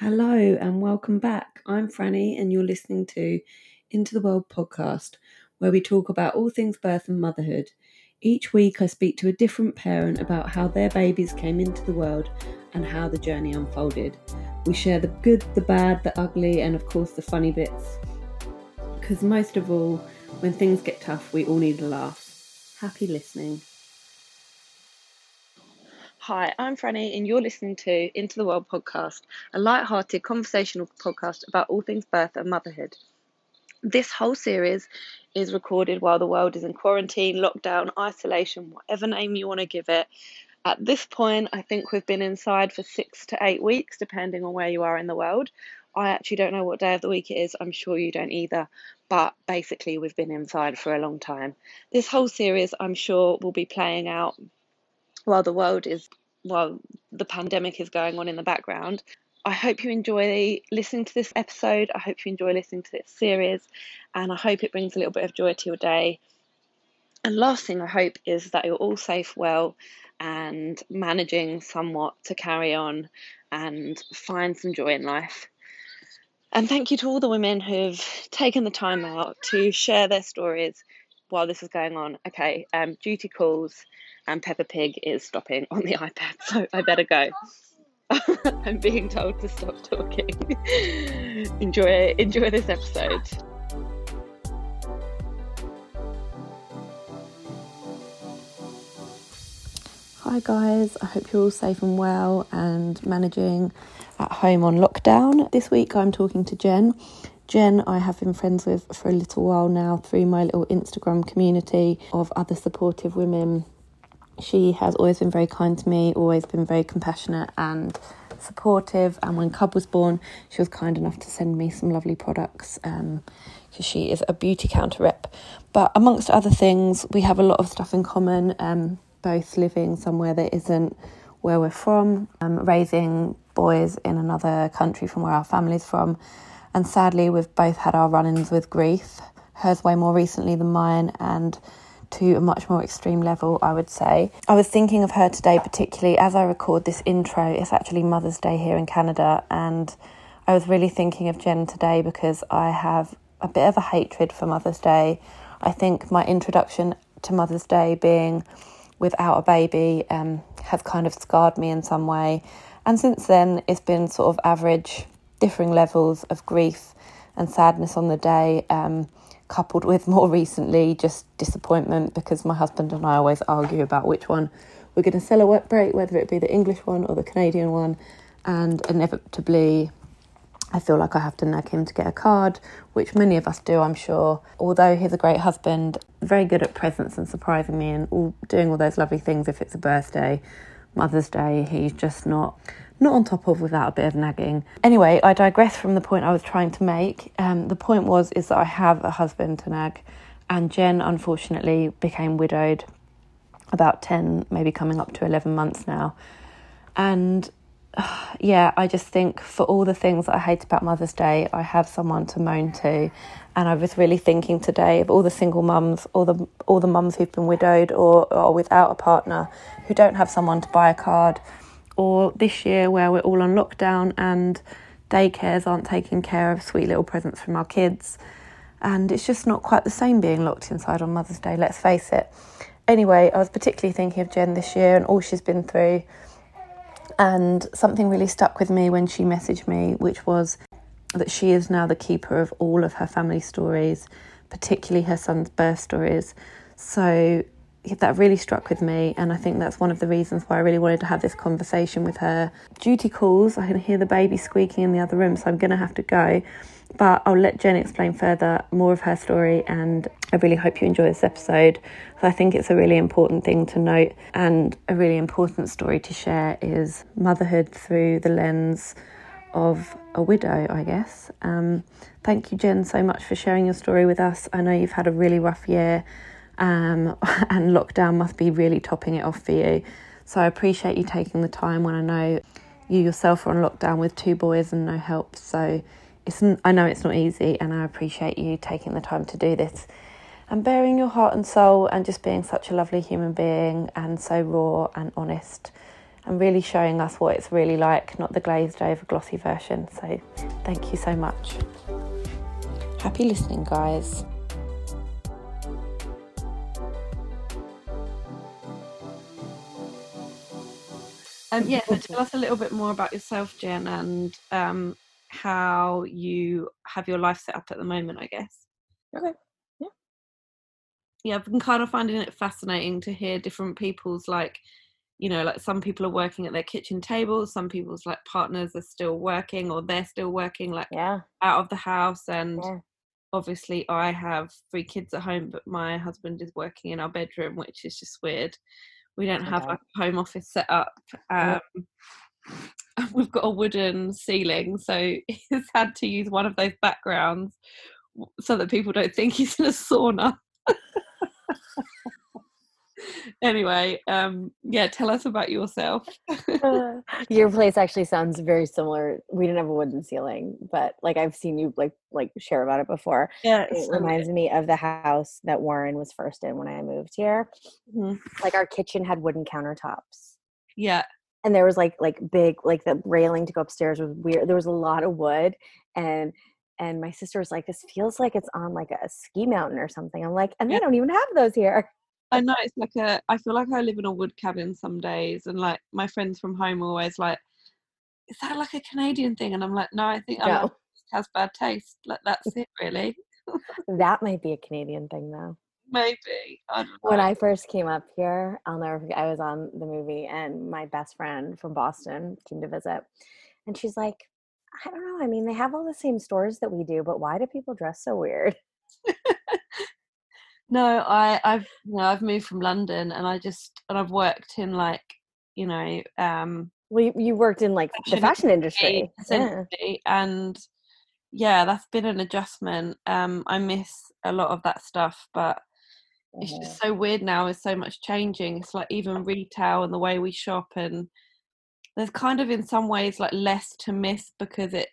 Hello and welcome back. I'm Franny, and you're listening to Into the World podcast, where we talk about all things birth and motherhood. Each week, I speak to a different parent about how their babies came into the world and how the journey unfolded. We share the good, the bad, the ugly, and of course, the funny bits. Because most of all, when things get tough, we all need a laugh. Happy listening. Hi, I'm Franny, and you're listening to Into the World podcast, a light-hearted conversational podcast about all things birth and motherhood. This whole series is recorded while the world is in quarantine, lockdown, isolation, whatever name you want to give it. At this point, I think we've been inside for six to eight weeks, depending on where you are in the world. I actually don't know what day of the week it is. I'm sure you don't either. But basically, we've been inside for a long time. This whole series, I'm sure, will be playing out while the world is while the pandemic is going on in the background. I hope you enjoy listening to this episode. I hope you enjoy listening to this series, and I hope it brings a little bit of joy to your day. And last thing I hope is that you're all safe, well, and managing somewhat to carry on and find some joy in life. And thank you to all the women who've taken the time out to share their stories while this is going on. Okay, um, duty calls and Peppa Pig is stopping on the iPad, so I better go. I'm being told to stop talking. enjoy enjoy this episode. Hi guys, I hope you're all safe and well and managing at home on lockdown. This week I'm talking to Jen. Jen, I have been friends with for a little while now through my little Instagram community of other supportive women she has always been very kind to me, always been very compassionate and supportive. And when Cub was born, she was kind enough to send me some lovely products because um, she is a Beautycounter rep. But amongst other things, we have a lot of stuff in common, um, both living somewhere that isn't where we're from, um, raising boys in another country from where our family's from. And sadly, we've both had our run ins with grief, hers way more recently than mine. And to a much more extreme level, I would say. I was thinking of her today, particularly as I record this intro. It's actually Mother's Day here in Canada, and I was really thinking of Jen today because I have a bit of a hatred for Mother's Day. I think my introduction to Mother's Day being without a baby um, has kind of scarred me in some way. And since then, it's been sort of average, differing levels of grief and sadness on the day. Um, coupled with more recently just disappointment because my husband and I always argue about which one we're going to celebrate, whether it be the English one or the Canadian one. And inevitably, I feel like I have to nag him to get a card, which many of us do, I'm sure. Although he's a great husband, very good at presents and surprising me and all, doing all those lovely things if it's a birthday, Mother's Day, he's just not not on top of without a bit of nagging. Anyway, I digress from the point I was trying to make. Um, the point was is that I have a husband to nag, and Jen unfortunately became widowed about 10, maybe coming up to 11 months now. And uh, yeah, I just think for all the things that I hate about Mother's Day, I have someone to moan to. And I was really thinking today of all the single mums, all the all the mums who've been widowed or, or without a partner, who don't have someone to buy a card or this year where we're all on lockdown and daycares aren't taking care of sweet little presents from our kids. And it's just not quite the same being locked inside on Mother's Day, let's face it. Anyway, I was particularly thinking of Jen this year and all she's been through. And something really stuck with me when she messaged me, which was that she is now the keeper of all of her family stories, particularly her son's birth stories. So that really struck with me, and I think that's one of the reasons why I really wanted to have this conversation with her. Duty calls, I can hear the baby squeaking in the other room, so I'm going to have to go. But I'll let Jen explain further more of her story, and I really hope you enjoy this episode. I think it's a really important thing to note, and a really important story to share is motherhood through the lens of a widow, I guess. Um, thank you, Jen, so much for sharing your story with us. I know you've had a really rough year um, and lockdown must be really topping it off for you. So I appreciate you taking the time when I know you yourself are on lockdown with two boys and no help. So it's I know it's not easy, and I appreciate you taking the time to do this and bearing your heart and soul and just being such a lovely human being and so raw and honest. and really showing us what it's really like, not the glazed over glossy version. So thank you so much. Happy listening, guys. Um, yeah, so tell us a little bit more about yourself, Jen, and um, how you have your life set up at the moment, I guess. Okay. Yeah. Yeah, I've been kind of finding it fascinating to hear different people's like, you know, like some people are working at their kitchen tables, some people's like partners are still working or they're still working like Yeah. out of the house and Yeah. obviously I have three kids at home, but my husband is working in our bedroom, which is just weird. We don't have Okay. a home office set up. Um, we've got a wooden ceiling, so he's had to use one of those backgrounds so that people don't think he's in a sauna. anyway, um, yeah, tell us about yourself. Uh, Your place actually sounds very similar. We didn't have a wooden ceiling, but like I've seen you like like share about it before. yeah, It reminds me of the house that Warren was first in when I moved here. Mhm. Like our kitchen had wooden countertops. yeah, and there was like like big like the railing to go upstairs was weird there was a lot of wood and and my sister was like this feels like it's on like a ski mountain or something i'm like and they don't even have those here I know it's like a. I feel like I live in a wood cabin some days, and like my friends from home always like, "Is that like a Canadian thing?" And I'm like, "No, I think No. like, has bad taste. Like that's it, really. that might be a canadian thing though Maybe I don't know. when i first came up here i'll never forget i was on the movie and my best friend from boston came to visit and she's like i don't know i mean they have all the same stores that we do but why do people dress so weird No, I, I've you know I've moved from London, and I just and I've worked in like you know um well you, you worked in like the Fashion fashion industry yeah. and yeah, that's been an adjustment. Um, I miss a lot of that stuff, but it's Mhm. just so weird now with so much changing it's like even retail and the way we shop and there's kind of in some ways like less to miss because it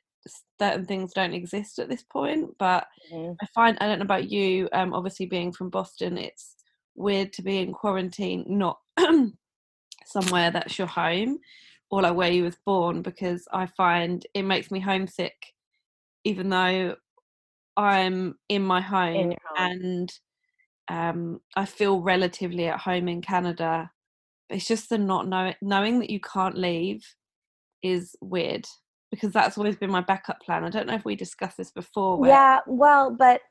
certain things don't exist at this point but Mhm. i find i don't know about you um obviously being from boston it's weird to be in quarantine not somewhere that's your home or like where you was born because i find it makes me homesick even though i'm in my home your home. and um, I feel relatively at home in Canada. It's just the not know- knowing that you can't leave is weird because that's always been my backup plan. I don't know if we discussed this before. Where, Yeah, well, but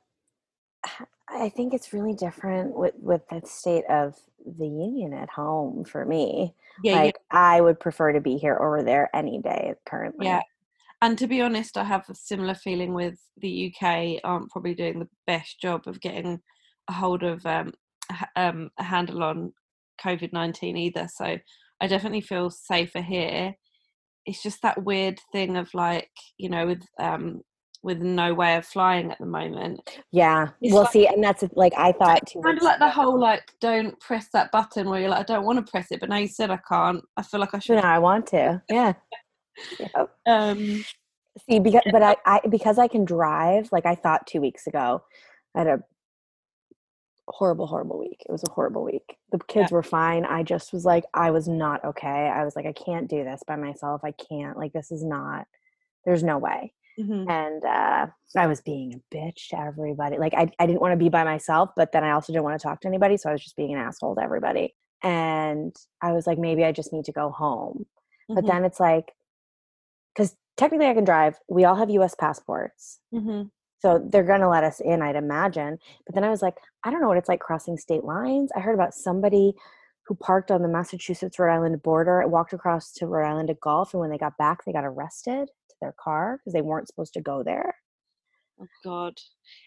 I think it's really different with with the state of the union at home for me. yeah, like I would prefer to be here over there any day currently. yeah. And to be honest, I have a similar feeling with the UK. Aren't probably doing the best job of getting a hold of um, um, a handle on COVID nineteen either. So I definitely feel safer here. It's just that weird thing of like you know with um, with no way of flying at the moment. Yeah. It's well, like- see, and that's like I thought two Kind of like the whole like don't press that button where you're like I don't want to press it, but now you said I can't. I feel like I should. No. I want to. Yeah. Yep. Um, See, because but I, I because I can drive. Like I thought two weeks ago, I had a horrible, horrible week. It was a horrible week. The kids were fine. I just was like, I was not okay. I was like, I can't do this by myself. I can't. Like this is not. There's no way. mhm. And uh, I was being a bitch to everybody. Like I, I didn't want to be by myself, but then I also didn't want to talk to anybody. So I was just being an asshole to everybody. And I was like, maybe I just need to go home. But Mhm. then it's like, because technically I can drive. We all have U.S. passports, Mhm. So they're gonna let us in, I'd imagine. But then I was like, I don't know what it's like crossing state lines. I heard about somebody who parked on the Massachusetts Rhode Island border, walked across to Rhode Island to golf, and when they got back, they got arrested to their car because they weren't supposed to go there. Oh God,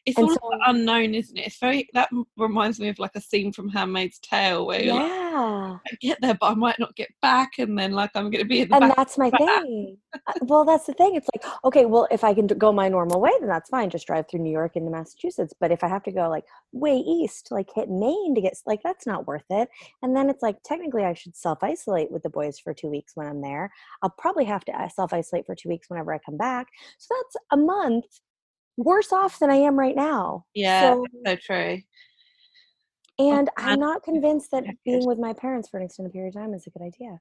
it's And all so- unknown, isn't it? It's very that reminds me of like a scene from Handmaid's Tale where you're like, Yeah, I get there, but I might not get back, and then like I'm going to be in the and that's my thing. Uh, well, that's the thing. It's like, okay, well, if I can go my normal way, then that's fine. Just drive through New York into Massachusetts. But if I have to go like way east, like hit Maine to get like that's not worth it. And then it's like technically I should self isolate with the boys for two weeks when I'm there. I'll probably have to self isolate for two weeks whenever I come back. So that's a month worse off than I am right now. Yeah, So, so true. and I'm not convinced that being with my parents for an extended period of time is a good idea.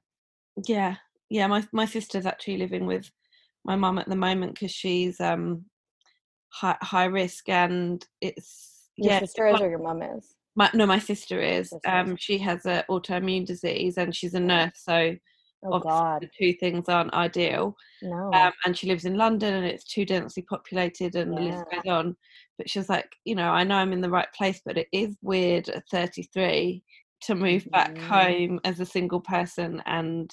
Yeah, yeah. My my sister's actually living with my mum at the moment because she's um high high risk and it's Your yeah. sister is or your mum is? My, no, my sister is. Sister is. Um, she has an autoimmune disease and she's a nurse, so Oh obviously God, the two things aren't ideal. no. Um, and she lives in London and it's too densely populated and the list goes on. But she was like, you know, I know I'm in the right place, but it is weird at 33 to move back Mhm. home as a single person and,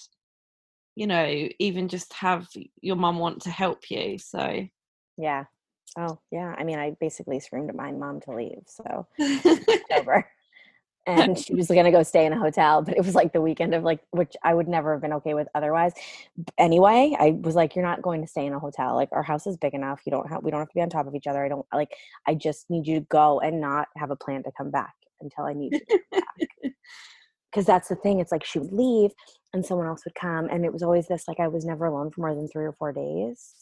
you know, even just have your mum want to help you. So, yeah. Oh yeah. I mean, I basically screamed at my mom to leave. So October. And she was gonna go stay in a hotel, but it was like the weekend of like, which I would never have been okay with otherwise. Anyway, I was like, "You're not going to stay in a hotel. Like, our house is big enough. You don't have. We don't have to be on top of each other. I don't like. I just need you to go and not have a plan to come back until I need you to come back. Because that's the thing. It's like she would leave, and someone else would come, and it was always this like I was never alone for more than three or four days,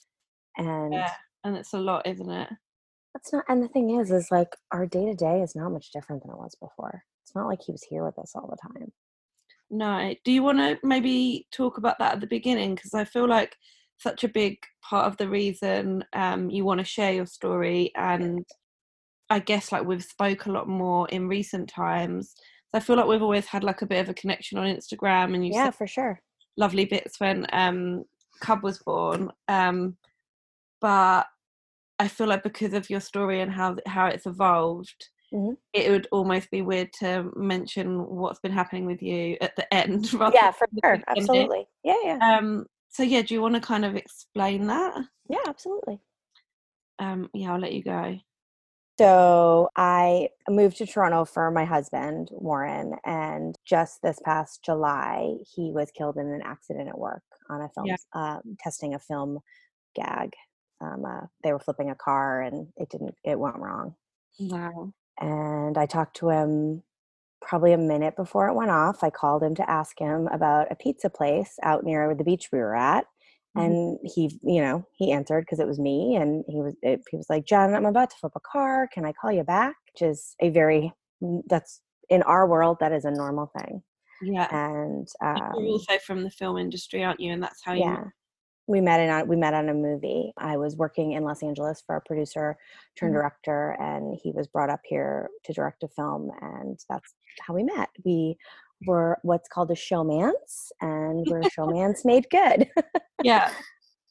and yeah. And it's a lot, isn't it? that's not. And the thing is, is like our day to day is not much different than it was before. It's not like he was here with us all the time. No. Do you want to maybe talk about that at the beginning? Because I feel like such a big part of the reason um, you want to share your story, and I guess like we've spoke a lot more in recent times. So I feel like we've always had like a bit of a connection on Instagram, and you yeah, for sure. lovely bits when um, Cub was born. Um, but I feel like because of your story and how how it's evolved, Mhm. it would almost be weird to mention what's been happening with you at the end. rather Yeah, for sure. Absolutely. Yeah, yeah. Um, so yeah, do you want to kind of explain that? Yeah, absolutely. Um, yeah, I'll let you go. So I moved to Toronto for my husband, Warren, and just this past July, he was killed in an accident at work on a film, Yeah. um, testing a film gag. Um, uh, they were flipping a car and it didn't, it went wrong. Wow. And I talked to him probably a minute before it went off. I called him to ask him about a pizza place out near the beach we were at. Mhm. And he, you know, he answered because it was me, and he was, it, he was like, "Jen, I'm about to flip a car. Can I call you back?" Which is a very, mm, that's in our world, that is a normal thing. Yeah. And And um, You're also from the film industry, aren't you? And that's how you. yeah, we met in a, we met on a movie. I was working in Los Angeles for a producer turned Mhm. director, and he was brought up here to direct a film, and that's how we met. We were what's called a showmance, and we're showmance made good. Yeah.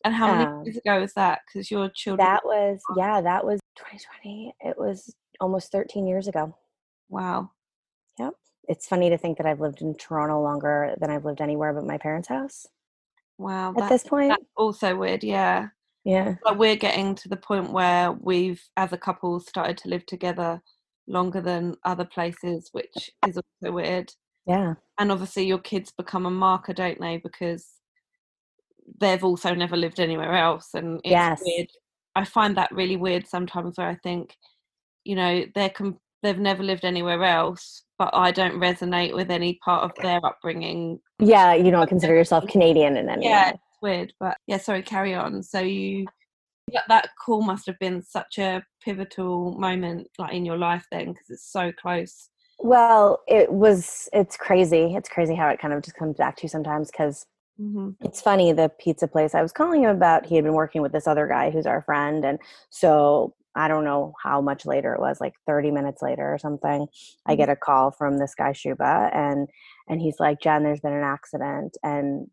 And how many Um, years ago was that? Because your children. that was yeah, that was 2020. It was almost 13 years ago. Wow. Yep. It's funny to think that I've lived in Toronto longer than I've lived anywhere but my parents' house Wow. at this point. that's also weird. Yeah. Yeah. But we're getting to the point where we've, as a couple, started to live together longer than other places, which is also weird. Yeah. And obviously, your kids become a marker, don't they? Because they've also never lived anywhere else, and it's Yes. weird. I find that really weird sometimes, where I think, you know, they're com- they've never lived anywhere else, but I don't resonate with any part of their upbringing. Yeah, you don't consider yourself Canadian in any Yeah, way. it's weird, but yeah. Sorry, carry on. So you that, that call must have been such a pivotal moment, like in your life, then, because it's so close. Well, it was it's crazy. It's crazy how it kind of just comes back to you sometimes cuz hmm it's funny the pizza place I was calling him about he had been working with this other guy who's our friend and so I don't know how much later it was like 30 minutes later or something I Mhm. get a call from this guy Shuba and and he's like Jen there's been an accident and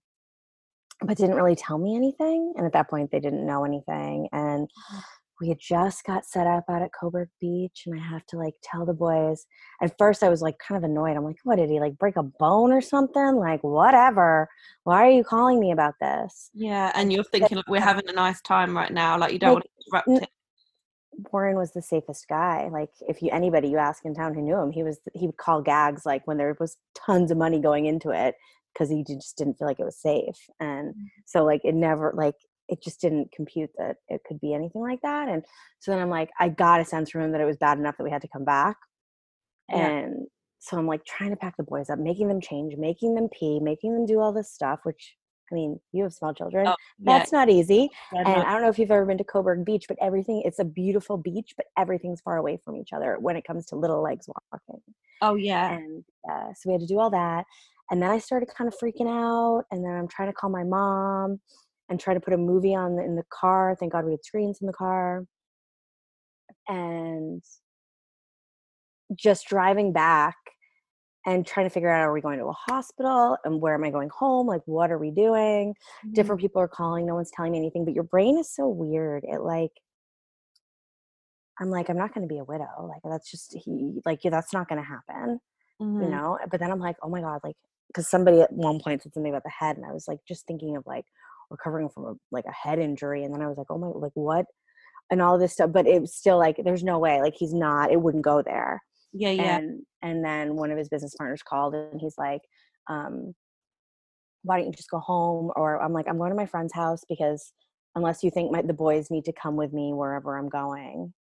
but didn't really tell me anything and at that point they didn't know anything and mm-hmm. we had just got set up out at Cobourg Beach and I have to like tell the boys. At first I was like kind of annoyed. I'm like, what did he like break a bone or something? Like whatever. Why are you calling me about this? Yeah, and you're thinking like we're having a nice time right now. Like you don't Like, want to interrupt it. Warren was the safest guy. Like if you anybody you ask in town who knew him, he was he would call gags like when there was tons of money going into it because he just didn't feel like it was safe. And mm. so like it never like it just didn't compute that it could be anything like that. And so then I'm like, I got a sense from him that it was bad enough that we had to come back. Yeah. And so I'm like trying to pack the boys up, making them change, making them pee, making them do all this stuff, which I mean, you have small children. Oh, yeah, That's not easy. yeah, And no, I don't know if you've ever been to Cobourg Beach, but everything, it's a beautiful beach, but everything's far away from each other when it comes to little legs walking. oh yeah, And uh, so we had to do all that. and then I started kind of freaking out. And then I'm trying to call my mom and try to put a movie on in the car. Thank God we had screens in the car. And just driving back and trying to figure out are we going to a hospital and where am I going home? Like, what are we doing? Mm-hmm. Different people are calling, no one's telling me anything, but your brain is so weird. It like, I'm like, I'm not going to be a widow. Like, that's just, he, like, yeah, that's not going to happen, mm-hmm. you know? But then I'm like, oh my God, like, because somebody at one point said something about the head, and I was like, just thinking of like recovering from a, like a head injury. And then I was like, oh my, like, what? And all this stuff. But it was still like, there's no way, like, he's not, it wouldn't go there. Yeah, yeah. And, and then one of his business partners called and he's like, um, why don't you just go home? Or I'm like, I'm going to my friend's house because unless you think my, the boys need to come with me wherever I'm going,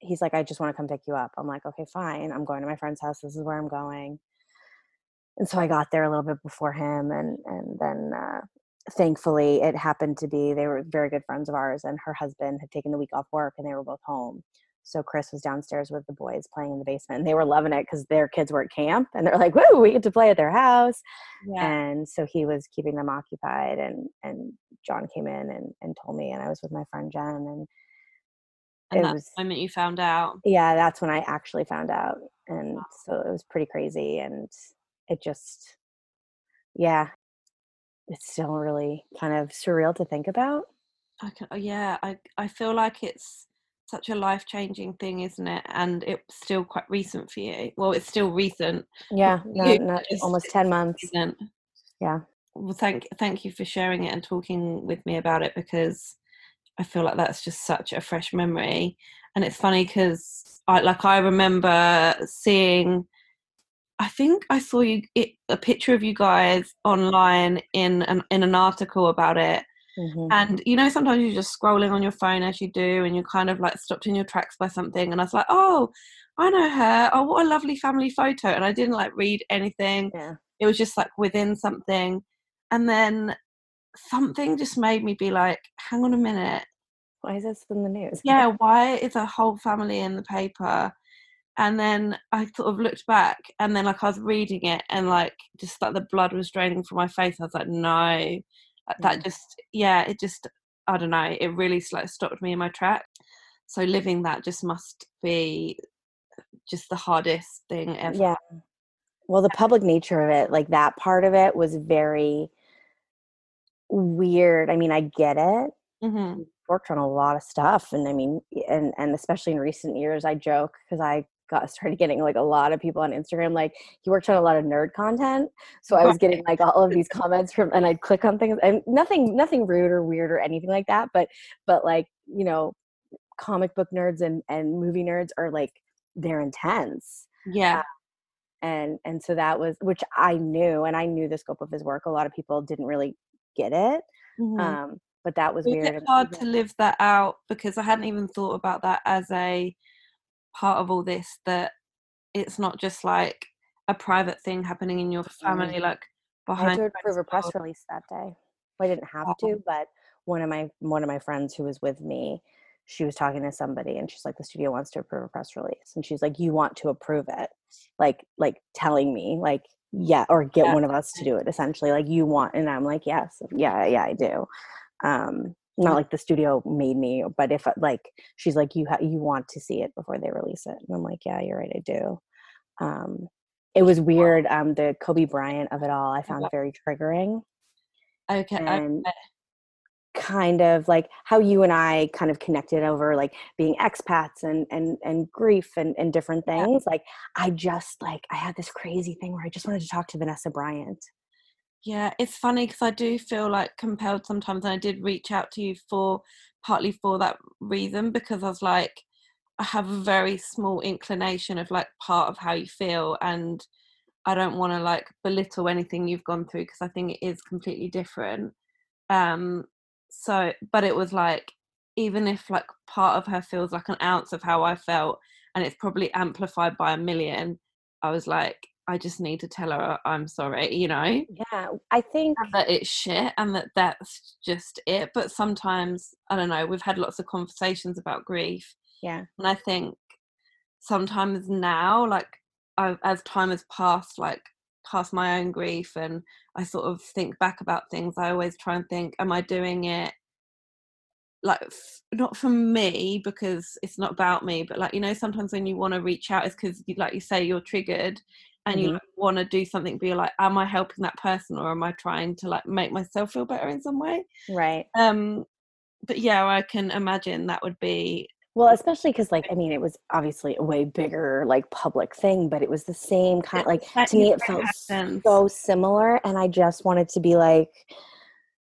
he's like, I just want to come pick you up. I'm like, okay, fine. I'm going to my friend's house. This is where I'm going. And so I got there a little bit before him, and and then uh, thankfully it happened to be they were very good friends of ours, and her husband had taken the week off work, and they were both home. So Chris was downstairs with the boys playing in the basement, and they were loving it because their kids were at camp, and they're like, "Woo, we get to play at their house!" Yeah. And so he was keeping them occupied, and and John came in and and told me, and I was with my friend Jen, and and that was, moment you found out. Yeah, that's when I actually found out. And wow. so it was pretty crazy. And it just, yeah, it's still really kind of surreal to think about. I can, uh, yeah, I, I feel like it's such a life changing thing, isn't it? And it's still quite recent for you. Well, it's still recent. Yeah, no, no, almost 10 months. Recent. Yeah. Well, thank thank you for sharing it and talking with me about it because I feel like that's just such a fresh memory. And it's funny because I like I remember seeing I think I saw you it, a picture of you guys online in an in an article about it. Mm-hmm. And you know, sometimes you're just scrolling on your phone as you do, and you're kind of like stopped in your tracks by something. And I was like, oh, I know her. Oh, what a lovely family photo. And I didn't like read anything. Yeah. It was just like within something. And then something just made me be like, hang on a minute. Why is this in the news? Yeah, why is a whole family in the paper? And then I sort of looked back and then like I was reading it and like just like the blood was draining from my face. I was like, no. Like, that mm. just yeah, it just I don't know, it really like stopped me in my track. So living that just must be just the hardest thing ever. Yeah. Well, the public nature of it, like that part of it was very weird. I mean, I get it. Mm-hmm. Worked on a lot of stuff, and I mean, and and especially in recent years, I joke because I got started getting like a lot of people on Instagram. Like he worked on a lot of nerd content, so I was getting like all of these comments from, and I'd click on things, and nothing, nothing rude or weird or anything like that. But but like you know, comic book nerds and and movie nerds are like they're intense. Yeah. Uh, and and so that was which I knew, and I knew the scope of his work. A lot of people didn't really get it. Mm-hmm. Um, but that was weird. It's hard to live that out because I hadn't even thought about that as a part of all this. That it's not just like a private thing happening in your family, mm-hmm. like behind. I had to approve a press release that day. I didn't have to, oh. but one of my one of my friends who was with me, she was talking to somebody, and she's like, "The studio wants to approve a press release," and she's like, "You want to approve it?" Like, like telling me, like, yeah, or get yeah. one of us to do it. Essentially, like you want, and I'm like, yes, yeah, yeah, I do um not like the studio made me but if like she's like you ha- you want to see it before they release it. And i'm like yeah you're right i do. Um it was weird um the kobe bryant of it all i found very triggering okay and okay. kind of like how you and i kind of connected over like being expats and and and grief and and different things yeah. like i just like i had this crazy thing where i just wanted to talk to vanessa bryant yeah, it's funny because I do feel like compelled sometimes, and I did reach out to you for partly for that reason because I was like, I have a very small inclination of like part of how you feel, and I don't want to like belittle anything you've gone through because I think it is completely different. Um, so, but it was like, even if like part of her feels like an ounce of how I felt, and it's probably amplified by a million, I was like, I just need to tell her I'm sorry, you know? Yeah, I think and that it's shit and that that's just it. But sometimes, I don't know, we've had lots of conversations about grief. Yeah. And I think sometimes now, like, I've, as time has passed, like, past my own grief and I sort of think back about things, I always try and think, am I doing it like f- not for me because it's not about me, but like you know, sometimes when you want to reach out, it's because like you say you're triggered and mm-hmm. you like, want to do something, but you're like, am I helping that person or am I trying to like make myself feel better in some way? Right. Um, but yeah, I can imagine that would be well, especially because, like, I mean, it was obviously a way bigger, like, public thing, but it was the same kind. Like, to me, it felt so similar, and I just wanted to be like,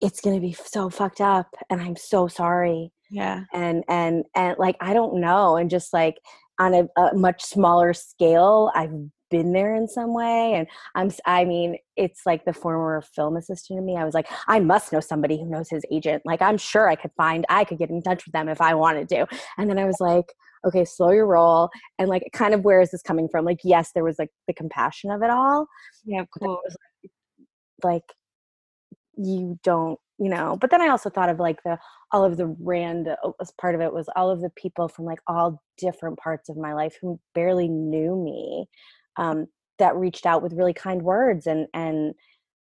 "It's gonna be so fucked up," and I'm so sorry. Yeah. And and and like, I don't know, and just like on a, a much smaller scale, I've been there in some way and i'm i mean it's like the former film assistant to me i was like i must know somebody who knows his agent like i'm sure i could find i could get in touch with them if i wanted to. And then i was like okay slow your roll and like kind of where is this coming from? Like yes there was like the compassion of it all yeah of course. like you don't you know but then i also thought of like the all of the random uh, as part of it was all of the people from like all different parts of my life who barely knew me um, that reached out with really kind words and and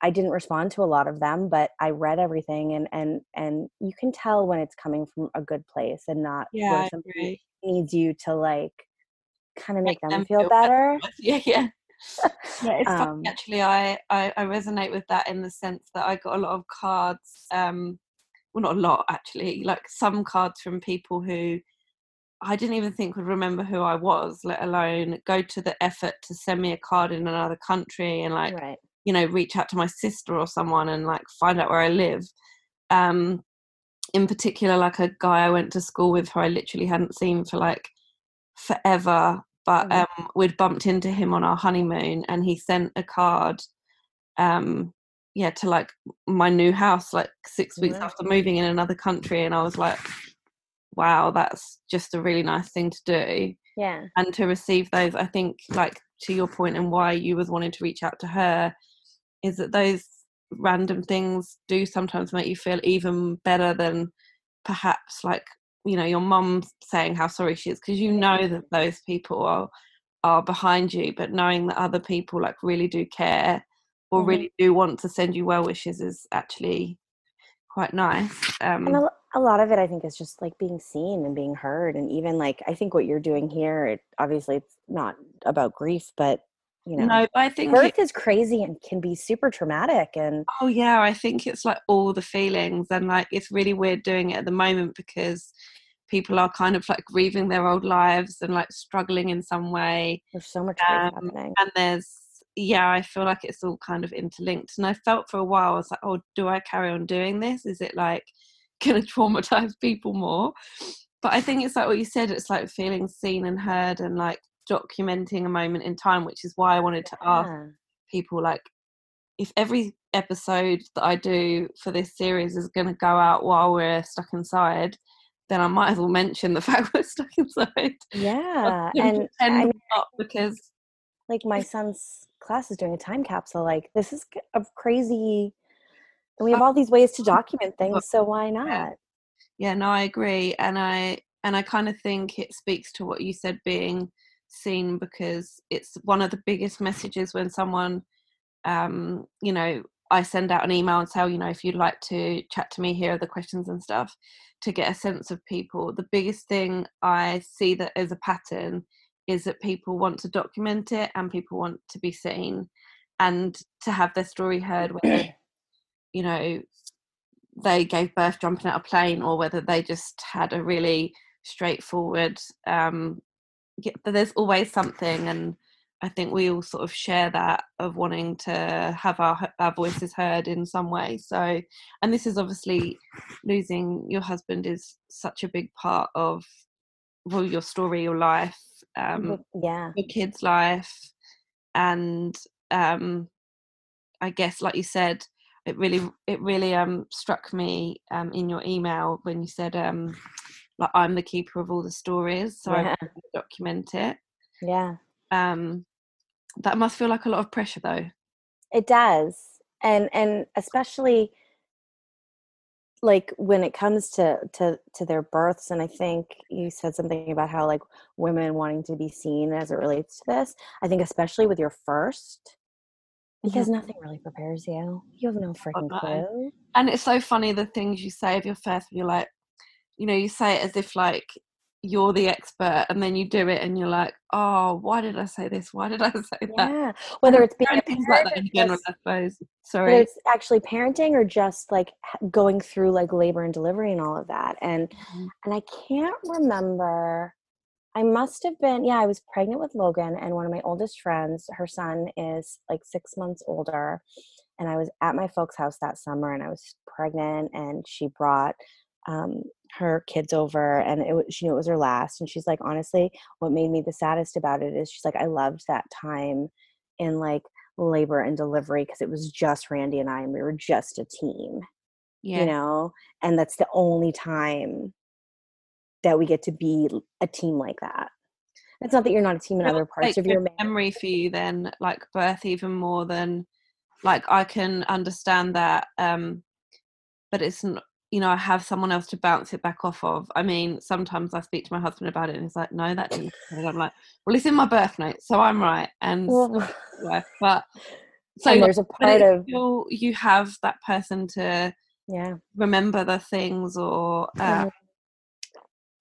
I didn't respond to a lot of them, but I read everything and and and you can tell when it's coming from a good place and not yeah, where somebody needs you to like kind of make, make them, them, feel, feel better. better. Yeah, yeah. yeah, it's um, funny actually. I, I I resonate with that in the sense that I got a lot of cards. Um, well, not a lot actually. Like some cards from people who I didn't even think would remember who I was, let alone go to the effort to send me a card in another country and like right. you know reach out to my sister or someone and like find out where I live. Um, in particular, like a guy I went to school with who I literally hadn't seen for like forever, but mm. um, we'd bumped into him on our honeymoon and he sent a card. Um, yeah, to like my new house, like six weeks after moving in another country, and I was like, wow, that's just a really nice thing to do. Yeah. And to receive those, I think, like to your point and why you was wanting to reach out to her, is that those random things do sometimes make you feel even better than perhaps like you know your mum saying how sorry she is because you know that those people are are behind you but knowing that other people like really do care or mm-hmm. really do want to send you well wishes is actually quite nice um, and a, a lot of it i think is just like being seen and being heard and even like i think what you're doing here it obviously it's not about grief but you know no i think birth it, is crazy and can be super traumatic and oh yeah i think it's like all the feelings and like it's really weird doing it at the moment because people are kind of like grieving their old lives and like struggling in some way there's so much um, happening and there's yeah, I feel like it's all kind of interlinked. And I felt for a while, I was like, oh, do I carry on doing this? Is it like going to traumatize people more? But I think it's like what you said, it's like feeling seen and heard and like documenting a moment in time, which is why I wanted to yeah. ask people like, if every episode that I do for this series is going to go out while we're stuck inside, then I might as well mention the fact we're stuck inside. Yeah, and I, because like my son's class is doing a time capsule like this is a crazy and we have all these ways to document things so why not? Yeah, yeah no i agree and i and i kind of think it speaks to what you said being seen because it's one of the biggest messages when someone um you know i send out an email and say oh, you know if you'd like to chat to me here are the questions and stuff to get a sense of people. The biggest thing i see that as a pattern is that people want to document it and people want to be seen and to have their story heard whether you know they gave birth jumping out a plane or whether they just had a really straightforward um there's always something and I think we all sort of share that of wanting to have our our voices heard in some way. So, and this is obviously losing your husband is such a big part of well your story, your life, um, yeah, your kid's life, and um, I guess, like you said, it really it really um, struck me um, in your email when you said um, like I'm the keeper of all the stories, so yeah. I document it. Yeah. Um, that must feel like a lot of pressure, though. It does, and and especially like when it comes to to to their births and i think you said something about how like women wanting to be seen as it relates to this i think especially with your first because nothing really prepares you. You have no freaking clue. And it's so funny the things you say of your first. You're like, you know, you say it as if like you're the expert, and then you do it, and you're like, oh, why did I say this? Why did I say that? Yeah, whether it's being things like that in general, I suppose. Sorry. it's actually parenting or just like going through like labor and delivery and all of that and Mhm. and i can't remember i must have been yeah i was pregnant with logan and one of my oldest friends her son is like six months older and i was at my folks house that summer and i was pregnant and she brought um, her kids over and it was she knew it was her last and she's like honestly what made me the saddest about it is she's like i loved that time in like labor and delivery because it was just Randy and I, and we were just a team, Yeah. you know, and that's the only time that we get to be a team like that. It's not that you're not a team in other parts like of your memory for you then like birth even more than like i can understand that um but it's not you know i have someone else to bounce it back off of i mean sometimes i speak to my husband about it and he's like no that didn't happen." i'm like well it's in my birth note so i'm right and so Well, yeah, but so and there's a part of you have that person to yeah. remember the things or uh, Mhm.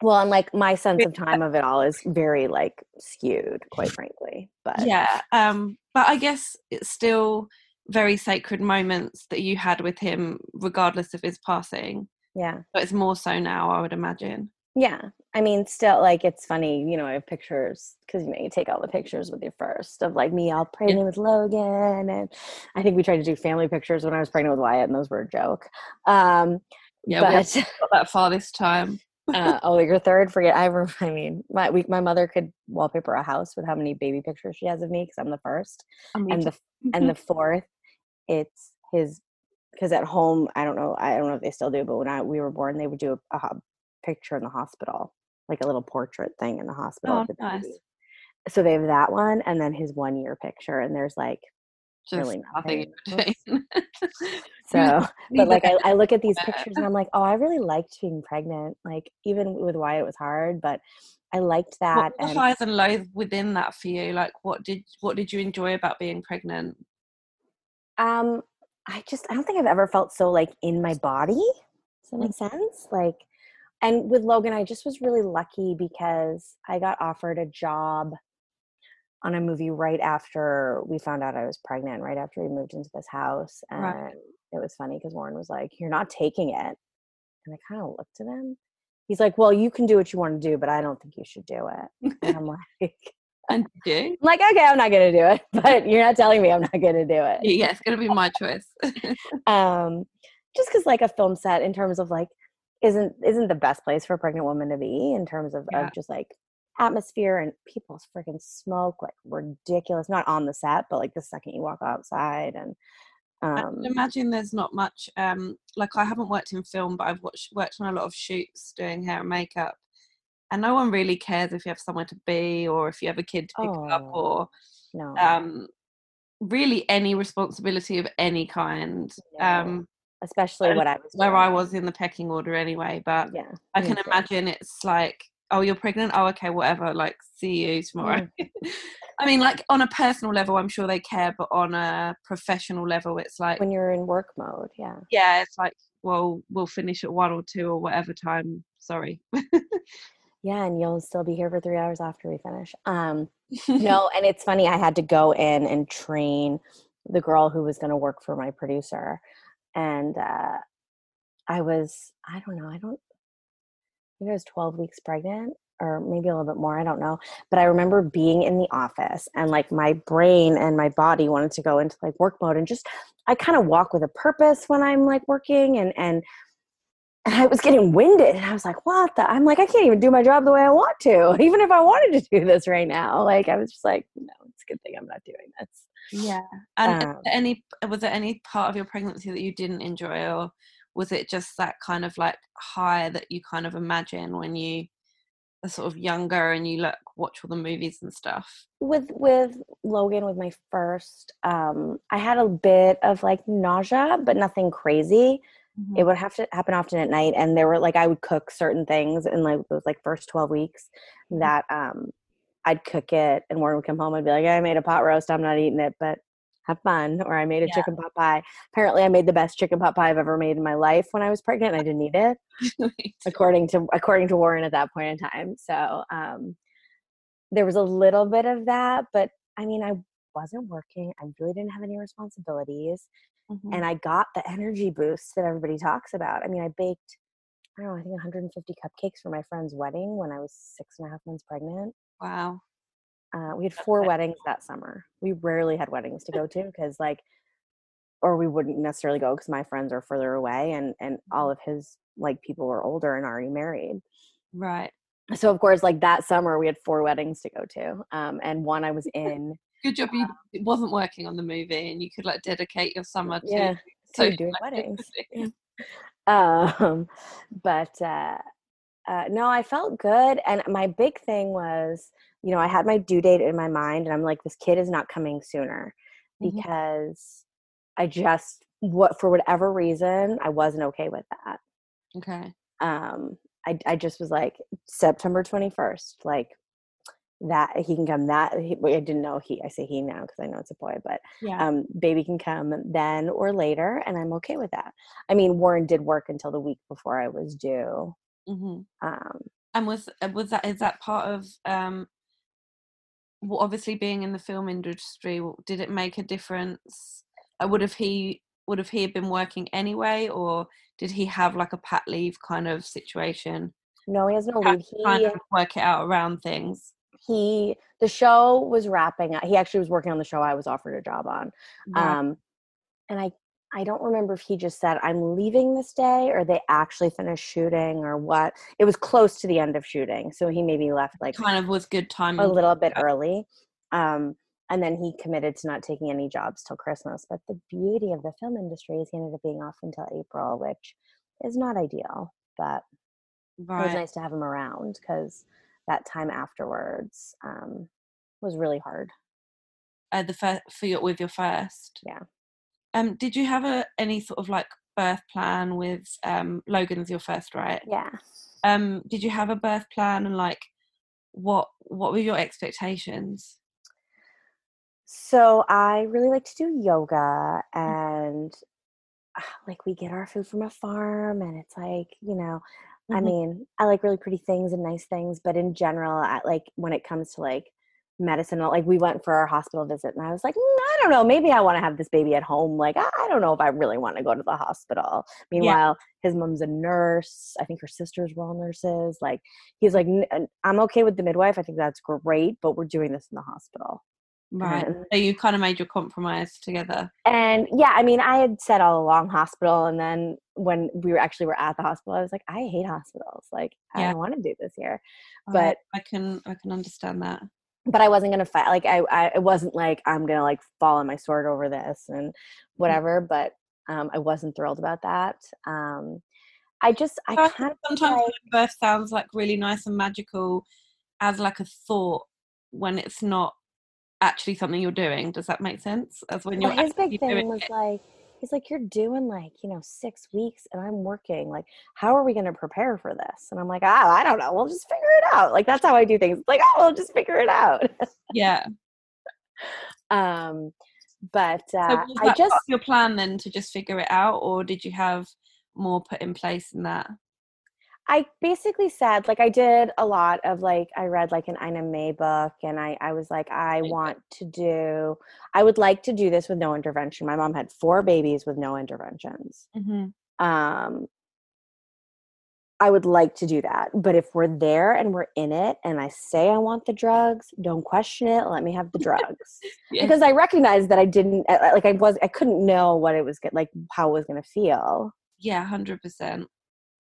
Well, and like my sense of time of it all is very like skewed, quite frankly. But yeah um but i guess it's still very sacred moments that you had with him regardless of his passing yeah. but it's more so now i would imagine Yeah. I mean, still, like, it's funny, you know, I have pictures because, you know, you take all the pictures with you first of like me all pregnant with Logan. And I think we tried to do family pictures when I was pregnant with Wyatt, and those were a joke. Um, yeah we but, haven't got that far this time uh, oh, your third, forget, I, I mean, my, we, my mother could wallpaper a house with how many baby pictures she has of me because I'm the first. Mean, And the, and the fourth, it's his, because at home, I don't know, I don't know if they still do, but when I, we were born, they would do a, a picture in the hospital, like a little portrait thing in the hospital. oh nice. So they have that one and then his one year picture, and there's like just really nothing in nothing. between so. But like I, I look at these pictures and I'm like, oh, I really liked being pregnant. Like even with Wyatt, it was hard, but I liked what that. were the And highs and lows within that for you like what did what did you enjoy about being pregnant um, I just I don't think I've ever felt so like in my body. Does that make sense? Like, and with Logan, I just was really lucky because I got offered a job on a movie right after we found out I was pregnant, right after we moved into this house. And Right. it was funny because Warren was like, You're not taking it. And I kind of looked at him. He's like, Well, you can do what you want to do, but I don't think you should do it. And I'm like, I'm like, okay, I'm not gonna do it, but you're not telling me I'm not gonna do it. yeah it's gonna be my choice um just because like a film set in terms of like isn't isn't the best place for a pregnant woman to be in terms of, Yeah. of just like atmosphere and people's freaking smoke like ridiculous not on the set but like the second you walk outside and um can imagine there's not much um like I haven't worked in film but I've watched worked on a lot of shoots doing hair and makeup and no one really cares if you have somewhere to be or if you have a kid to pick up Oh. or no um really any responsibility of any kind No. um especially what i was where doing. I was in the pecking order anyway but yeah I can imagine it's like oh you're pregnant oh okay whatever like see you tomorrow Mm. I mean like on a personal level I'm sure they care but on a professional level it's like when you're in work mode yeah yeah, it's like, well, we'll finish at one or two or whatever time. Sorry. yeah and you'll still be here for three hours after we finish um no and it's funny i had to go in and train the girl who was going to work for my producer and uh i was i don't know i don't think I was 12 weeks pregnant or maybe a little bit more i don't know but i remember being in the office and like my brain and my body wanted to go into like work mode and just i kind of walk with a purpose when i'm like working and and and I was getting winded and I was like, what the? I'm like, I can't even do my job the way I want to, even if I wanted to do this right now. Like, I was just like, no, it's a good thing I'm not doing this. yeah. And Um, any was there any part of your pregnancy that you didn't enjoy, or was it just that kind of like high that you kind of imagine when you are sort of younger and you look watch all the movies and stuff? With with Logan, with my first, um, I had a bit of like nausea, but nothing crazy. Mm-hmm. It would have to happen often at night, and there were like I would cook certain things in like those like first twelve weeks Mhm. that um I'd cook it, and Warren would come home and be like, I made a pot roast, I'm not eating it, but have fun, or I made a Yeah. chicken pot pie. Apparently, I made the best chicken pot pie I've ever made in my life when I was pregnant. and I didn't eat it, according to according to Warren at that point in time. So um, there was a little bit of that, but I mean, I wasn't working. I really didn't have any responsibilities, Mhm. and I got the energy boost that everybody talks about. I mean, I baked. I don't know, I think 150 cupcakes for my friend's wedding when I was six and a half months pregnant. wow. Uh, we had four weddings that summer. We rarely had weddings to go to because, like, or we wouldn't necessarily go because my friends are further away, and and all of his like people were older and already married. Right. So of course, like that summer, we had four weddings to go to, um, and one I was in. Good job you it wasn't working on the movie and you could like dedicate your summer to Yeah, to social doing weddings. um but uh uh no i felt good and my big thing was you know i had my due date in my mind and i'm like this kid is not coming sooner Mhm. because i just what for whatever reason i wasn't okay with that Okay. um i, I just was like september 21st like that he can come that he, i didn't know he i say he now because i know it's a boy but Yeah. um, baby can come then or later, and I'm okay with that. I mean, Warren did work until the week before I was due. Hmm Um, And was uh, was that is that part of um well, obviously being in the film industry did it make a difference uh, would have he would have he been working anyway or did he have like a pat leave kind of situation no, he has no leave. to kind He of work it out around things he the show was wrapping up. He actually was working on the show I was offered a job on. Right. Um, and I I don't remember if he just said I'm leaving this day or they actually finished shooting or what. It was close to the end of shooting, so he maybe left like kind of was good time a little bit early. Um, and then he committed to not taking any jobs till Christmas. But the beauty of the film industry is he ended up being off until April, which is not ideal. But it was nice to have him around because that time afterwards um, was really hard. uh, the first for your with your first Yeah. Um did you have a any sort of like birth plan with um logan's your first right Yeah. um did you have a birth plan and like what what were your expectations So I really like to do yoga Mm. and ah, like we get our food from a farm and it's like, you know, I Mhm. mean, I like really pretty things and nice things, but in general, I like when it comes to like medicine, like we went for our hospital visit and I was like, "Mm, I don't know, maybe I want to have this baby at home. Like, I, don't know if I really want to go to the hospital. Meanwhile, his mom's a nurse. I think her sisters were all nurses. Like, he's like, uh, I'm okay with the midwife. I think that's great, but we're doing this in the hospital. right so you kind of made your compromise together and yeah, I mean, I had said all along hospital, and then when we were actually were at the hospital, I was like, I hate hospitals. Like, I don't want to do this here. But i can i can understand that but I wasn't gonna fight. Like, I, I it wasn't like I'm gonna like fall on my sword over this and whatever. But um, I wasn't thrilled about that. Um, I just I I kind of sometimes like, birth sounds like really nice and magical as like a thought when it's not actually something you're doing does that make sense as when you're well, his big thing was it. like he's like you're doing like you know six weeks and i'm working like how are we going to prepare for this? And i'm like ah i don't know we'll just figure it out. Like that's how i do things. Like oh we'll just figure it out. Yeah. Um but so uh, was i just your plan then to just figure it out or did you have more put in place than that i basically said like i did a lot of like i read like an ina may book and i i was like i want to do i would like to do this with no intervention my mom had four babies with no interventions mm-hmm. um I would like to do that. But if we're there and we're in it and I say I want the drugs, don't question it. Let me have the drugs. yeah. Because I recognized that I didn't uh, like I was I couldn't know what it was like how it was going to feel. yeah 100%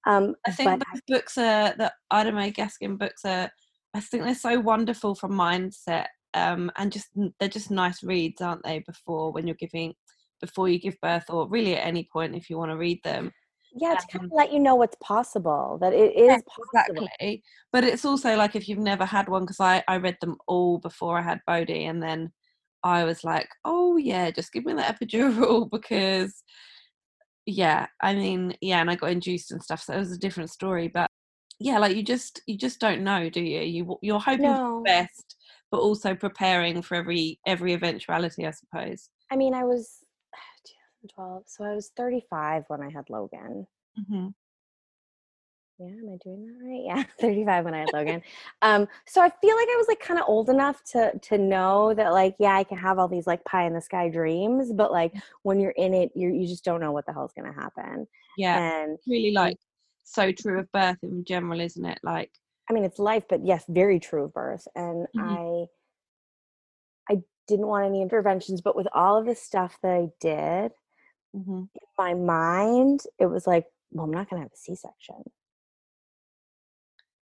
Um I think those books are the Ina May Gaskin books are. I think they're so wonderful for mindset, um, and just they're just nice reads, aren't they? Before when you're giving, before you give birth, or really at any point if you want to read them. yeah, to kind um, of let you know what's possible, that it is possible. Exactly. But it's also like if you've never had one, because I I read them all before I had Bodhi, and then I was like, oh yeah, just give me the epidural because. Yeah, I mean, yeah, and I got induced and stuff, so it was a different story. But yeah, like you just you just don't know, do you? You you're hoping for the best, but also preparing for every every eventuality, I suppose. I mean, I was 2012, so I was 35 when I had Logan. Mhm. Yeah, am I doing that right? Yeah, 35 when I had Logan. Um, so I feel like I was like kind of old enough to to know that like, yeah, I can have all these like pie in the sky dreams, but like when you're in it, you you just don't know what the hell's gonna happen. Yeah, And really like so true of birth in general, isn't it? Like, I mean, it's life, but yes, very true of birth. And Mhm. I I didn't want any interventions, but with all of the stuff that I did, mhm. in my mind, it was like, well, I'm not gonna have a C-section.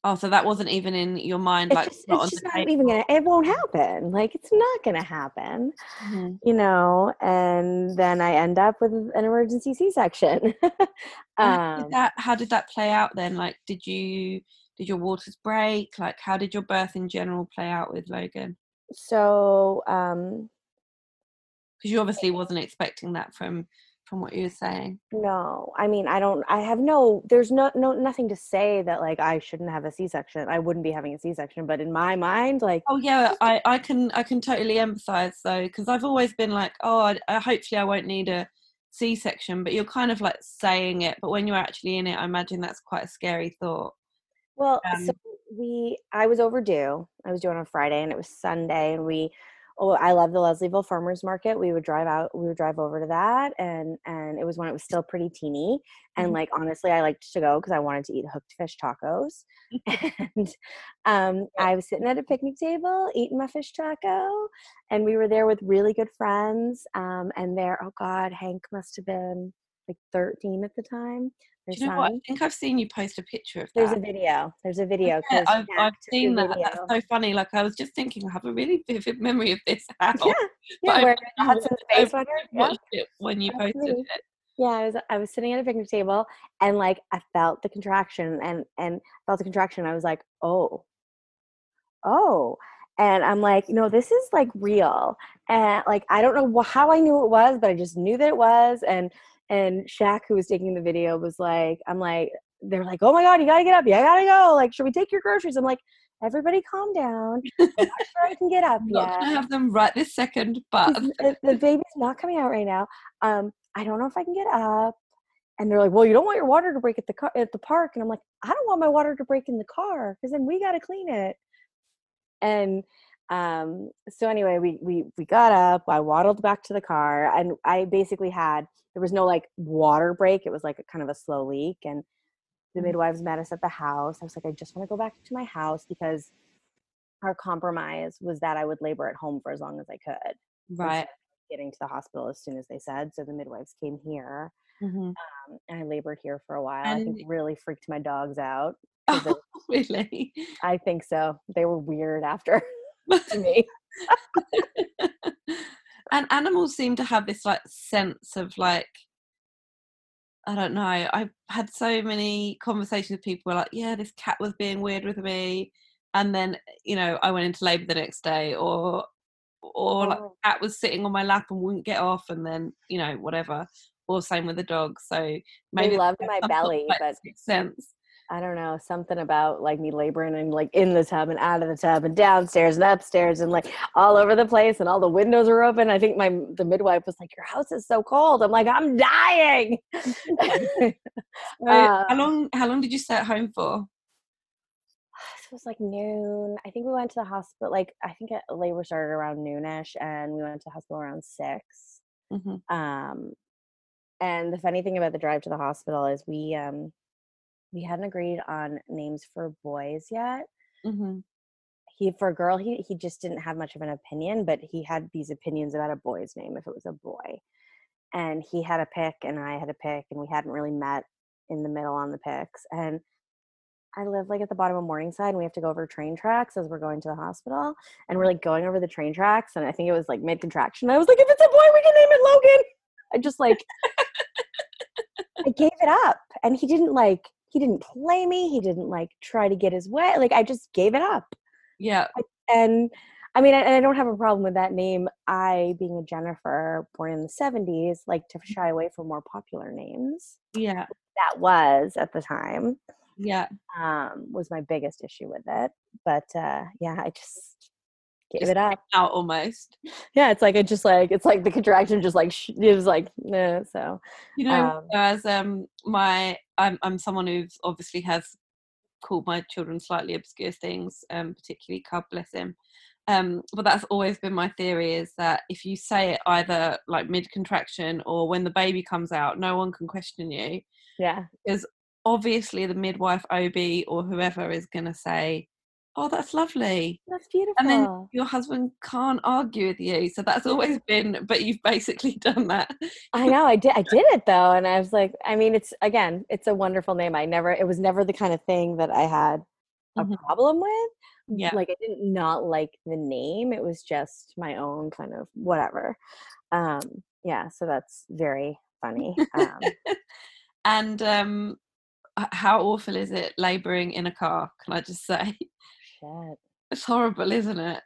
Oh, so that wasn't even in your mind, It's like just not it's just not table. even gonna it won't happen. Like it's not gonna happen. Mhm. you know, and then I end up with an emergency C-section. And how did um, that how did that play out then? Like, did you did your waters break? Like, how did your birth in general play out with Logan? so um, Because you obviously wasn't expecting that from from what you're saying. no, I mean, I don't. I have no. There's no no nothing to say that like I shouldn't have a C-section. I wouldn't be having a C-section, but in my mind, like Oh yeah, I I can I can totally empathise though, because I've always been like, oh, I, I hopefully I won't need a C-section, but you're kind of like saying it, but when you're actually in it, I imagine that's quite a scary thought. Well, Um, so we I was overdue. I was due on a Friday and it was Sunday and we oh I love the Leslieville Farmers Market. We would drive out we would drive over to that and and it was when it was still pretty teeny and Mhm. like honestly I liked to go because I wanted to eat hooked fish tacos. and um I was sitting at a picnic table eating my fish taco and we were there with really good friends um and there oh god Hank must have been like 13 at the time. Do you know what? I think I've seen you post a picture of There's that. a video. There's a oh, video. Yeah, I've, I've seen that. That's so funny. Like I was just thinking, I have a really vivid memory of this house. Yeah, yeah, I wearing don't the Hudson's I Bay. Yeah, it when you that's posted me. it. yeah. I was I was sitting at a picnic table and like I felt the contraction and and felt the contraction. I was like, oh, oh, and I'm like, no, this is like real. And like I don't know how I knew it was, but I just knew that it was. And and Shaq, who was taking the video, was like, I'm like, they're like, oh my god, you gotta get up, you gotta go. Like, should we take your groceries? I'm like, everybody, calm down. I'm not sure I can get up I'm not gonna have them right this second, but the, the baby's not coming out right now. Um, I don't know if I can get up. And they're like, well, you don't want your water to break at the car at the park. And I'm like, I don't want my water to break in the car because then we got to clean it. And um, so anyway, we we we got up. I waddled back to the car, and I basically had there was no like water break. It was like a kind of a slow leak, and the Mhm. midwives met us at the house. I was like, I just want to go back to my house because our compromise was that I would labor at home for as long as I could right. getting to the hospital as soon as they said. So the midwives came here, Mhm. um, and I labored here for a while. I think really freaked my dogs out. Oh, really? I think so. They were weird after to me. and animals seem to have this like sense of like I don't know. I've had so many conversations with people like, yeah, this cat was being weird with me, and then you know I went into labour the next day, or or like Oh. the cat was sitting on my lap and wouldn't get off, and then you know whatever. Or same with the dog. So maybe loved there's my some sort of, belly, but- sixth sense. I don't know, something about like me laboring and like in the tub and out of the tub and downstairs and upstairs and like all over the place and all the windows were open. I think my the midwife was like, Your house is so cold. I'm like, I'm dying. Uh, how long? How long did you stay at home for? it was like noon. I think we went to the hospital. Like I think it, labor started around noonish, and we went to the hospital around six. hmm Um, and the funny thing about the drive to the hospital is we um we hadn't agreed on names for boys yet. hmm He for a girl, he he just didn't have much of an opinion, but he had these opinions about a boy's name if it was a boy. And he had a pick, and I had a pick, and we hadn't really met in the middle on the picks. And I live like at the bottom of Morningside, and we have to go over train tracks as we're going to the hospital. And we're like going over the train tracks, and I think it was like mid contraction. I was like, if it's a boy, we can name it Logan. I just like I gave it up, and he didn't like he didn't play me. He didn't like try to get his way. Like I just gave it up, Yeah. and I mean, I, and I don't have a problem with that name. I, being a Jennifer, born in the '70s, like to shy away from more popular names. Yeah. That was at the time Yeah. um, was my biggest issue with it. But uh, yeah, I just gave Just it up. out almost. Yeah, it's like it just like it's like the contraction just like sh- it was like eh, so. You know, Um, as um my I'm I'm someone who's obviously has called my children slightly obscure things, um, particularly Cub, bless him. Um, but that's always been my theory is that if you say it either like mid contraction or when the baby comes out, no one can question you. Yeah, Because obviously the midwife, OB, or whoever is going to say, "Oh, that's lovely," that's beautiful. and then your husband can't argue with you. So that's always been. But you've basically done that. I know I did I did it though, and I was like, I mean, it's again, it's a wonderful name. I never it was never the kind of thing that I had a Mhm. problem with. Yeah. Like I didn't not like the name. It was just my own kind of whatever. Um, yeah, so that's very funny. Um, and um, how awful is it labouring in a car? Can I just say shit. it's horrible, isn't it?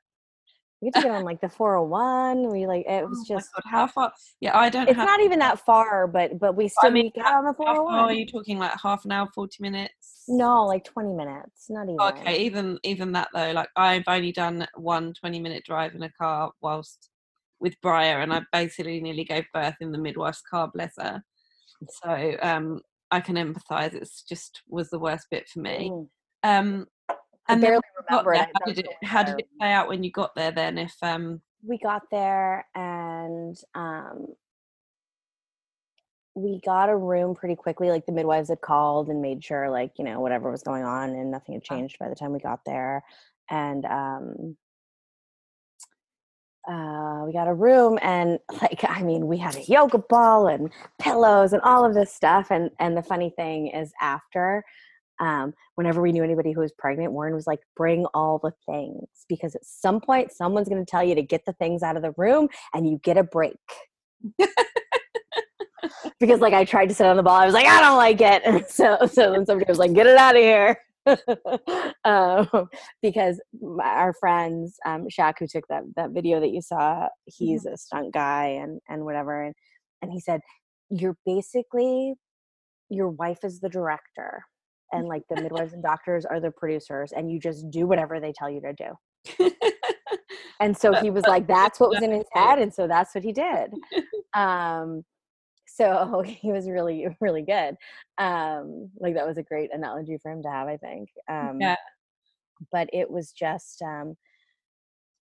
We had to get on like the 401. We like it was Oh just God, how far? Yeah, I don't. it's have, not even that far, but but we still mean, we got on the How far are you talking? Like half an hour, forty minutes? No, like 20 minutes. Not even. Okay, even even that though, like I've only done one 20 minute drive in a car whilst with Briar, and I basically nearly gave birth in the midwife's car, bless her. So um, I can empathise. It's just was the worst bit for me. Mm. Um, I and barely when you got remember it. how did it how did it play out when you got there? Then, if um, we got there and um we got a room pretty quickly like the midwives had called and made sure like you know whatever was going on and nothing had Uh. changed by the time we got there and um uh, we got a room and like i mean we had a yoga ball and pillows and all of this stuff and and the funny thing is after um, whenever we knew anybody who was pregnant, Warren was like, bring all the things because at some point someone's going to tell you to get the things out of the room and you get a break. because like I tried to sit on the ball, I was like, I don't like it. And so, so then somebody was like, get it out of here. um, because my, our friends, um, Shaq, who took that, that video that you saw, he's a stunt guy and, and whatever. And, and he said, you're basically, your wife is the director and like the midwives and doctors are the producers and you just do whatever they tell you to do. And so he was like that's what was in his head and so that's what he did. Um so he was really really good. Um like that was a great analogy for him to have i think. Um yeah, but it was just um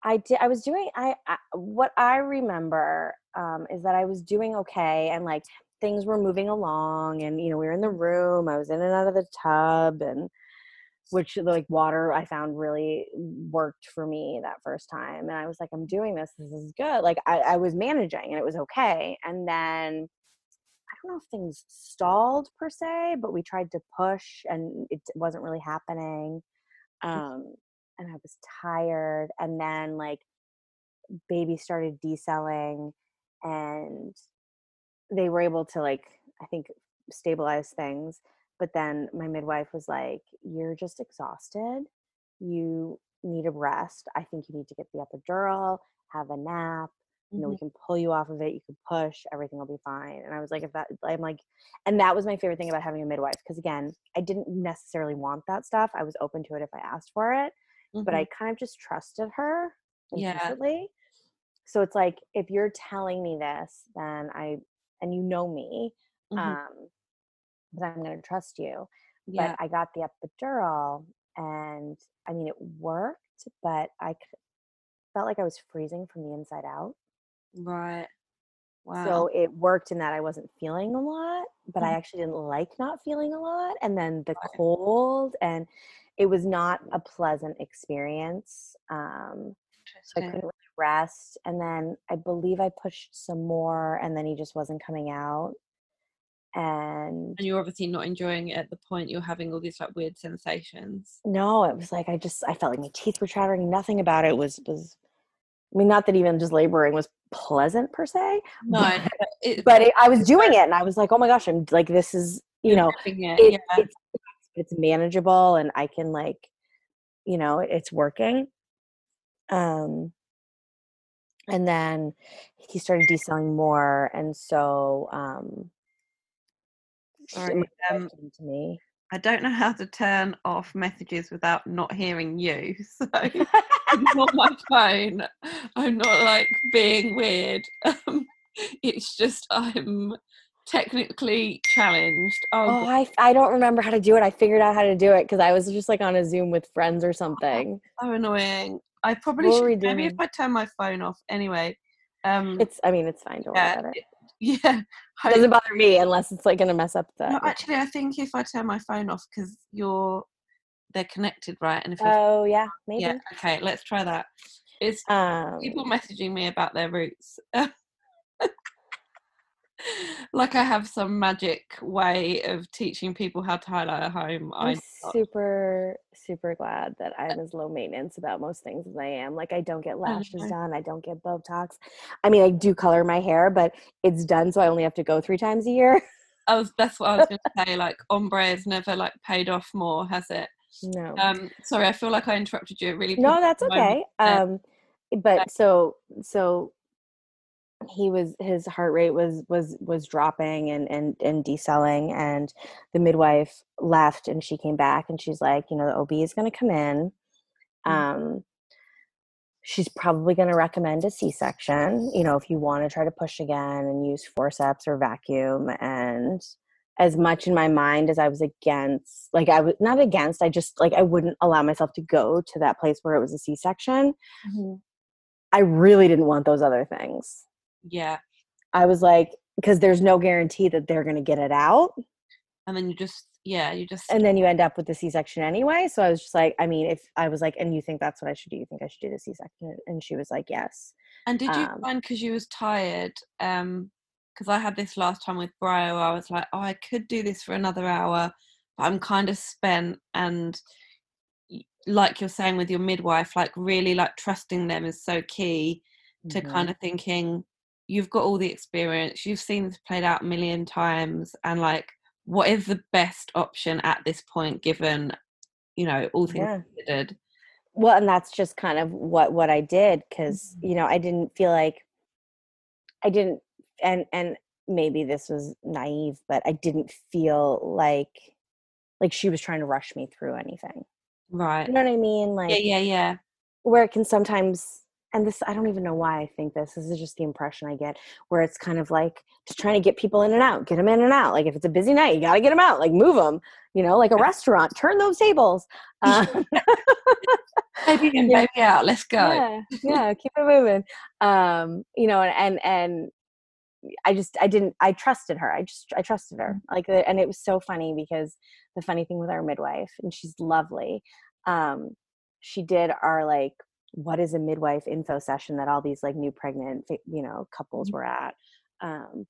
i did i was doing i, I what i remember um is that i was doing okay and like things were moving along and you know we were in the room i was in and out of the tub and which like water i found really worked for me that first time and i was like i'm doing this this is good like i, I was managing and it was okay and then i don't know if things stalled per se but we tried to push and it wasn't really happening um and i was tired and then like baby started decelling and they were able to like i think stabilize things but then my midwife was like you're just exhausted. You need a rest. I think you need to get the epidural have a nap. You know we mm-hmm. can pull you off of it. You can push. Everything will be fine. And i was like if that i'm like and that was my favorite thing about having a midwife because again i didn't necessarily want that stuff. I was open to it if i asked for it but mm-hmm. i kind of just trusted her Yeah. so it's like if you're telling me this then i and you know me Mhm. um then i'm going to trust you yeah, but i got the epidural and i mean it worked but i felt like i was freezing from the inside out right. Wow. so it worked in that i wasn't feeling a lot but i Mhm. actually didn't like not feeling a lot and then the Right. cold and it was not a pleasant experience um so I couldn't rest. And then I believe I pushed some more, and then he just wasn't coming out. And And you're obviously not enjoying it at the point you're having all these like weird sensations. no, it was like I just I felt like my teeth were chattering. Nothing about it was was. I mean, not that even just laboring was pleasant per se, No, but, but it, but it, I was doing it, and I was like, oh my gosh, I'm like this is you know it, yeah. it's it's manageable, and I can like you know it's working. Um, and then he started deselling more, and so um, Sorry, um, to me. I don't know how to turn off messages without not hearing you. So on my phone, I'm not like being weird. Um, it's just I'm technically challenged. Oh, oh I, I don't remember how to do it. I figured out how to do it because I was just like on a Zoom with friends or something. So annoying. I probably should maybe if I turn my phone off anyway. Um it's I mean it's fine, don't yeah, worry about it. Yeah. It doesn't bother me unless it's like gonna mess up the No, actually I think if I turn my phone off because you're they're connected, right? And if Oh yeah, maybe. Yeah, okay, let's try that. It's um, people messaging me about their routes. like I have some magic way of teaching people how to highlight a home. I'm, I'm super, super glad that I'm as low maintenance about most things as I am. Like I don't get lashes done, I don't get Botox. I mean, I do color my hair, but it's done, so I only have to go three times a year. I was that's what I was going to say. Like ombre has never like paid off more, has it? No. Um, sorry, I feel like I interrupted you. Really. No, that's okay. Um, but so so he was his heart rate was was was dropping and and and decelling and the midwife left and she came back and she's like you know the ob is going to come in mm-hmm. um she's probably going to recommend a c-section you know if you want to try to push again and use forceps or vacuum and as much in my mind as i was against like i was not against i just like i wouldn't allow myself to go to that place where it was a c-section mm-hmm. i really didn't want those other things yeah. I was like, because there's no guarantee that they're going to get it out. And then you just, yeah, you just. And then you end up with the C section anyway. So I was just like, I mean, if I was like, and you think that's what I should do? You think I should do the C section? And she was like, yes. And did you um, find because you was tired? Um, because I had this last time with Brio, I was like, oh, I could do this for another hour, but I'm kind of spent. And like you're saying with your midwife, like really like trusting them is so key to mm-hmm. kind of thinking, you've got all the experience you've seen this played out a million times and like what is the best option at this point given you know all things yeah. considered? Well and that's just kind of what what i did because mm-hmm. you know i didn't feel like i didn't and and maybe this was naive but i didn't feel like like she was trying to rush me through anything. Right. You know what i mean? Like yeah yeah yeah. where it can sometimes and this i don't even know why i think this this is just the impression i get where it's kind of like just trying to get people in and out get them in and out like if it's a busy night you got to get them out like move them you know like a restaurant turn those tables um, baby in baby out let's go yeah, yeah keep it moving um you know and and and I just I didn't I trusted her. I just I trusted her. Mm. Like and it was so funny because the funny thing with our midwife and she's lovely. Um she did our like what is a midwife info session that all these like new pregnant you know couples mm-hmm. were at um,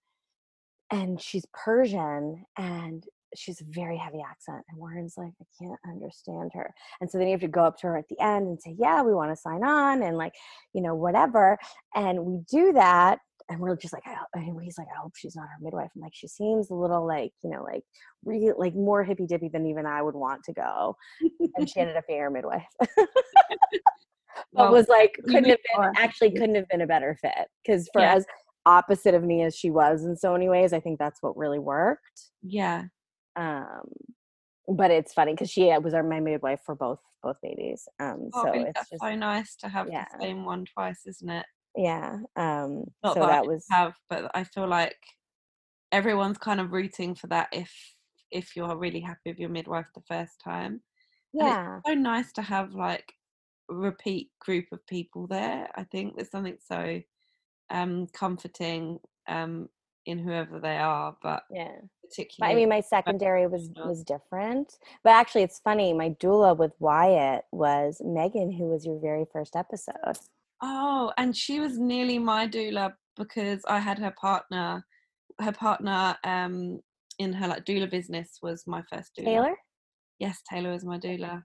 and she's persian and she's a very heavy accent and warren's like i can't understand her and so then you have to go up to her at the end and say yeah we want to sign on and like you know whatever and we do that and we're just like, I, and he's like, I hope she's not her midwife. I'm like, she seems a little like, you know, like really like more hippy dippy than even I would want to go. and she ended up being her midwife. but was like couldn't have been actually couldn't have been a better fit because for yeah. as opposite of me as she was in so many ways i think that's what really worked. Yeah. Um but it's funny because she was our my midwife for both both babies um oh, so it's just, so nice to have yeah. the same one twice isn't it? Yeah um Not so that, that was have but i feel like everyone's kind of rooting for that if if you're really happy with your midwife the first time yeah. so nice to have like repeat group of people there. I think there's something so um, comforting um, in whoever they are, but yeah, particularly. I mean, my secondary was was different, but actually, it's funny. My doula with Wyatt was Megan, who was your very first episode. Oh, and she was nearly my doula because I had her partner. Her partner um, in her like doula business was my first doula. Taylor. Yes, Taylor was my doula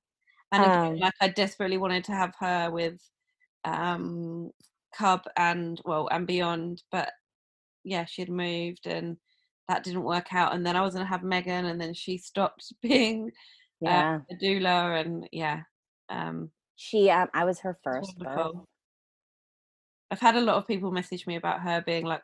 and again, um, like I desperately wanted to have her with um Cub and well and beyond, but yeah, she had moved and that didn't work out. And then I was gonna have Megan, and then she stopped being uh, yeah. A doula, and yeah, um, she um, I was her first. I've had a lot of people message me about her being like,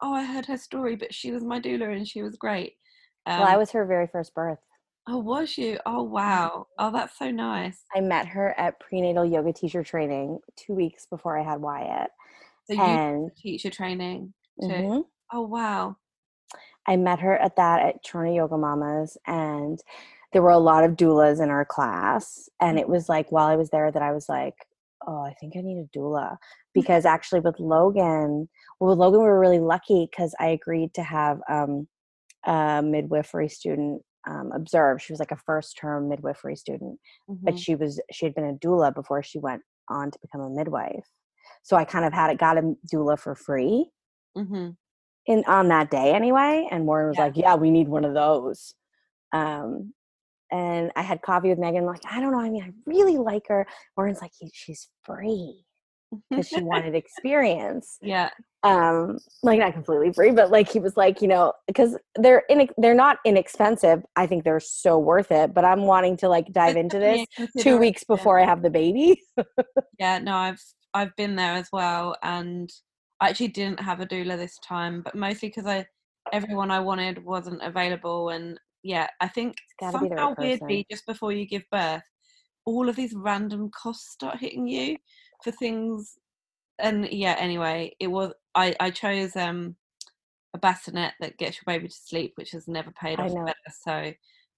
"Oh, I heard her story, but she was my doula and she was great." Um, well, I um was her very first birth. Oh, was you? Oh, wow. Oh, that's so nice. I met her at prenatal yoga teacher training two weeks before I had Wyatt. So you And teacher training too. Mhm. Oh, wow. I met her at that at Toronto Yoga Mamas, and there were a lot of doulas in our class. And it was like while I was there that I was like, oh, I think I need a doula because actually with Logan, well, with Logan we were really lucky because I agreed to have um, a midwifery student um, observe. She was like a first term midwifery student, but Mhm. she was she had been a doula before she went on to become a midwife. So I kind of had it got a doula for free Mhm. in on that day anyway and Warren was Yeah. like yeah we need one of those um and i had coffee with megan like i don't know i mean i really like her Warren's like "He- she's free because she wanted experience. Yeah. um like not completely free but like he was like you know because they're in they're not inexpensive. I think they're so worth it but i'm wanting to like dive into this two weeks before i have the baby. Yeah, no, I've I've been there as well, and I actually didn't have a doula this time, but mostly because I everyone I wanted wasn't available, and yeah, I think gotta be right somehow weirdly, just before you give birth, all of these random costs start hitting you for things, and yeah. Anyway, it was I I chose um a bassinet that gets your baby to sleep, which has never paid I off know. better. So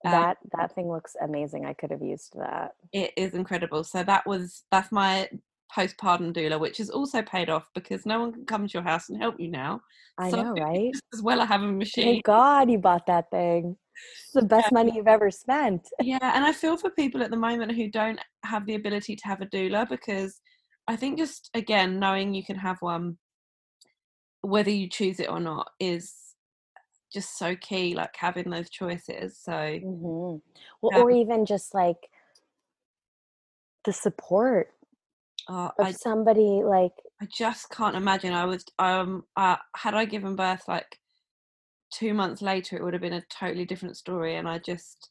um, that that thing looks amazing i could have used that it is incredible. So that was that's my postpartum doula, which has also paid off because no one can come to your house and help you now. i So know right as well I have a machine. Thank God you bought that thing. It's the best money you've ever spent. Yeah, and I feel for people at the moment who don't have the ability to have a doula because I think just again knowing you can have one, whether you choose it or not, is just so key. Like having those choices. So hmm Well, Yeah. or even just like the support uh, of I somebody like I just can't imagine. I was um uh, had I given birth like two months later, it would have been a totally different story. And I just,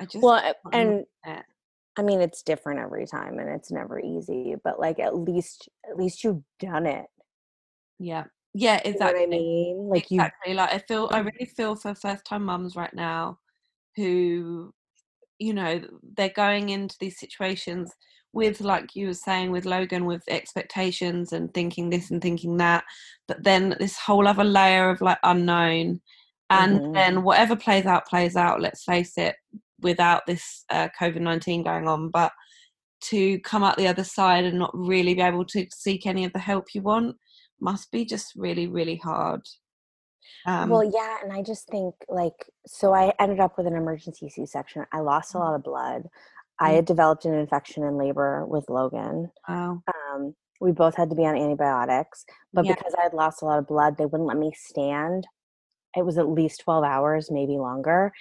I just well, and it. I mean it's different every time, and it's never easy. But like at least at least you've done it. yeah, yeah, You know what exactly. I mean? Like you, exactly. Like I feel, I really feel for first time mums right now, who, you know, they're going into these situations with, like you were saying, with Logan, with expectations and thinking this and thinking that, but then this whole other layer of like unknown, and Mhm. then whatever plays out, plays out. Let's face it, without this uh, COVID nineteen going on, but to come out the other side and not really be able to seek any of the help you want must be just really, really hard. Um, well, yeah, and I just think like so. I ended up with an emergency C-section. I lost a lot of blood. I Mm. had developed an infection in labor with Logan. wow. um, we both had to be on antibiotics but Yeah. because i had lost a lot of blood they wouldn't let me stand it was at least 12 hours maybe longer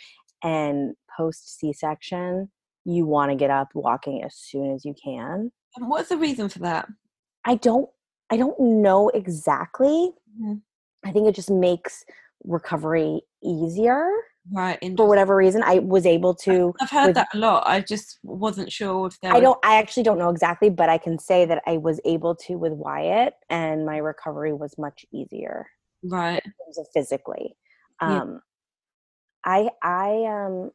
and post c-section you want to get up walking as soon as you can And what's the reason for that? i don't i don't know exactly Mhm. i think it just makes recovery easier Right. for whatever reason i was able to I've heard with- that a lot. I just wasn't sure if there. I was- don't. I actually don't know exactly, but I can say that I was able to with Wyatt, and my recovery was much easier Right. in terms of physically. Yeah. I I um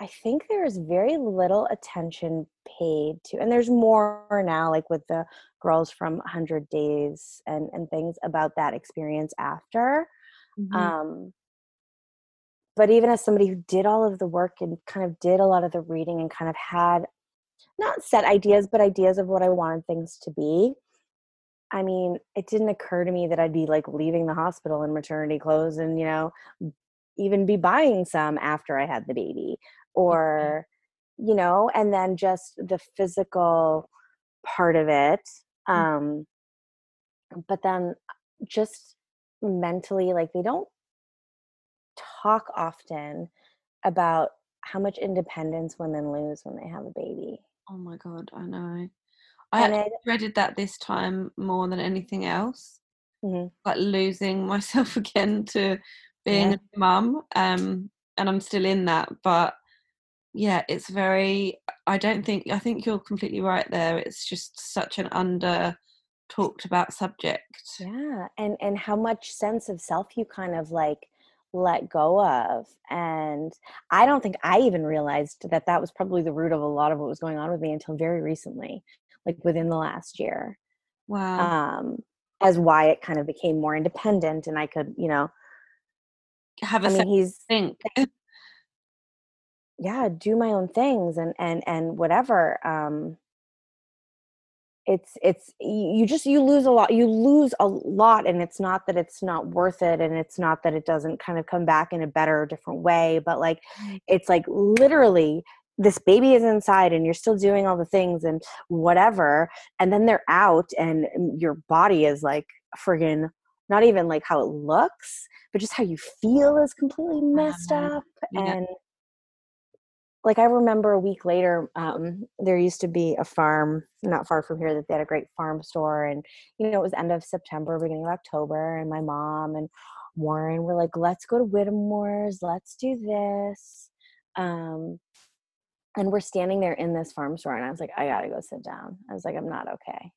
I think there is very little attention paid to, and there's more now, like with the girls from Hundred Days and and things about that experience after. Mhm. Um, but even as somebody who did all of the work and kind of did a lot of the reading and kind of had not set ideas, but ideas of what I wanted things to be. I mean, it didn't occur to me that I'd be like leaving the hospital in maternity clothes and, you know, even be buying some after I had the baby or, you know, and then just the physical part of it. Um, but then just mentally, like they don't talk often about how much independence women lose when they have a baby. oh my god, I know. I it, dreaded that this time more than anything else. Mhm. Like losing myself again to being Yeah. a mum. Um, and I'm still in that, but yeah, it's very. I don't think. I think you're completely right there. It's just such an under talked about subject. yeah, and and how much sense of self you kind of like let go of and i don't think i even realized that that was probably the root of a lot of what was going on with me until very recently like within the last year wow um as why it kind of became more independent and i could you know have a i mean he's think. Yeah do my own things and and and whatever um it's it's you just you lose a lot you lose a lot and it's not that it's not worth it and it's not that it doesn't kind of come back in a better different way but like it's like literally this baby is inside and you're still doing all the things and whatever and then they're out and your body is like friggin not even like how it looks but just how you feel is completely messed Uh-huh. up Yeah. and like I remember a week later, um, there used to be a farm not far from here that they had a great farm store, and you know it was end of September, beginning of October, and my mom and Warren were like, "Let's go to Whittemore's, let's do this," um, and we're standing there in this farm store, and I was like, "I gotta go sit down." I was like, "I'm not okay,"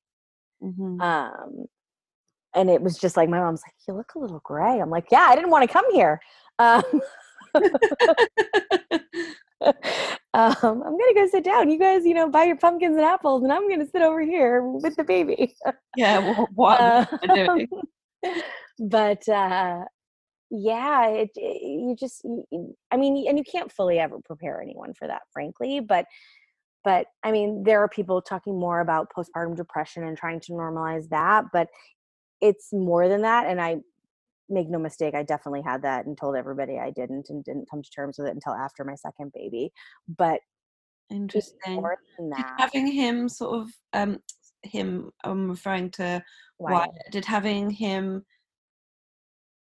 Mhm. um, and it was just like my mom's like, "You look a little gray." I'm like, "Yeah, I didn't want to come here." Um, um, I'm gonna go sit down. You guys, you know, buy your pumpkins and apples, and I'm gonna sit over here with the baby. yeah what, what Um, but uh, yeah, it, it- you just, you- I mean, and you can't fully ever prepare anyone for that, frankly. But, but I mean, there are people talking more about postpartum depression and trying to normalize that, but it's more than that. And I make no mistake, I definitely had that and told everybody I didn't and didn't come to terms with it until after my second baby. But interesting more than did having him sort of um him i'm referring to Wyatt. Wyatt, did having him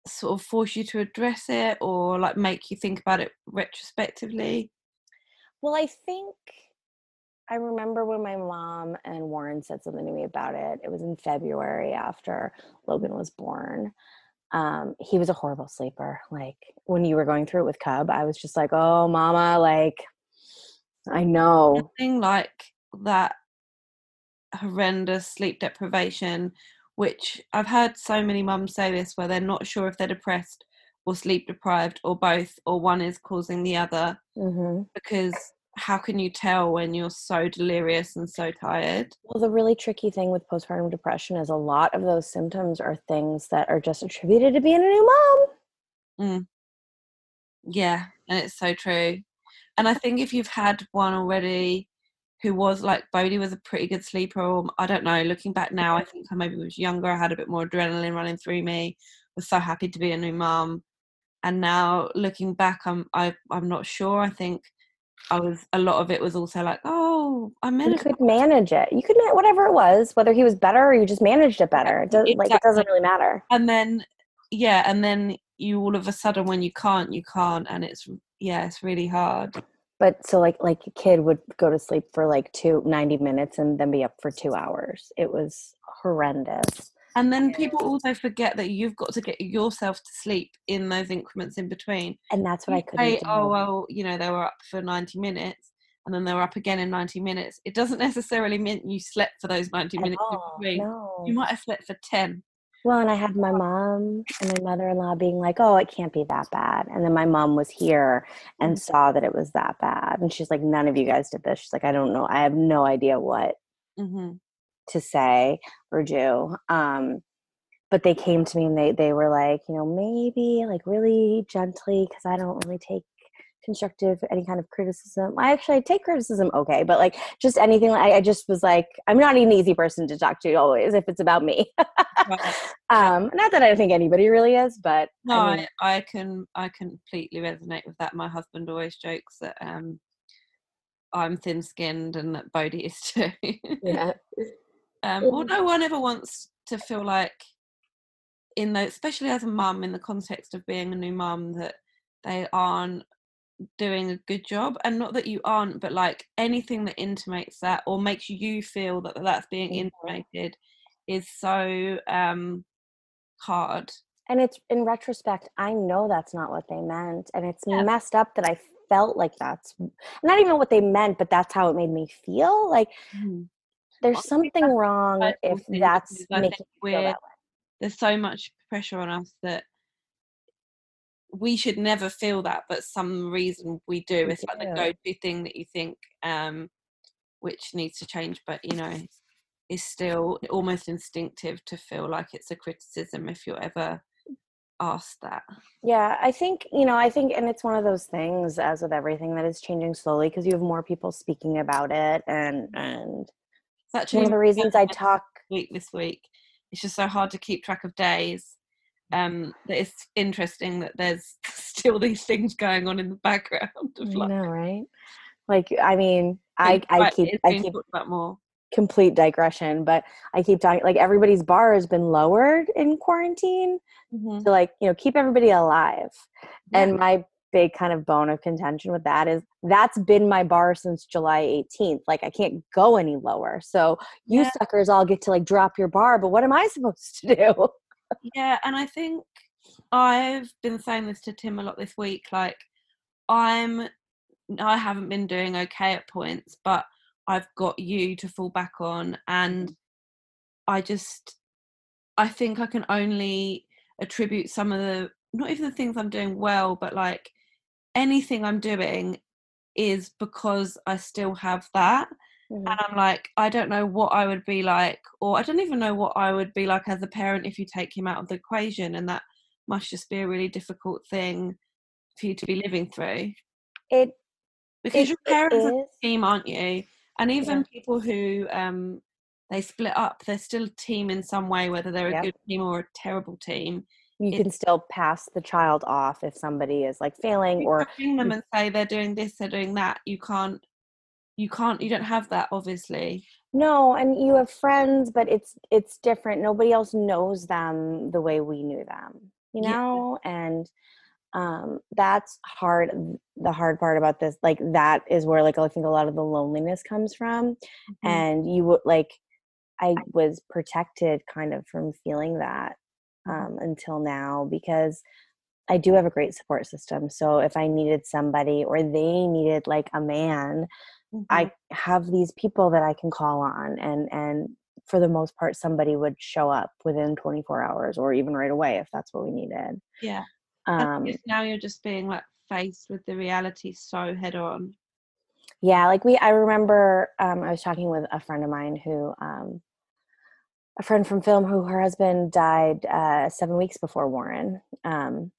sort of force you to address it or like make you think about it retrospectively Well, I think I remember when my mom and Warren said something to me about it. It was in February after Logan was born. Um, he was a horrible sleeper. Like when you were going through it with Cub, I was just like, oh, mama, like, I know. thing like that horrendous sleep deprivation which i've heard so many mums say this where they're not sure if they're depressed or sleep deprived or both or one is causing the other hmm because how can you tell when you're so delirious and so tired Well, the really tricky thing with postpartum depression is a lot of those symptoms are things that are just attributed to being a new mom. Mm. Yeah, and it's so true. And I think if you've had one already who was like Bodhi was a pretty good sleeper, or I don't know, looking back now, I think I maybe was younger, I had a bit more adrenaline running through me, was so happy to be a new mom. And now looking back, I'm I I'm not sure. I think I was a lot of it was also like, oh, I You managed could manage it. You could whatever it was, whether he was better or you just managed it better. It does, like it doesn't really matter. and then yeah, and then you all of a sudden when you can't, you can't, and it's yeah, it's really hard. But so like like a kid would go to sleep for like two 90 minutes and then be up for two hours. It was horrendous. And then people also forget that you've got to get yourself to sleep in those increments in between. And that's what I couldn't say, do. oh well, you know, they were up for ninety minutes, and then they were up again in ninety minutes. It doesn't necessarily mean you slept for those ninety At minutes in all. between. No. You might have slept for ten. Well, and I had my mom and my mother in law being like, oh, it can't be that bad. And then my mom was here and Mm. saw that it was that bad. And she's like, none of you guys did this. She's like, I don't know. I have no idea what hmm to say or do. Um, but they came to me and they they were like, you know, maybe like really gently because I don't really take constructive any kind of criticism. I actually I take criticism okay, but like just anything. I, I just was like, I'm not an easy person to talk to always if it's about me. um, not that I think anybody really is, but No, I I, I can I completely resonate with that. My husband always jokes that um, I'm thin skinned and that Bodhi is too. yeah, um, well, no one ever wants to feel like, in the especially as a mum, in the context of being a new mum, that they aren't doing a good job, and not that you aren't, but like anything that intimates that or makes you feel that that's being intimated is so um, hard. and it's in retrospect, I know that's not what they meant, and it's Yeah. messed up that I felt like that's not even what they meant, but that's how it made me feel. Like there's something wrong if that's making you feel that way. there's so much pressure on us that we should never feel that, but some reason we do. It's like the go-to thing that you think, um, which needs to change. But you know, is still almost instinctive to feel like it's a criticism if you're ever asked that. Yeah, I think, you know, I think, and it's one of those things, as with everything, that is changing slowly because you have more people speaking about it. And, and Actually one of the reasons I talk, week this week. It's just so hard to keep track of days. Um, that it's interesting that there's still these things going on in the background I of know, right? Like, I mean, I, I keep, I keep about more. complete digression, but I keep talking, like, everybody's bar has been lowered in quarantine Mhm. to, like, you know, keep everybody alive. Yeah. And my big kind of bone of contention with that is that's been my bar since July 18th. Like I can't go any lower. So you Yeah. suckers all get to like drop your bar, but what am I supposed to do? Yeah, and I think I've been saying this to Tim a lot this week. Like, I'm, I haven't been doing okay at points, but I've got you to fall back on, and mm. I just, I think I can only attribute some of the, not even the things I'm doing well, but like anything I'm doing is because I still have that and I'm like, I don't know what I would be like, or I don't even know what I would be like as a parent if you take him out of the equation, and that must just be a really difficult thing for you to be living through. It, because it, your parents are a team, aren't you? And even people who um they split up, they're still a team in some way, whether they're a good team or a terrible team. You can still pass the child off if somebody is like failing You or can't them and say they're doing this, they're doing that. You can't. You can't. You don't have that, obviously. no, and you have friends, but it's it's different. Nobody else knows them the way we knew them, you Yeah. know? And um that's hard the hard part about this like that is where like i think a lot of the loneliness comes from Mhm. and you would like i was protected kind of from feeling that. Um until now because i do have a great support system so if i needed somebody or they needed like a man Mhm. i have these people that i can call on and and for the most part somebody would show up within 24 hours or even right away if that's what we needed yeah. Um now you're just being like faced with the reality so head on. yeah like we i remember um i was talking with a friend of mine who um a friend from film who her husband died uh seven weeks before warren. Um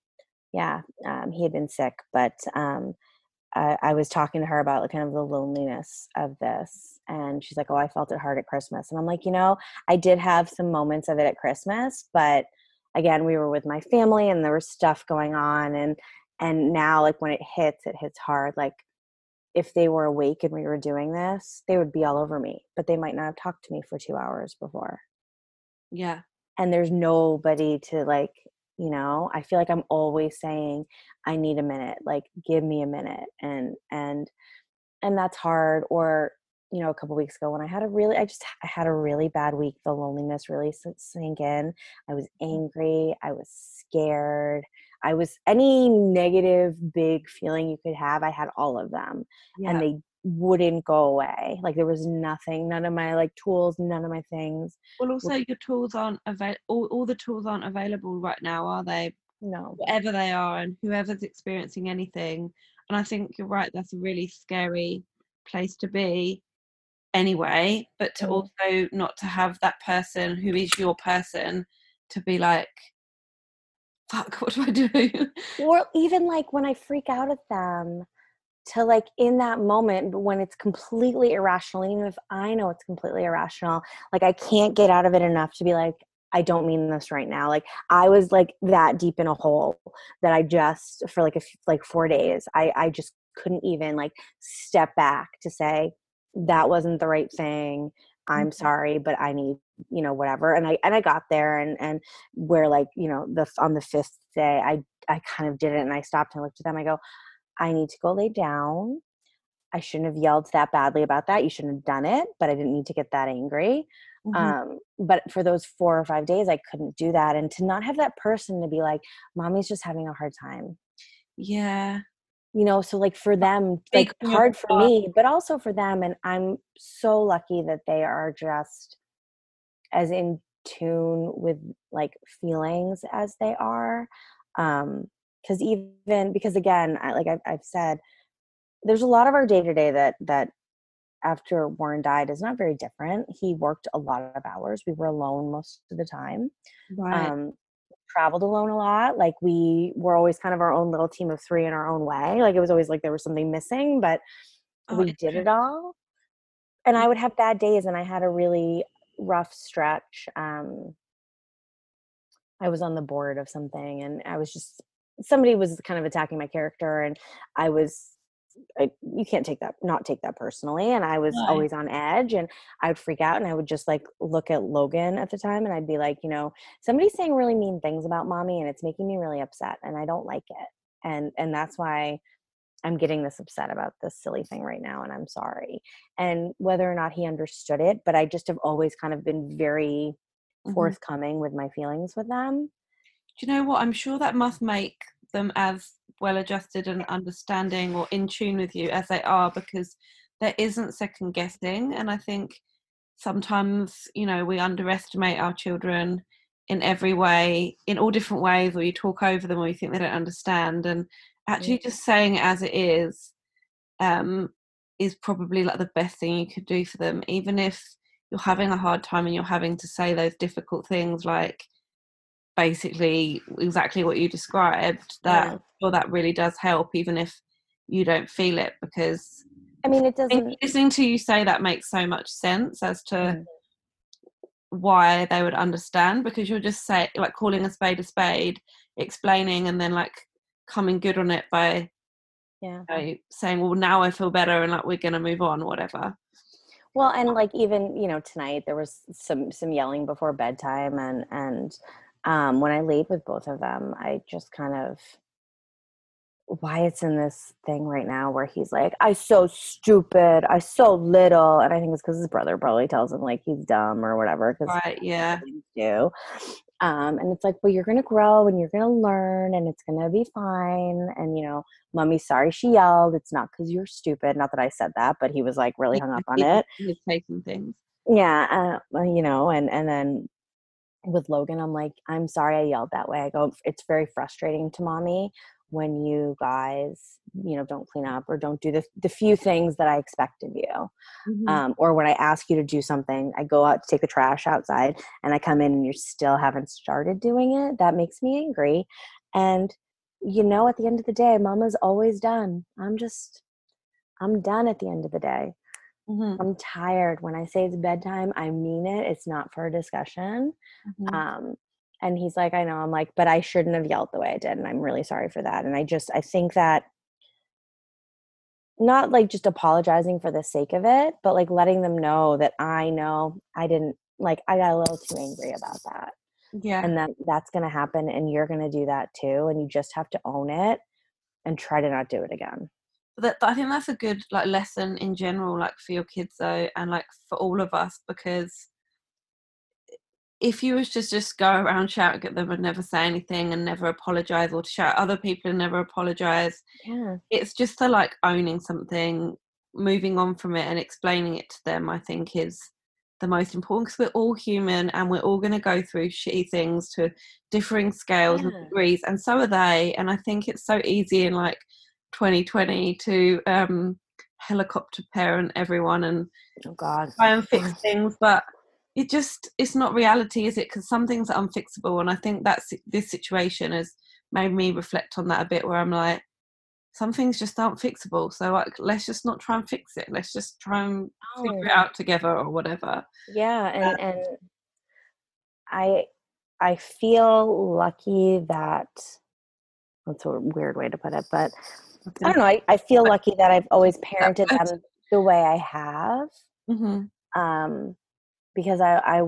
yeah um he had been sick but um I, I was talking to her about kind of the loneliness of this and she's like oh i felt it hard at christmas. And i'm like you know i did have some moments of it at christmas but again we were with my family and there was stuff going on and and now like when it hits it hits hard. Like if they were awake and we were doing this they would be all over me but they might not have talked to me for two hours before Yeah. and there's nobody to like you know i feel like i'm always saying i need a minute like give me a minute and and and that's hard or you know a couple weeks ago when i had a really i just i had a really bad week the loneliness really sank in i was mm. angry i was scared i was any negative big feeling you could have i had all of them Yeah. and they wouldn't go away like there was nothing none of my like tools none of my things well, also your tools aren't available. All, all the tools aren't available right now, are they? no Whatever they are, and whoever's experiencing anything. And I think you're right. That's a really scary place to be, anyway. But to Mm. also not to have that person who is your person to be like, "Fuck, what do I do?" or even like when I freak out at them to like in that moment when it's completely irrational even if I know it's completely irrational like I can't get out of it enough to be like I don't mean this right now. Like I was like that deep in a hole that I just for like a f- like 4 days I I just couldn't even like step back to say that wasn't the right thing. I'm Mhm. sorry but I need you know whatever. And I and I got there and and where like you know the on the fifth day I I kind of did it and I stopped and looked at them I go I need to go lay down. I shouldn't have yelled that badly about that. You shouldn't have done it, but I didn't need to get that angry. Mhm. Um, but for those four or five days, I couldn't do that. And to not have that person to be like, mommy's just having a hard time. yeah. You know, so like for them, like hard for part. me, but also for them. And I'm so lucky that they are just as in tune with like feelings as they are. Um, because even because again I, like I've, I've said there's a lot of our day to day that that after warren died is not very different. He worked a lot of hours. We were alone most of the time. Right. um traveled alone a lot. Like we were always kind of our own little team of three in our own way. Like it was always like there was something missing but Oh, we did it all. And i would have bad days and i had a really rough stretch um i was on the board of something and i was just somebody was kind of attacking my character and i was I, you can't take that not take that personally and i was No. always on edge and i would freak out and i would just like look at logan at the time and i'd be like you know somebody's saying really mean things about mommy and it's making me really upset and i don't like it and and that's why i'm getting this upset about this silly thing right now and i'm sorry and whether or not he understood it but i just have always kind of been very Mhm. forthcoming with my feelings with them Do you know what? I'm sure that must make them as well adjusted and understanding or in tune with you as they are because there isn't second guessing. And I think sometimes, you know, we underestimate our children in every way, in all different ways, or you talk over them or you think they don't understand. And actually just saying it as it is um, is probably like the best thing you could do for them, even if you're having a hard time and you're having to say those difficult things like basically exactly what you described that Yeah. I'm that really does help even if you don't feel it because i mean it doesn't listening to you say that makes so much sense as to Mm. why they would understand because you're just say like calling a spade a spade explaining and then like coming good on it by yeah you know, saying well now i feel better and like we're gonna move on whatever Well, and like even you know tonight there was some some yelling before bedtime, and and um, when I laid with both of them, I just kind of Wyatt's in this thing right now where he's like, "I so stupid, I so little," and I think it's because his brother probably tells him like he's dumb or whatever. Because right yeah do. Um, and it's like, well, you're gonna grow and you're gonna learn, and it's gonna be fine. And you know, mommy's sorry she yelled. It's not because you're stupid. Not that I said that, but he was like really hung up on He- it. he's taking things Yeah, uh, you know, and and then with Logan, I'm like, I'm sorry I yelled that way. I go, it's very frustrating to mommy when you guys, you know, don't clean up or don't do the the few things that I expect of you. Mhm. Um, or when I ask you to do something, I go out to take the trash outside and I come in and you still haven't started doing it. That makes me angry. And you know, at the end of the day, mama's always done. I'm just, I'm done at the end of the day. Mhm. I'm tired. When I say it's bedtime, I mean it. It's not for a discussion. Mhm. Um, and he's like, I know. I'm like, but I shouldn't have yelled the way I did. And I'm really sorry for that. And I just, I think that not like just apologizing for the sake of it, but like letting them know that I know I didn't, like, I got a little too angry about that. yeah And that that's going to happen. And you're going to do that too. And you just have to own it and try to not do it again. That I think that's a good like lesson in general, like for your kids though, and like for all of us, because if you was just just go around shouting at them and never say anything and never apologize, or to shout at other people and never apologize, Yeah. it's just the like owning something, moving on from it, and explaining it to them. I think is the most important because we're all human and we're all going to go through shitty things to differing scales and degrees, and so are they. And I think it's so easy in like 2020 to um helicopter parent everyone and Oh, God. try and fix things but it just it's not reality is it? Because some things are unfixable and i think that's this situation has made me reflect on that a bit where i'm like some things just aren't fixable so like let's just not try and fix it. Let's just try and figure it out together or whatever. Yeah, and and I I feel lucky that that's a weird way to put it, but I don't know. I, I feel lucky that I've always parented them the way I have. hmm Um, because I, I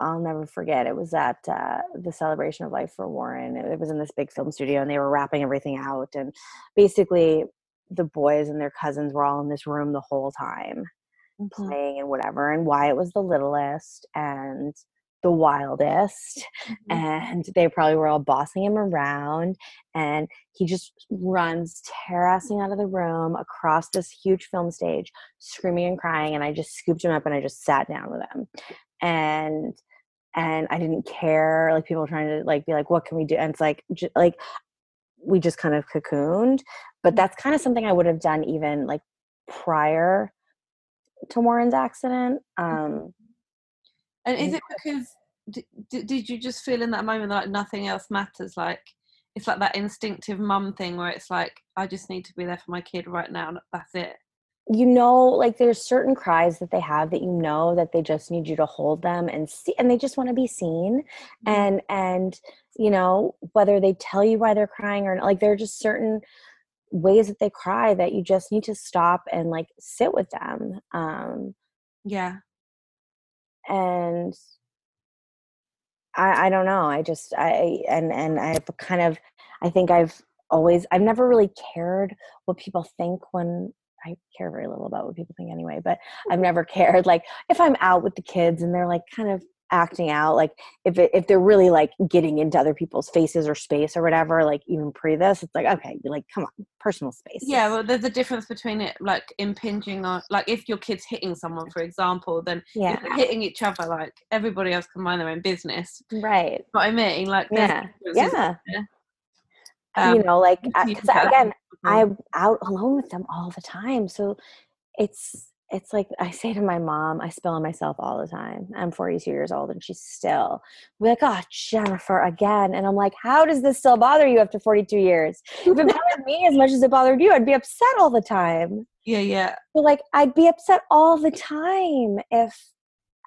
I'll never forget. It was at uh, the celebration of life for Warren. It was in this big film studio, and they were wrapping everything out. And basically, the boys and their cousins were all in this room the whole time Mm-hmm. playing and whatever. And Wyatt was the littlest and the wildest Mm-hmm. and they probably were all bossing him around and he just runs terrassing out of the room across this huge film stage screaming and crying and i just scooped him up and i just sat down with him and and i didn't care like people were trying to like be like what can we do and it's like j- like we just kind of cocooned. But that's kind of something I would have done even like prior to Warren's accident. Um, and is it because did, did you just feel in that moment like nothing else matters? Like it's like that instinctive mum thing where it's like I just need to be there for my kid right now. And that's it. You know, like there's certain cries that they have that you know that they just need you to hold them and see, and they just want to be seen. Mm-hmm. And and you know whether they tell you why they're crying or not, like there are just certain ways that they cry that you just need to stop and like sit with them. Um, yeah. And I, I don't know. I just I and and I've kind of I think I've always I've never really cared what people think when I care very little about what people think anyway, but I've mm-hmm. never cared like if I'm out with the kids and they're like kind of acting out like if it, if they're really like getting into other people's faces or space or whatever like even pre this it's like okay you're like come on personal space yeah well there's a difference between it like impinging on like if your kid's hitting someone for example then yeah. hitting each other like everybody else can mind their own business. Right. But i mean? Like yeah yeah. um, you know like because again i'm out alone with them all the time so it's it's like I say to my mom, I spill on myself all the time. I'm 42 years old and she's still like, oh, Jennifer again. And I'm like, how does this still bother you after 42 years? If it bothered me as much as it bothered you, I'd be upset all the time. Yeah, yeah. So like I'd be upset all the time if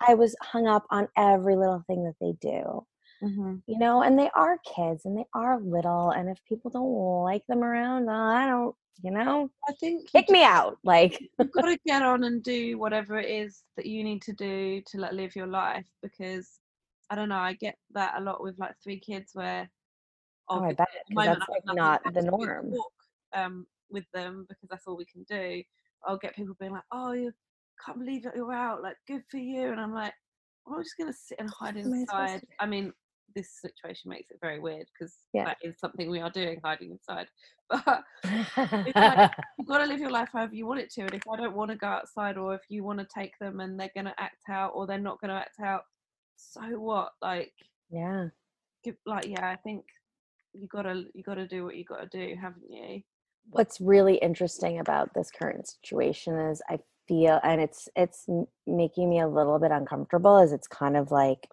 I was hung up on every little thing that they do. Mm-hmm. You know, and they are kids and they are little. And if people don't like them around, I don't you know i think kick me out like you've got to get on and do whatever it is that you need to do to like live your life because i don't know i get that a lot with like three kids where oh, I bet that's like not the norm walk, um with them because that's all we can do i'll get people being like oh you can't believe that you're out like good for you and i'm like i'm just gonna sit and hide inside i mean this situation makes it very weird because yeah. that is something we are doing, hiding inside. But like, you've got to live your life however you want it to. And if I don't want to go outside, or if you want to take them and they're going to act out, or they're not going to act out, so what? Like, yeah, like yeah, I think you gotta you gotta do what you gotta do, haven't you? What's really interesting about this current situation is I feel, and it's it's making me a little bit uncomfortable, is it's kind of like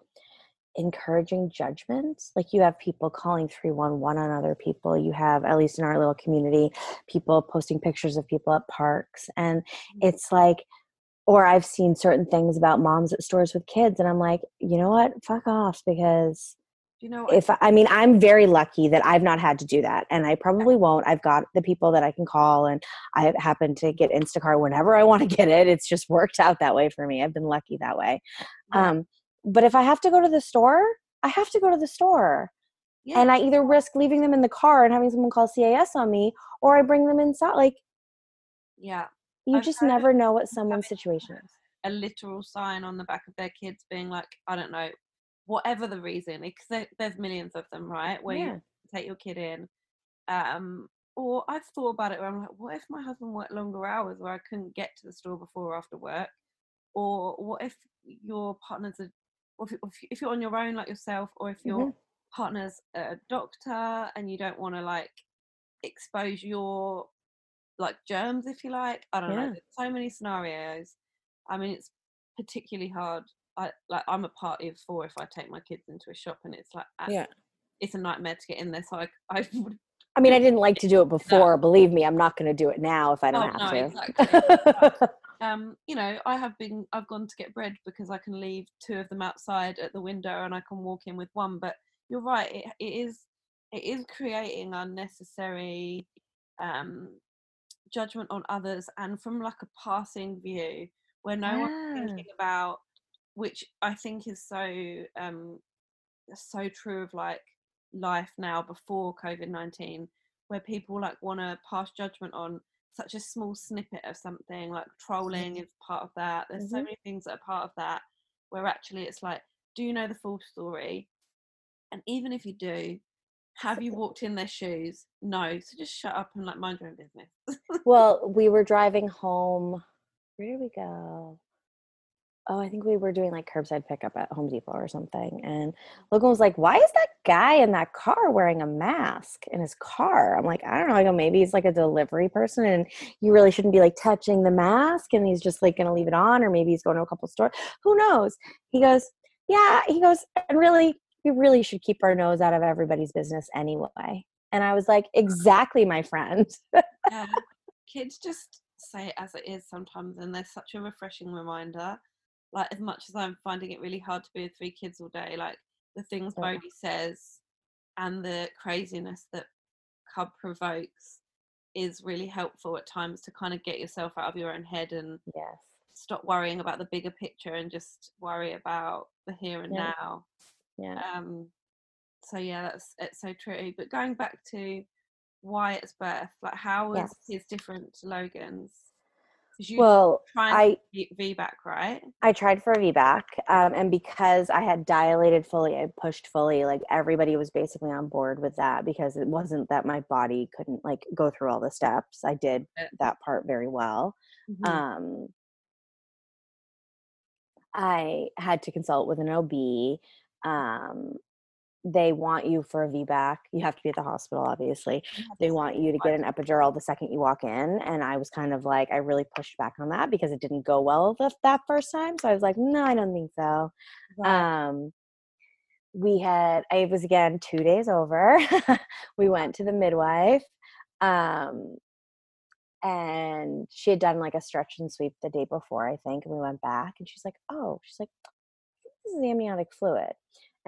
encouraging judgment like you have people calling 311 on other people you have at least in our little community people posting pictures of people at parks and mm-hmm. it's like or i've seen certain things about moms at stores with kids and i'm like you know what? Fuck off because you know if i mean i'm very lucky that i've not had to do that and i probably won't. I've got the people that i can call and i happen to get instacart whenever i want to get it. It's just worked out that way for me. I've been lucky that way. Um but if I have to go to the store, I have to go to the store. Yeah. And I either risk leaving them in the car and having someone call CAS on me, or I bring them inside. Like, yeah, you I've just never know what someone's situation is. A literal sign on the back of their kids being like, I don't know, whatever the reason, because there's millions of them, right? Where yeah. you take your kid in. Um, or I've thought about it where I'm like, what if my husband worked longer hours where I couldn't get to the store before or after work? Or what if your partner's a or if, if you're on your own like yourself or if your mm-hmm. partner's a doctor and you don't want to like expose your like germs if you like i don't yeah. know There's so many scenarios i mean it's particularly hard i like i'm a party of four if i take my kids into a shop and it's like yeah it's a nightmare to get in there so i, I would I mean, I didn't like to do it before. No. Believe me, I'm not going to do it now if I don't oh, have no, to. Exactly. um, you know, I have been, I've gone to get bread because I can leave two of them outside at the window and I can walk in with one. But you're right, it, it is, it is creating unnecessary um, judgment on others and from like a passing view where no yeah. one's thinking about, which I think is so, um, so true of like life now before COVID 19, where people like want to pass judgment on such a small snippet of something like trolling is part of that there's mm-hmm. so many things that are part of that where actually it's like do you know the full story? And even if you do have you walked in their shoes? No so just shut up and like mind your own business. Well we were driving home where did we go? Oh i think we were doing like curbside pickup at home depot or something and logan was like why is that guy in that car wearing a mask in his car. I'm like, I don't know. I go, maybe he's like a delivery person and you really shouldn't be like touching the mask and he's just like going to leave it on or maybe he's going to a couple stores. Who knows? He goes, yeah. He goes, and really, we really should keep our nose out of everybody's business anyway. And I was like, uh-huh. exactly, my friend. yeah. Kids just say it as it is sometimes and they're such a refreshing reminder. Like as much as I'm finding it really hard to be with three kids all day, like the things yeah. Bodhi says and the craziness that Cub provokes is really helpful at times to kind of get yourself out of your own head and yes. stop worrying about the bigger picture and just worry about the here and yeah. now. Yeah. Um, so yeah, that's it's so true. But going back to Wyatt's birth, like how was yes. his different to Logan's? Well, I VBAC, right? I tried for a VBAC, um, and because I had dilated fully, I pushed fully. Like everybody was basically on board with that because it wasn't that my body couldn't like go through all the steps. I did that part very well. Mm-hmm. Um, I had to consult with an OB. Um, they want you for a VBAC. You have to be at the hospital, obviously. They want you to get an epidural the second you walk in. And I was kind of like, I really pushed back on that because it didn't go well the, that first time. So I was like, no, I don't think so. Um, we had, it was again two days over. we went to the midwife. Um, and she had done like a stretch and sweep the day before, I think. And we went back and she's like, oh, she's like, this is amniotic fluid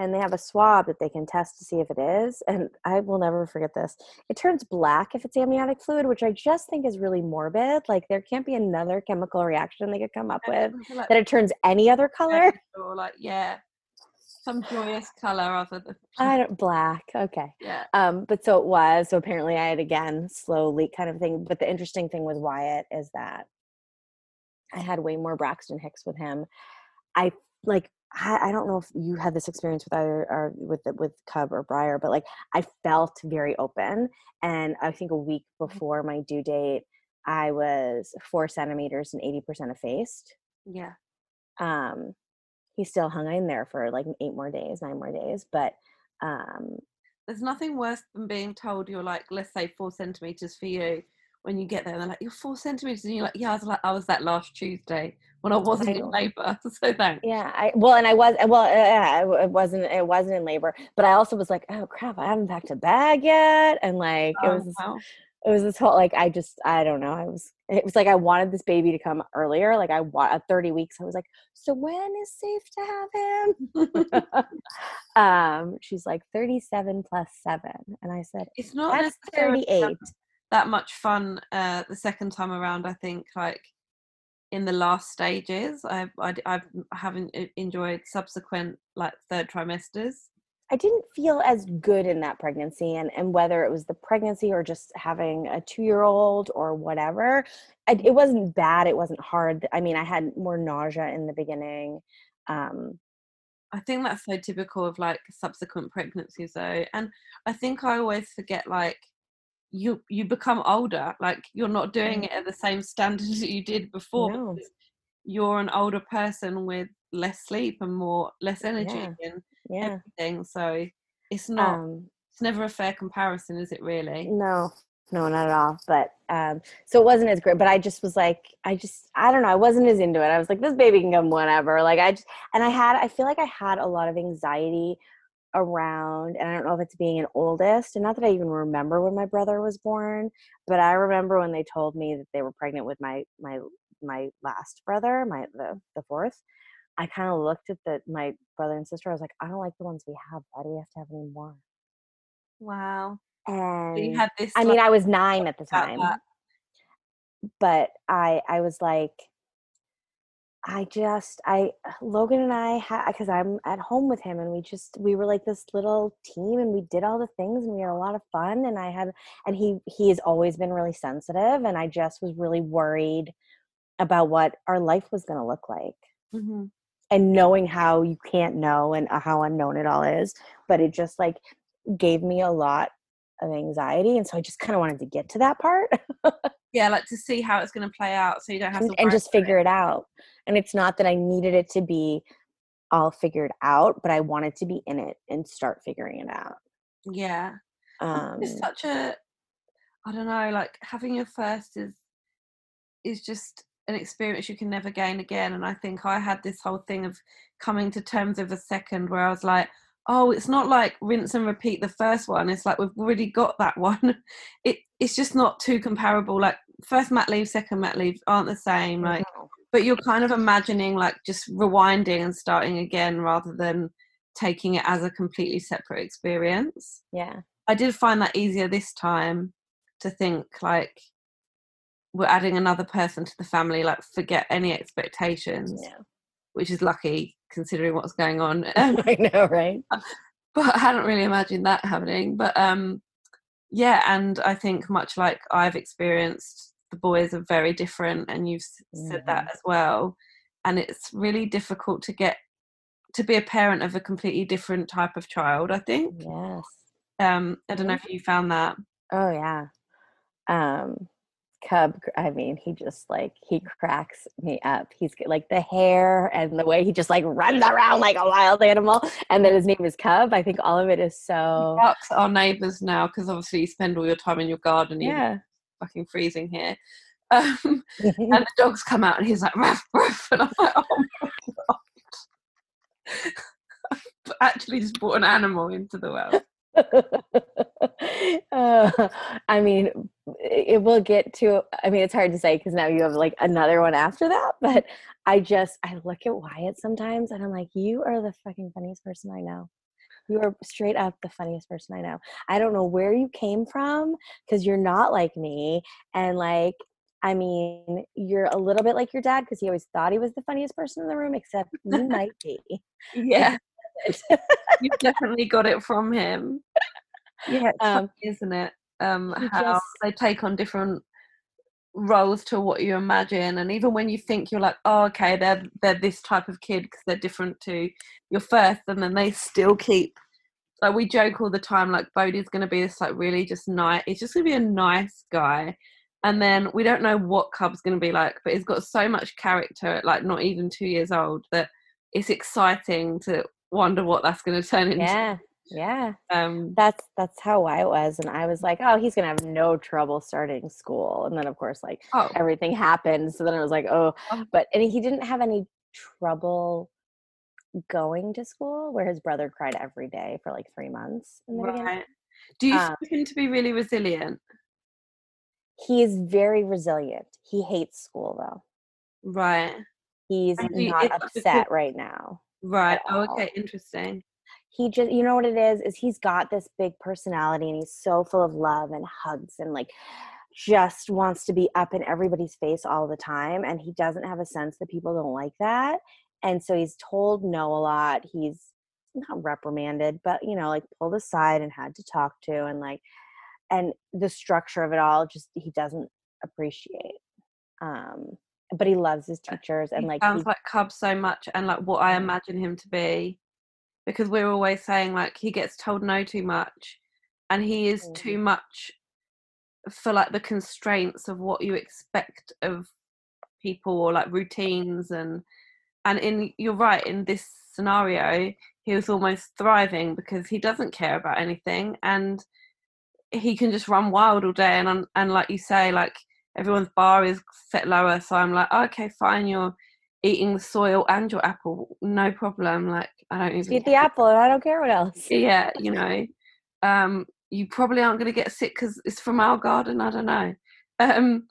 and they have a swab that they can test to see if it is. And I will never forget this. It turns black if it's amniotic fluid, which I just think is really morbid. Like there can't be another chemical reaction they could come up with like, that it turns any other color. Or like yeah, some joyous color other than I don't black. Okay. Yeah. Um, but so it was. So apparently I had again slowly kind of thing. But the interesting thing with Wyatt is that I had way more Braxton Hicks with him. I like I, don't know if you had this experience with either or with with Cub or Briar, but like I felt very open, and I think a week mm-hmm. before my due date, I was four centimeters and eighty percent effaced. Yeah. Um, he still hung in there for like eight more days, nine more days, but um, there's nothing worse than being told you're like, let's say four centimeters for you, when you get there, they're like, "You're four centimeters," and you're like, "Yeah, I was like, I was that last Tuesday when I wasn't I in labor." So thanks. Yeah, I well, and I was well, uh, it wasn't it wasn't in labor, but I also was like, "Oh crap, I haven't packed a bag yet," and like oh, it was. This, wow. It was this whole like I just I don't know I was it was like I wanted this baby to come earlier like I want at 30 weeks I was like so when is safe to have him um she's like 37 plus 7 and I said it's not that's 38 that much fun uh, the second time around. I think like in the last stages, I I, I haven't enjoyed subsequent like third trimesters. I didn't feel as good in that pregnancy, and and whether it was the pregnancy or just having a two year old or whatever, I, it wasn't bad. It wasn't hard. I mean, I had more nausea in the beginning. Um, I think that's so typical of like subsequent pregnancies, though, and I think I always forget like you you become older like you're not doing it at the same standard that you did before no. you're an older person with less sleep and more less energy yeah. and yeah. everything so it's not um, it's never a fair comparison is it really no no not at all but um so it wasn't as great but i just was like i just i don't know i wasn't as into it i was like this baby can come whenever like i just and i had i feel like i had a lot of anxiety around and i don't know if it's being an oldest and not that i even remember when my brother was born but i remember when they told me that they were pregnant with my my my last brother my the, the fourth i kind of looked at the my brother and sister i was like i don't like the ones we have why do we have to have any more. Wow. And so you had this i mean i was nine at the time but i i was like I just I Logan and I had because I'm at home with him and we just we were like this little team and we did all the things and we had a lot of fun and I had and he he has always been really sensitive and I just was really worried about what our life was going to look like. Mm-hmm. And knowing how you can't know and uh, how unknown it all is, but it just like gave me a lot of anxiety and so I just kind of wanted to get to that part. yeah, like to see how it's going to play out so you don't have and, to and just figure it. it out and it's not that i needed it to be all figured out, but I wanted to be in it and start figuring it out. Yeah. Um, it's such a I don't know, like having your first is is just an experience you can never gain again. And I think I had this whole thing of coming to terms with a second where I was like, oh, it's not like rinse and repeat the first one. It's like we've already got that one. It it's just not too comparable. Like first mat leave, second mat leave aren't the same. Like but you're kind of imagining like just rewinding and starting again rather than taking it as a completely separate experience. Yeah. I did find that easier this time to think like we're adding another person to the family, like forget any expectations. Yeah. Which is lucky considering what's going on. I know, right? but I hadn't really imagined that happening. But um yeah, and I think much like I've experienced, the boys are very different and you've said mm-hmm. that as well. And it's really difficult to get to be a parent of a completely different type of child, I think. Yes. Um, I don't know if you found that. Oh yeah. Um Cub, I mean, he just like he cracks me up. He's like the hair and the way he just like runs around like a wild animal. And then his name is Cub. I think all of it is so. He our neighbors now because obviously you spend all your time in your garden. Yeah. Fucking freezing here. Um, and the dogs come out and he's like ruff ruff, and I'm like, oh my god. actually just brought an animal into the world. uh, I mean, it will get to. I mean, it's hard to say because now you have like another one after that. But I just I look at Wyatt sometimes and I'm like, you are the fucking funniest person I know. You are straight up the funniest person I know. I don't know where you came from because you're not like me, and like I mean, you're a little bit like your dad because he always thought he was the funniest person in the room, except you might be. Yeah. You've definitely got it from him. Yeah, um, funny, isn't it? Um, how just, they take on different roles to what you imagine, and even when you think you're like, oh, okay, they're they're this type of kid because they're different to your first, and then they still keep. Like we joke all the time, like Bodhi's going to be this like really just nice. He's just going to be a nice guy, and then we don't know what Cub's going to be like, but he's got so much character at like not even two years old that it's exciting to wonder what that's going to turn into. Yeah, yeah. Um, that's that's how I was, and I was like, oh, he's to have no trouble starting school, and then of course, like oh. everything happened, so then I was like, oh, oh, but and he didn't have any trouble going to school, where his brother cried every day for like three months in the right. beginning. Do you um, him to be really resilient? He is very resilient. He hates school though. Right. He's not upset right now. Right. Oh, okay. Interesting. He just, you know what it is, is he's got this big personality and he's so full of love and hugs and like just wants to be up in everybody's face all the time. And he doesn't have a sense that people don't like that. And so he's told no a lot. He's not reprimanded, but you know, like pulled aside and had to talk to and like, and the structure of it all just he doesn't appreciate. Um, but he loves his teachers and he like sounds like Cub so much and like what I imagine him to be because we're always saying like he gets told no too much and he is mm-hmm. too much for like the constraints of what you expect of people or like routines and and in you're right in this scenario he was almost thriving because he doesn't care about anything and he can just run wild all day and and like you say like everyone's bar is set lower so i'm like okay fine you're eating the soil and your apple no problem like i don't even eat the apple and i don't care what else. Yeah you know um you probably aren't going to get sick because it's from our garden i don't know. Um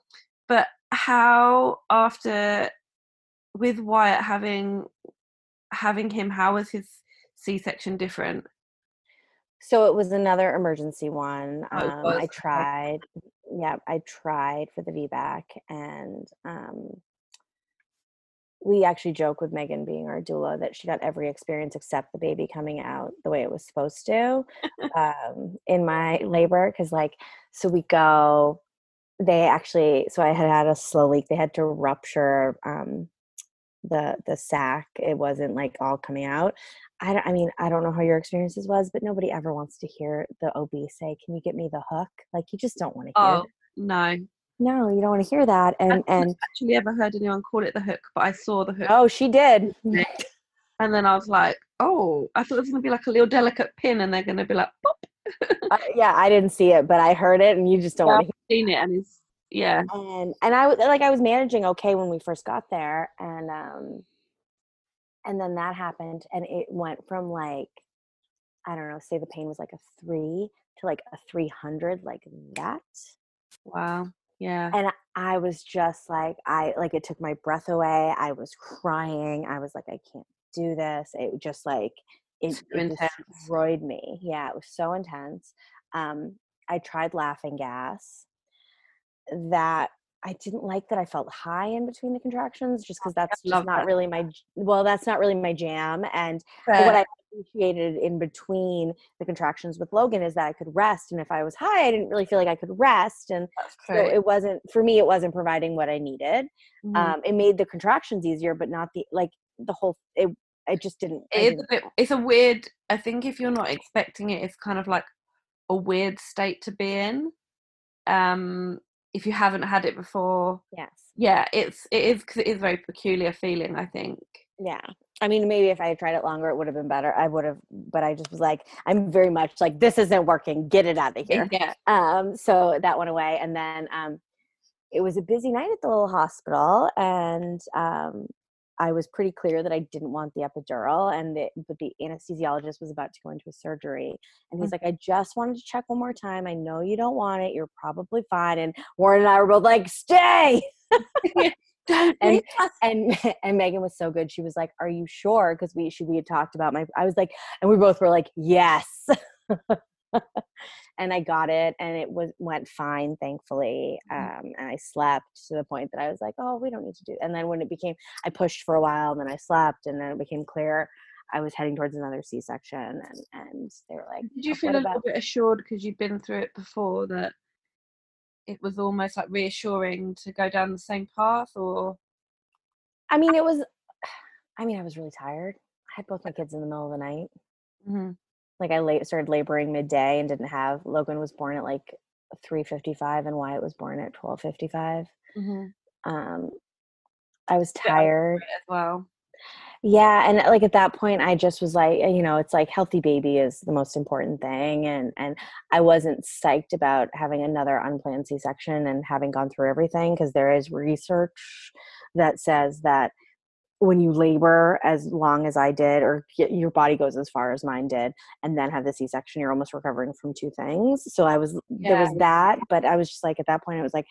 but how after with wyatt having having him how was his c-section different? So it was another emergency one um, i tried yeah, I tried for the VBAC and um, we actually joke with Megan being our doula that she got every experience except the baby coming out the way it was supposed to um, in my labor. Cause like, so we go, they actually, so I had had a slow leak. They had to rupture um, the, the sac. It wasn't like all coming out. I, don't. I mean, I don't know how your experiences was, but nobody ever wants to hear the OB say, "Can you get me the hook?" Like you just don't want to hear. Oh no, no, you don't want to hear that. And I and actually ever heard anyone call it the hook, but I saw the hook. Oh, she did. And then I was like, oh, I thought it was going to be like a little delicate pin and they're going to be like, pop. Uh, yeah, I didn't see it, but I heard it, and you just don't Yeah, want to I've seen it and it's, yeah. and and I was like I was managing okay when we first got there and um and then that happened and it went from like I don't know say the pain was like a 3 to like a 300 like that Wow. Yeah. and I was just like I like it took my breath away I was crying I was like I can't do this it just like it, So it destroyed me yeah it was so intense um I tried laughing gas that I didn't like that I felt high in between the contractions just because that's just not that. really my well that's not really my jam and what I appreciated in between the contractions with Logan is that I could rest and if I was high I didn't really feel like I could rest and so it wasn't for me it wasn't providing what I needed. Mhm. um it made the contractions easier but not the like the whole it it just didn't, it is a didn't- bit it's a weird i think if you're not expecting it it's kind of like a weird state to be in. Um if you haven't had it before yes. yeah it's it is because it is a very peculiar feeling i think Yeah. I mean, maybe if I had tried it longer, it would have been better. I would have, but I just was like, I'm very much like, this isn't working. Get it out of here. yeah Um, so that went away. And then um, it was a busy night at the little hospital. And um, I was pretty clear that I didn't want the epidural. And the, but the anesthesiologist was about to go into a surgery. And he's like, I just wanted to check one more time. I know you don't want it. You're probably fine. And Warren and I were both like, stay And- and and Megan was so good. She was like, "Are you sure?" Because we she we had talked about my. I was like, and we both were like, "Yes." and I got it, and it was went fine, thankfully. Mhm. Um, and I slept to the point that I was like, "Oh, we don't need to do." And then when it became, I pushed for a while, and then I slept, and then it became clear I was heading towards another C section, and and they were like, did you feel a little bit assured because you've been through it before that it was almost like reassuring to go down the same path or I mean, it was. I mean, I was really tired. I had both my kids in the middle of the night. Mhm. like I late started laboring midday and didn't have Logan was born at like 3:55 and Wyatt was born at 12:55. Mhm. Um I was Yeah, tired. as well Yeah, and like at that point I just was like, you know, it's like healthy baby is the most important thing and and I wasn't psyched about having another unplanned C-section and having gone through everything because there is research that says that when you labor as long as I did, or get, your body goes as far as mine did, and then have the C section, you're almost recovering from two things. So I was there was that, but I was just like at that point, it was like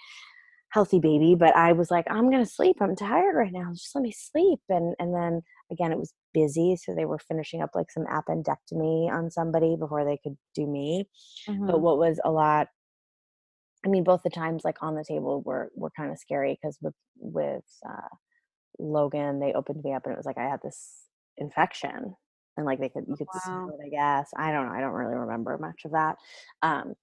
healthy baby, but I was like, I'm gonna sleep. I'm tired right now. Just let me sleep. And and then again, it was busy, so they were finishing up like some appendectomy on somebody before they could do me. But Mhm. what was a lot I mean, both the times like on the table were were kind of scary because with with uh, Logan, they opened me up and it was like I had this infection, and like they could you could Wow. it. I guess I don't know. I don't really remember much of that. Um,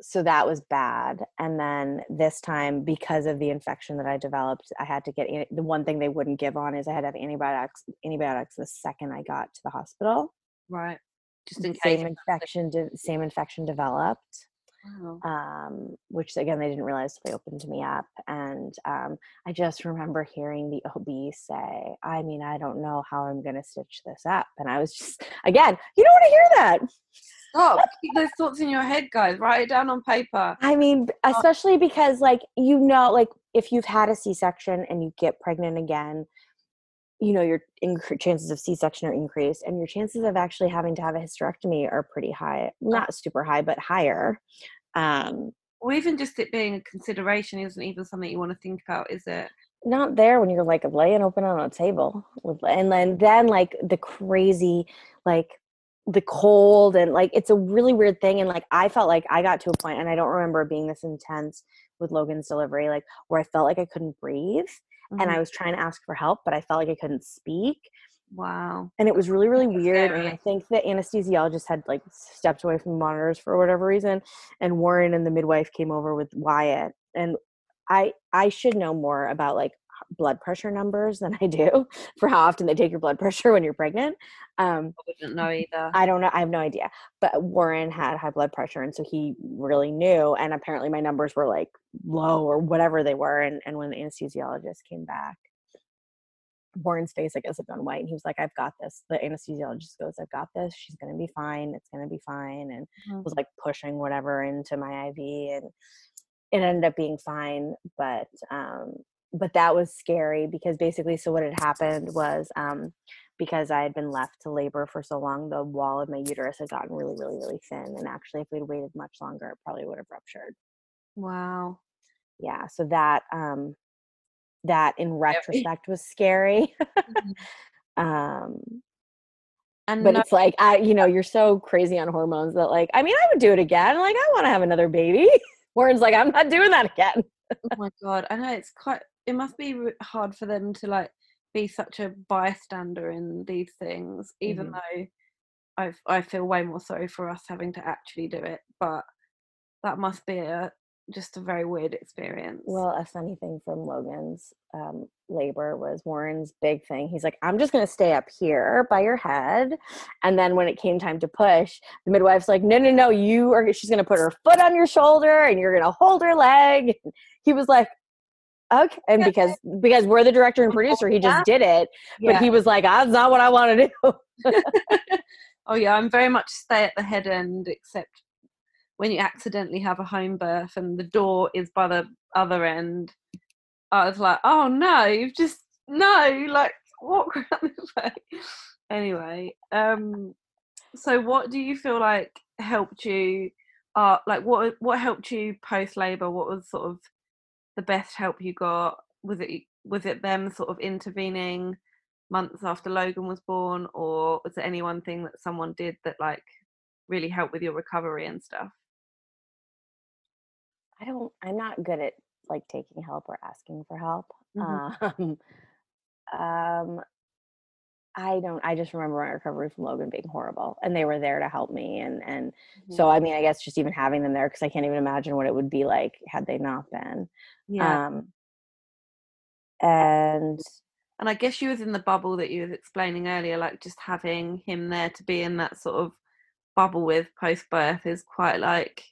so that was bad. And then this time, because of the infection that I developed, I had to get the one thing they wouldn't give on is I had to have antibiotics antibiotics the second I got to the hospital. right just in case Same something- infection, de- same infection developed Wow. um, which again they didn't realize they opened me up and um, i just remember hearing the ob say i mean i don't know how i'm going to stitch this up and i was just again you don't want to hear that Stop. Keep those thoughts in your head, guys. Write it down on paper. i mean especially because like you know like if you've had a c-section and you get pregnant again you know your incre- chances of c-section are increased and your chances of actually having to have a hysterectomy are pretty high not super high but higher um, Or even just it being a consideration isn't even something you want to think about, is it? not there when you're like laying open on a table and then then like the crazy like the cold and like it's a really weird thing and like i felt like i got to a point and i don't remember being this intense with logan's delivery like where i felt like i couldn't breathe and Mhm. i was trying to ask for help but i felt like i couldn't speak wow. and it was really really That's weird and i think the anesthesiologist had like stepped away from the monitors for whatever reason and warren and the midwife came over with wyatt and i i should know more about like blood pressure numbers than i do for how often they take your blood pressure when you're pregnant um I wouldn't know either. i don't know i have no idea but warren had high blood pressure and so he really knew and apparently my numbers were like low or whatever they were and, and when the anesthesiologist came back Warren's face, I guess, had gone white, and he was like, "I've got this." The anesthesiologist goes, "I've got this. She's gonna be fine. It's gonna be fine," and Mhm. was like pushing whatever into my IV, and it ended up being fine. But um, but that was scary because basically, so what had happened was um, because I had been left to labor for so long, the wall of my uterus had gotten really, really, really thin, and actually, if we'd waited much longer, it probably would have ruptured. Wow. Yeah, so that um, that in retrospect was scary. um And but it's like i you know you're so crazy on hormones that like i mean i would do it again like i want to have another baby warren's like i'm not doing that again oh my god, I know it's quite. It must be hard for them to like be such a bystander in these things, even Mhm. though I I feel way more sorry for us having to actually do it. But that must be a just a very weird experience. well a funny thing from logan's um, labor was warren's big thing he's like i'm just going to stay up here by your head and then when it came time to push the midwife's like no no no you are she's going to put her foot on your shoulder and you're going to hold her leg he was like okay and because because we're the director and producer he just did it but yeah. he was like that's not what i want to do oh yeah, I'm very much stay at the head end, except when you accidentally have a home birth and the door is by the other end. I was like, oh no, you've just no, like walk around this way. Anyway, um, so what do you feel like helped you? Uh, like what what helped you post labor? What was sort of the best help you got? Was it was it them sort of intervening months after Logan was born, or was there any one thing that someone did that like really helped with your recovery and stuff? I don't. I'm not good at like taking help or asking for help. Mhm. Um, um, I don't. I just remember my recovery from Logan being horrible, and they were there to help me. And and so I mean, I guess just even having them there because I can't even imagine what it would be like had they not been. yeah, Um, and and I guess you was in the bubble that you was explaining earlier, like just having him there to be in that sort of bubble with post birth is quite like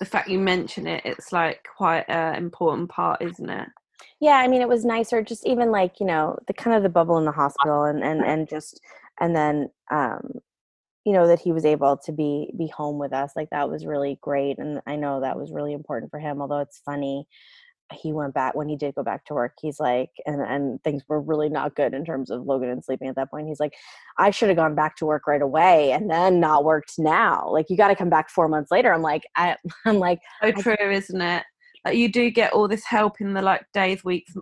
the fact you mention it. It's like quite an important part, isn't it? Yeah i mean it was nicer just even like you know the kind of the bubble in the hospital and and and just and then um you know that he was able to be be home with us like that was really great and i know that was really important for him although it's funny he went back when he did go back to work he's like and and things were really not good in terms of logan and sleeping at that point he's like i should have gone back to work right away and then not worked now like you got to come back four months later i'm like i i'm like So true, isn't it? You do get all this help in the like days, weeks,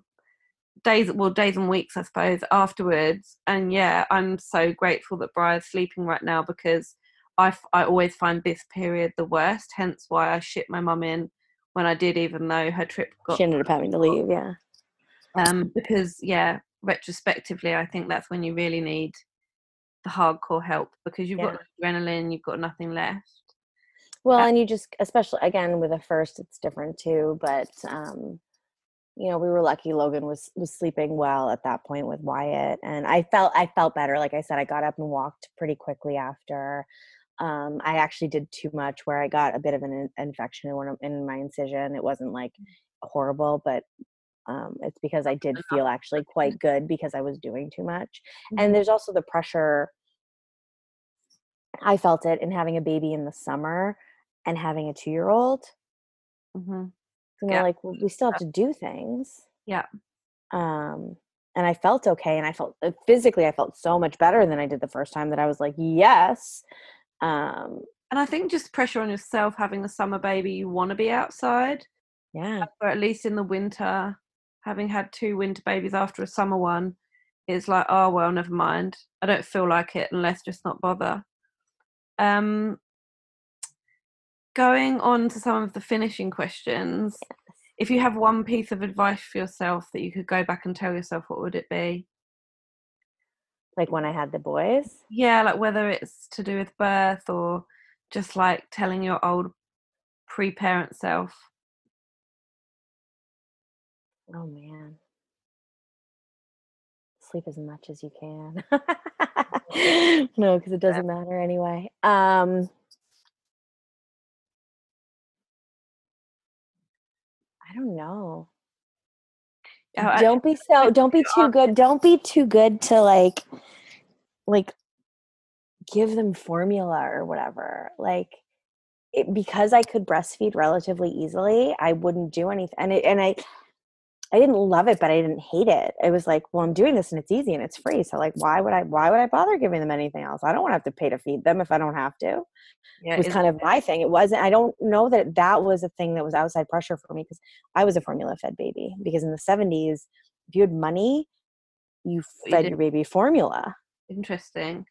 days, well, days and weeks, I suppose, afterwards. And yeah, I'm so grateful that Briar's sleeping right now because I, f- I always find this period the worst. Hence why I shipped my mum in when I did, even though her trip got she ended up having to leave yeah um because yeah, retrospectively, I think that's when you really need the hardcore help because you've got adrenaline, you've got nothing left. Well, and you just, especially again with a first, it's different too. But um, you know, we were lucky. Logan was was sleeping well at that point with Wyatt, and I felt I felt better. Like I said, I got up and walked pretty quickly after. Um, I actually did too much, where I got a bit of an in- infection in one of, in my incision. It wasn't like horrible, but um, it's because I did feel actually quite good because I was doing too much. And there's also the pressure. I felt it in having a baby in the summer and having a two year old. hmm You know, Yeah. like well, we still have to do things. Yeah. Um, and I felt okay, and I felt uh, physically, I felt so much better than I did the first time. That I was like, yes. Um, And I think just pressure on yourself having a summer baby, you want to be outside. yeah, or at least in the winter, having had two winter babies after a summer one, it's like, oh well, never mind. I don't feel like it, and let's just not bother. Um, going on to some of the finishing questions. If you have one piece of advice for yourself that you could go back and tell yourself, what would it be? like when I had the boys. Yeah, like whether it's to do with birth or just like telling your old pre-parent self. Oh man, sleep as much as you can. no, because it doesn't matter anyway. Um, I don't know. I- don't be so don't be too good don't be too good to like like give them formula or whatever like it, because i could breastfeed relatively easily i wouldn't do anything and it, and i i didn't love it but i didn't hate it it was like well i'm doing this and it's easy and it's free so like why would i why would i bother giving them anything else i don't want to have to pay to feed them if i don't have to yeah, it was kind of my thing. It wasn't. I don't know that that was a thing that was outside pressure for me because I was a formula fed baby. Because in the seventies, if you had money, you you fed did. your baby formula. interesting.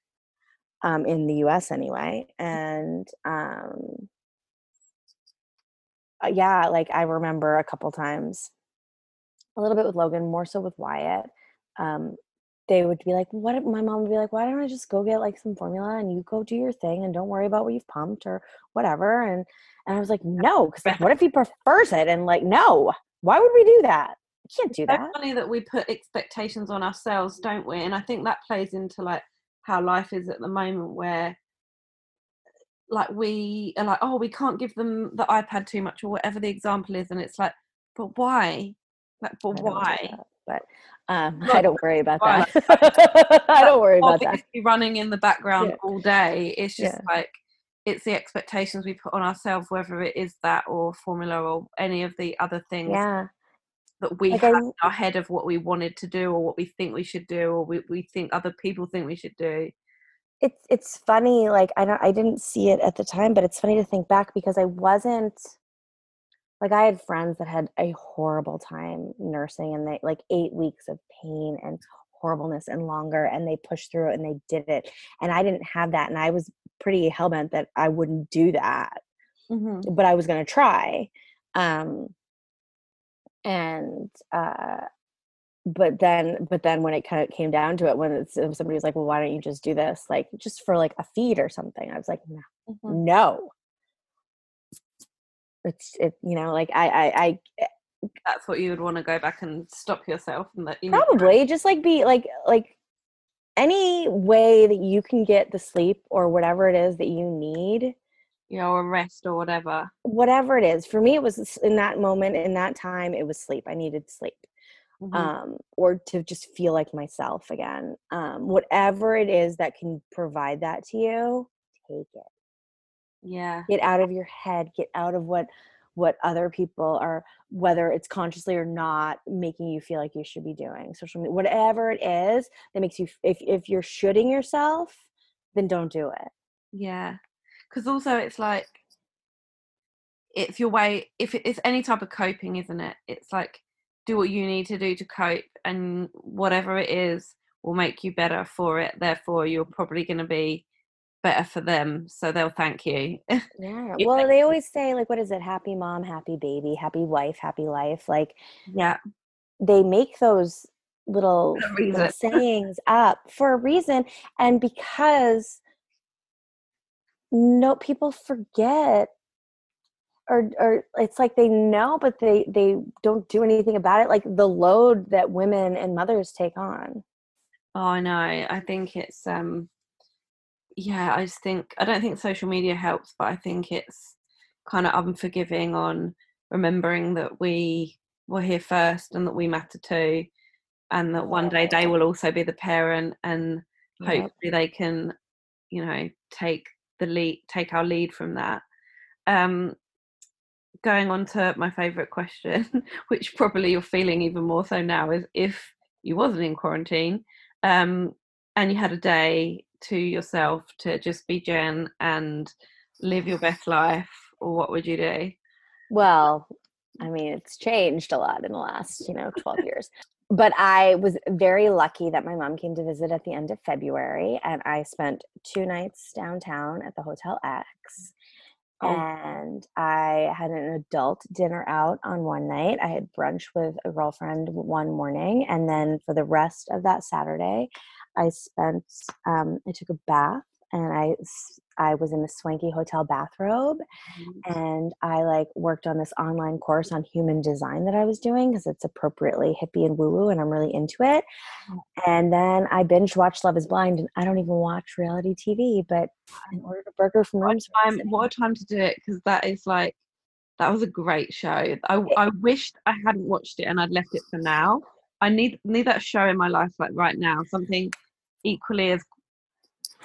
Um, in the U.S. anyway, and um, uh, yeah, like I remember a couple times, a little bit with Logan, more so with Wyatt. Um, they would be like, "What?" My mom would be like, "Why don't I just go get like some formula and you go do your thing and don't worry about what you've pumped or whatever?" And and I was like, "No," because like, what if he prefers it? And like, no, why would we do that? You can't do that. funny that we put expectations on ourselves, don't we? And I think that plays into like how life is at the moment, where like we are like, oh, we can't give them the iPad too much or whatever the example is, and it's like, but why? Like, but I why? that, But um, I don't worry about that. I don't worry about that. Running in the background Yeah. all day. It's just Yeah. like it's the expectations we put on ourselves, whether it is that or formula or any of the other things Yeah. that we Like I have in our head of what we wanted to do or what we think we should do or we, we think other people think we should do. it's it's funny like i don't i didn't see it at the time but it's funny to think back because i wasn't like i had friends that had a horrible time nursing and they like eight weeks of pain and horribleness and longer and they pushed through it and they did it and i didn't have that and i was pretty hell-bent that i wouldn't do that Mm-hmm. but i was going to try um and uh but then but then when it kind of came down to it when it's, somebody was like well why don't you just do this like just for like a feed or something i was like no Mm-hmm. no it's it you know like i i, I That's what you would want to go back and stop yourself and that you probably just like be like like any way that you can get the sleep or whatever it is that you need you know, or rest or whatever. whatever it is for me it was in that moment in that time it was sleep i needed sleep Mhm. um, or to just feel like myself again. Um, whatever it is that can provide that to you, take it. Yeah. Get out of your head. Get out of what what other people are, whether it's consciously or not, making you feel like you should be doing. Social media, whatever it is that makes you. If if you're shooting yourself, then don't do it. Yeah. Because also it's like it's your way if it's any type of coping, isn't it? It's like do what you need to do to cope and whatever it is will make you better for it. Therefore you're probably gonna be better for them. So they'll thank you. Yeah. Well, they always say like, what is it? Happy mom, happy baby, happy wife, happy life. Like yeah. they make those little, little sayings up for a reason and because no people forget or or it's like they know but they they don't do anything about it like the load that women and mothers take on Oh, I know. I think it's um yeah, I just think I don't think social media helps, but I think it's kind of unforgiving on remembering that we were here first and that we matter too and that one day they will also be the parent and Yep. hopefully they can you know take the lead take our lead from that um going on to my favorite question which probably you're feeling even more so now is if you wasn't in quarantine um and you had a day to yourself to just be jen and live your best life what would you do well i mean it's changed a lot in the last you know 12 years but i was very lucky that my mom came to visit at the end of february and i spent two nights downtown at the hotel x Oh. and I had an adult dinner out on one night. I had brunch with a girlfriend one morning, and then for the rest of that Saturday, I spent. Um, I took a bath, and I, I was in a swanky hotel bathrobe, and I like worked on this online course on human design that I was doing because it's appropriately hippie and woo woo, and I'm really into it. And then I binge watched Love Is Blind, and I don't even watch reality TV, but I ordered a burger from what time, what a time to do it because that is like that was a great show I, I wished i hadn't watched it and i'd left it for now I need need that show in my life like right now. Something equally as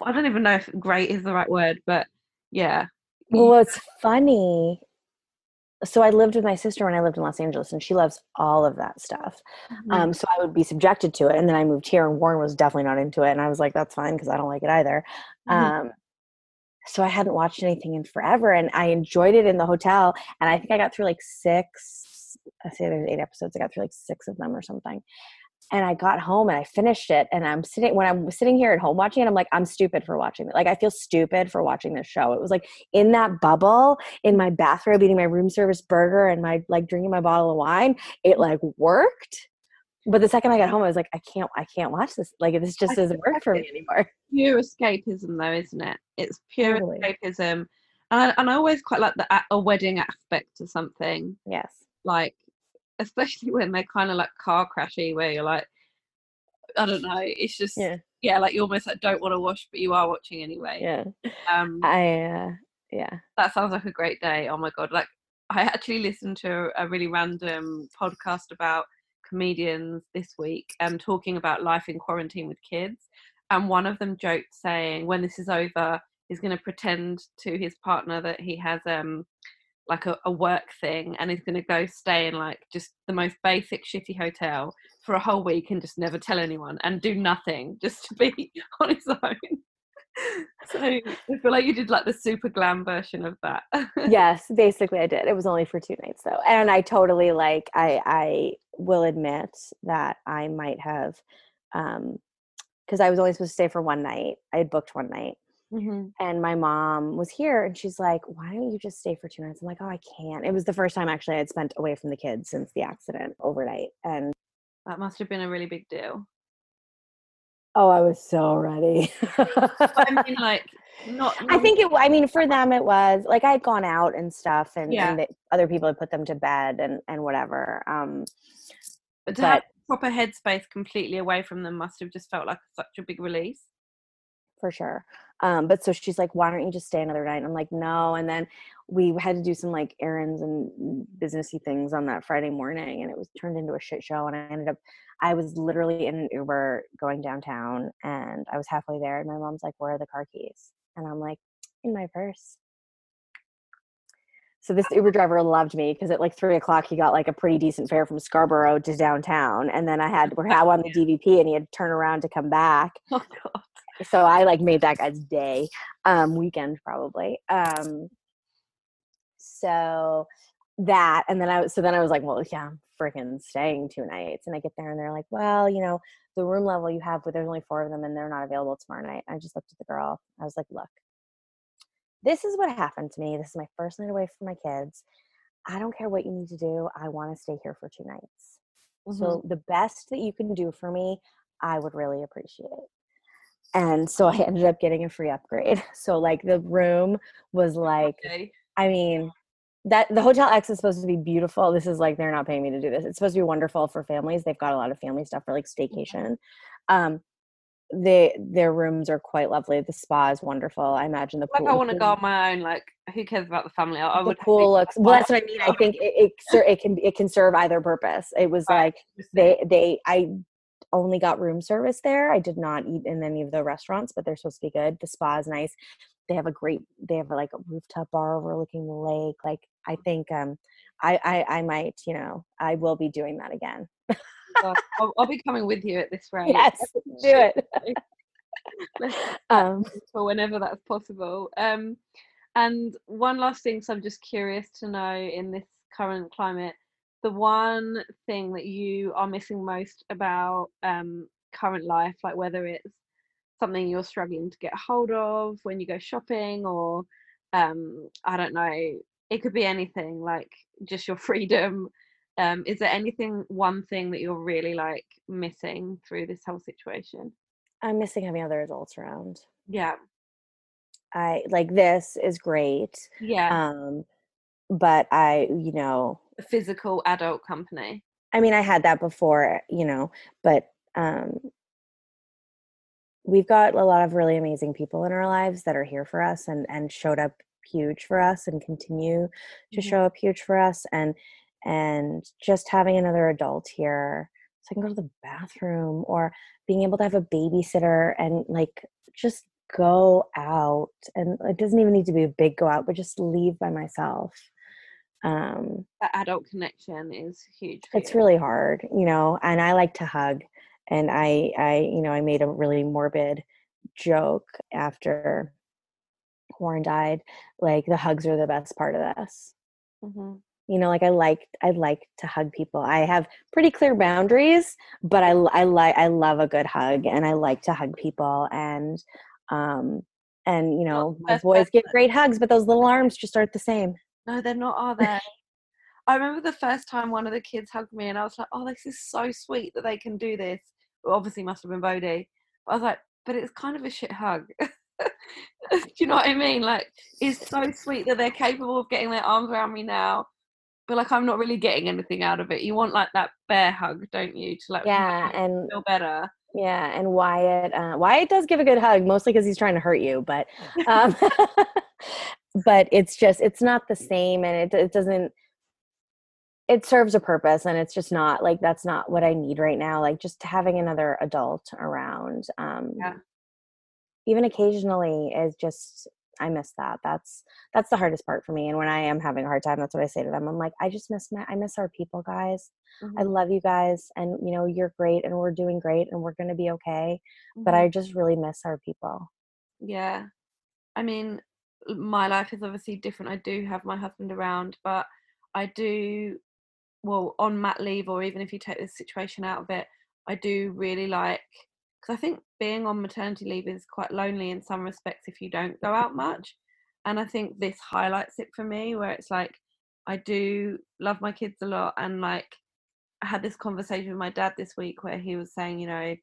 I don't even know if great is the right word, but yeah. Well, what's funny so I lived with my sister when I lived in Los Angeles, and she loves all of that stuff. Mm-hmm. Um, so I would be subjected to it, and then I moved here, and Warren was definitely not into it, and I was like, "That's fine," because I don't like it either. Mm-hmm. Um, so I hadn't watched anything in forever, and I enjoyed it in the hotel, and I think I got through like six. I say there's eight episodes. I got through like six of them or something, and I got home and I finished it and I'm sitting when I'm sitting here at home watching it I'm like I'm stupid for watching it. Like I feel stupid for watching this show. It was like in that bubble in my bathrobe eating my room service burger and my like drinking my bottle of wine it like worked. But the second I got home I was like I can't I can't watch this. Like this just doesn't work for me anymore. pure escapism though isn't it? It's pure totally. escapism. And I, and I always quite like the a wedding aspect to something. Yes. Like especially when they're kind of like car crashy, where you're like, I don't know, it's just yeah, yeah like you almost like don't want to watch, but you are watching anyway. Yeah, um, I uh, yeah, that sounds like a great day. Oh my god, like I actually listened to a really random podcast about comedians this week um talking about life in quarantine with kids and one of them joked saying when this is over he's going to pretend to his partner that he has um like a, a work thing and he's going to go stay in like just the most basic shitty hotel for a whole week and just never tell anyone and do nothing just to be on his own so I feel like you did like the super glam version of that. yes, basically I did. It was only for two nights though. And I totally like I I will admit that I might have um because I was only supposed to stay for one night. I had booked one night. Mm-hmm. And my mom was here and she's like, Why don't you just stay for two nights? I'm like, Oh, I can't. It was the first time actually I had spent away from the kids since the accident overnight. And that must have been a really big deal. Oh, I was so ready. I mean, like, not, I think it. I mean, for them, it was like I had gone out and stuff, and, yeah. and other people had put them to bed and and whatever. Um, but to but, have proper headspace completely away from them must have just felt like such a big release for sure. Um, but so she's like, why don't you just stay another night? And I'm like, no. And then we had to do some like errands and businessy things on that Friday morning, and it was turned into a shit show. And I ended up, I was literally in an Uber going downtown, and I was halfway there, and my mom's like, where are the car keys? And I'm like, in my purse. So this Uber driver loved me because at like three o'clock he got like a pretty decent fare from Scarborough to downtown, and then I had we're now on the DVP, and he had to turn around to come back. Oh God so I like made that guy's day, um, weekend probably. Um, so that, and then I so then I was like, well, yeah, I'm freaking staying two nights. And I get there and they're like, well, you know, the room level you have, but there's only four of them and they're not available tomorrow night. I just looked at the girl. I was like, look, this is what happened to me. This is my first night away from my kids. I don't care what you need to do. I want to stay here for two nights. Mm-hmm. So the best that you can do for me, I would really appreciate and so i ended up getting a free upgrade. So like the room was like okay. i mean that the hotel x is supposed to be beautiful. This is like they're not paying me to do this. It's supposed to be wonderful for families. They've got a lot of family stuff for like staycation. Um they their rooms are quite lovely. The spa is wonderful. I imagine the pool like i want to go on my own? Like who cares about the family? I, I would the pool looks well that's what i mean. I think it, it, it can it can serve either purpose. It was right. like they they i only got room service there. I did not eat in any of the restaurants, but they're supposed to be good. The spa is nice. They have a great, they have like a rooftop bar overlooking the lake. Like I think, um, I, I, I might, you know, I will be doing that again. I'll, I'll, be coming with you at this rate. Yes, do it. um, for whenever that's possible. Um, and one last thing, so I'm just curious to know in this current climate, the one thing that you are missing most about um, current life, like whether it's something you're struggling to get hold of when you go shopping, or um, I don't know, it could be anything, like just your freedom. Um, is there anything, one thing that you're really like missing through this whole situation? I'm missing having other adults around. Yeah. I like this is great. Yeah. Um, but I, you know, physical adult company. I mean, I had that before, you know, but um, we've got a lot of really amazing people in our lives that are here for us and and showed up huge for us and continue to mm-hmm. show up huge for us and and just having another adult here so I can go to the bathroom or being able to have a babysitter and like just go out and it doesn't even need to be a big go out but just leave by myself um that adult connection is huge it's really hard you know and i like to hug and i i you know i made a really morbid joke after warren died like the hugs are the best part of this. Mm-hmm. you know like i like i like to hug people. I have pretty clear boundaries but i i like i love a good hug and i like to hug people and um and you know my boys get great hugs but those little arms just aren't the same no, they're not, are they? I remember the first time one of the kids hugged me, and I was like, "Oh, this is so sweet that they can do this." Well, obviously, must have been Bodhi. But I was like, "But it's kind of a shit hug." do you know what I mean? Like, it's so sweet that they're capable of getting their arms around me now, but like, I'm not really getting anything out of it. You want like that bear hug, don't you? To like, yeah, and feel better. Yeah, and Wyatt, uh, Wyatt does give a good hug, mostly because he's trying to hurt you, but. Um, but it's just it's not the same and it, it doesn't it serves a purpose and it's just not like that's not what i need right now like just having another adult around um yeah. even occasionally is just i miss that that's that's the hardest part for me and when i am having a hard time that's what i say to them i'm like i just miss my i miss our people guys mm-hmm. i love you guys and you know you're great and we're doing great and we're going to be okay mm-hmm. but i just really miss our people yeah i mean my life is obviously different. I do have my husband around, but I do, well, on mat leave, or even if you take this situation out of it, I do really like, because I think being on maternity leave is quite lonely in some respects if you don't go out much. And I think this highlights it for me, where it's like, I do love my kids a lot. And like, I had this conversation with my dad this week where he was saying, you know,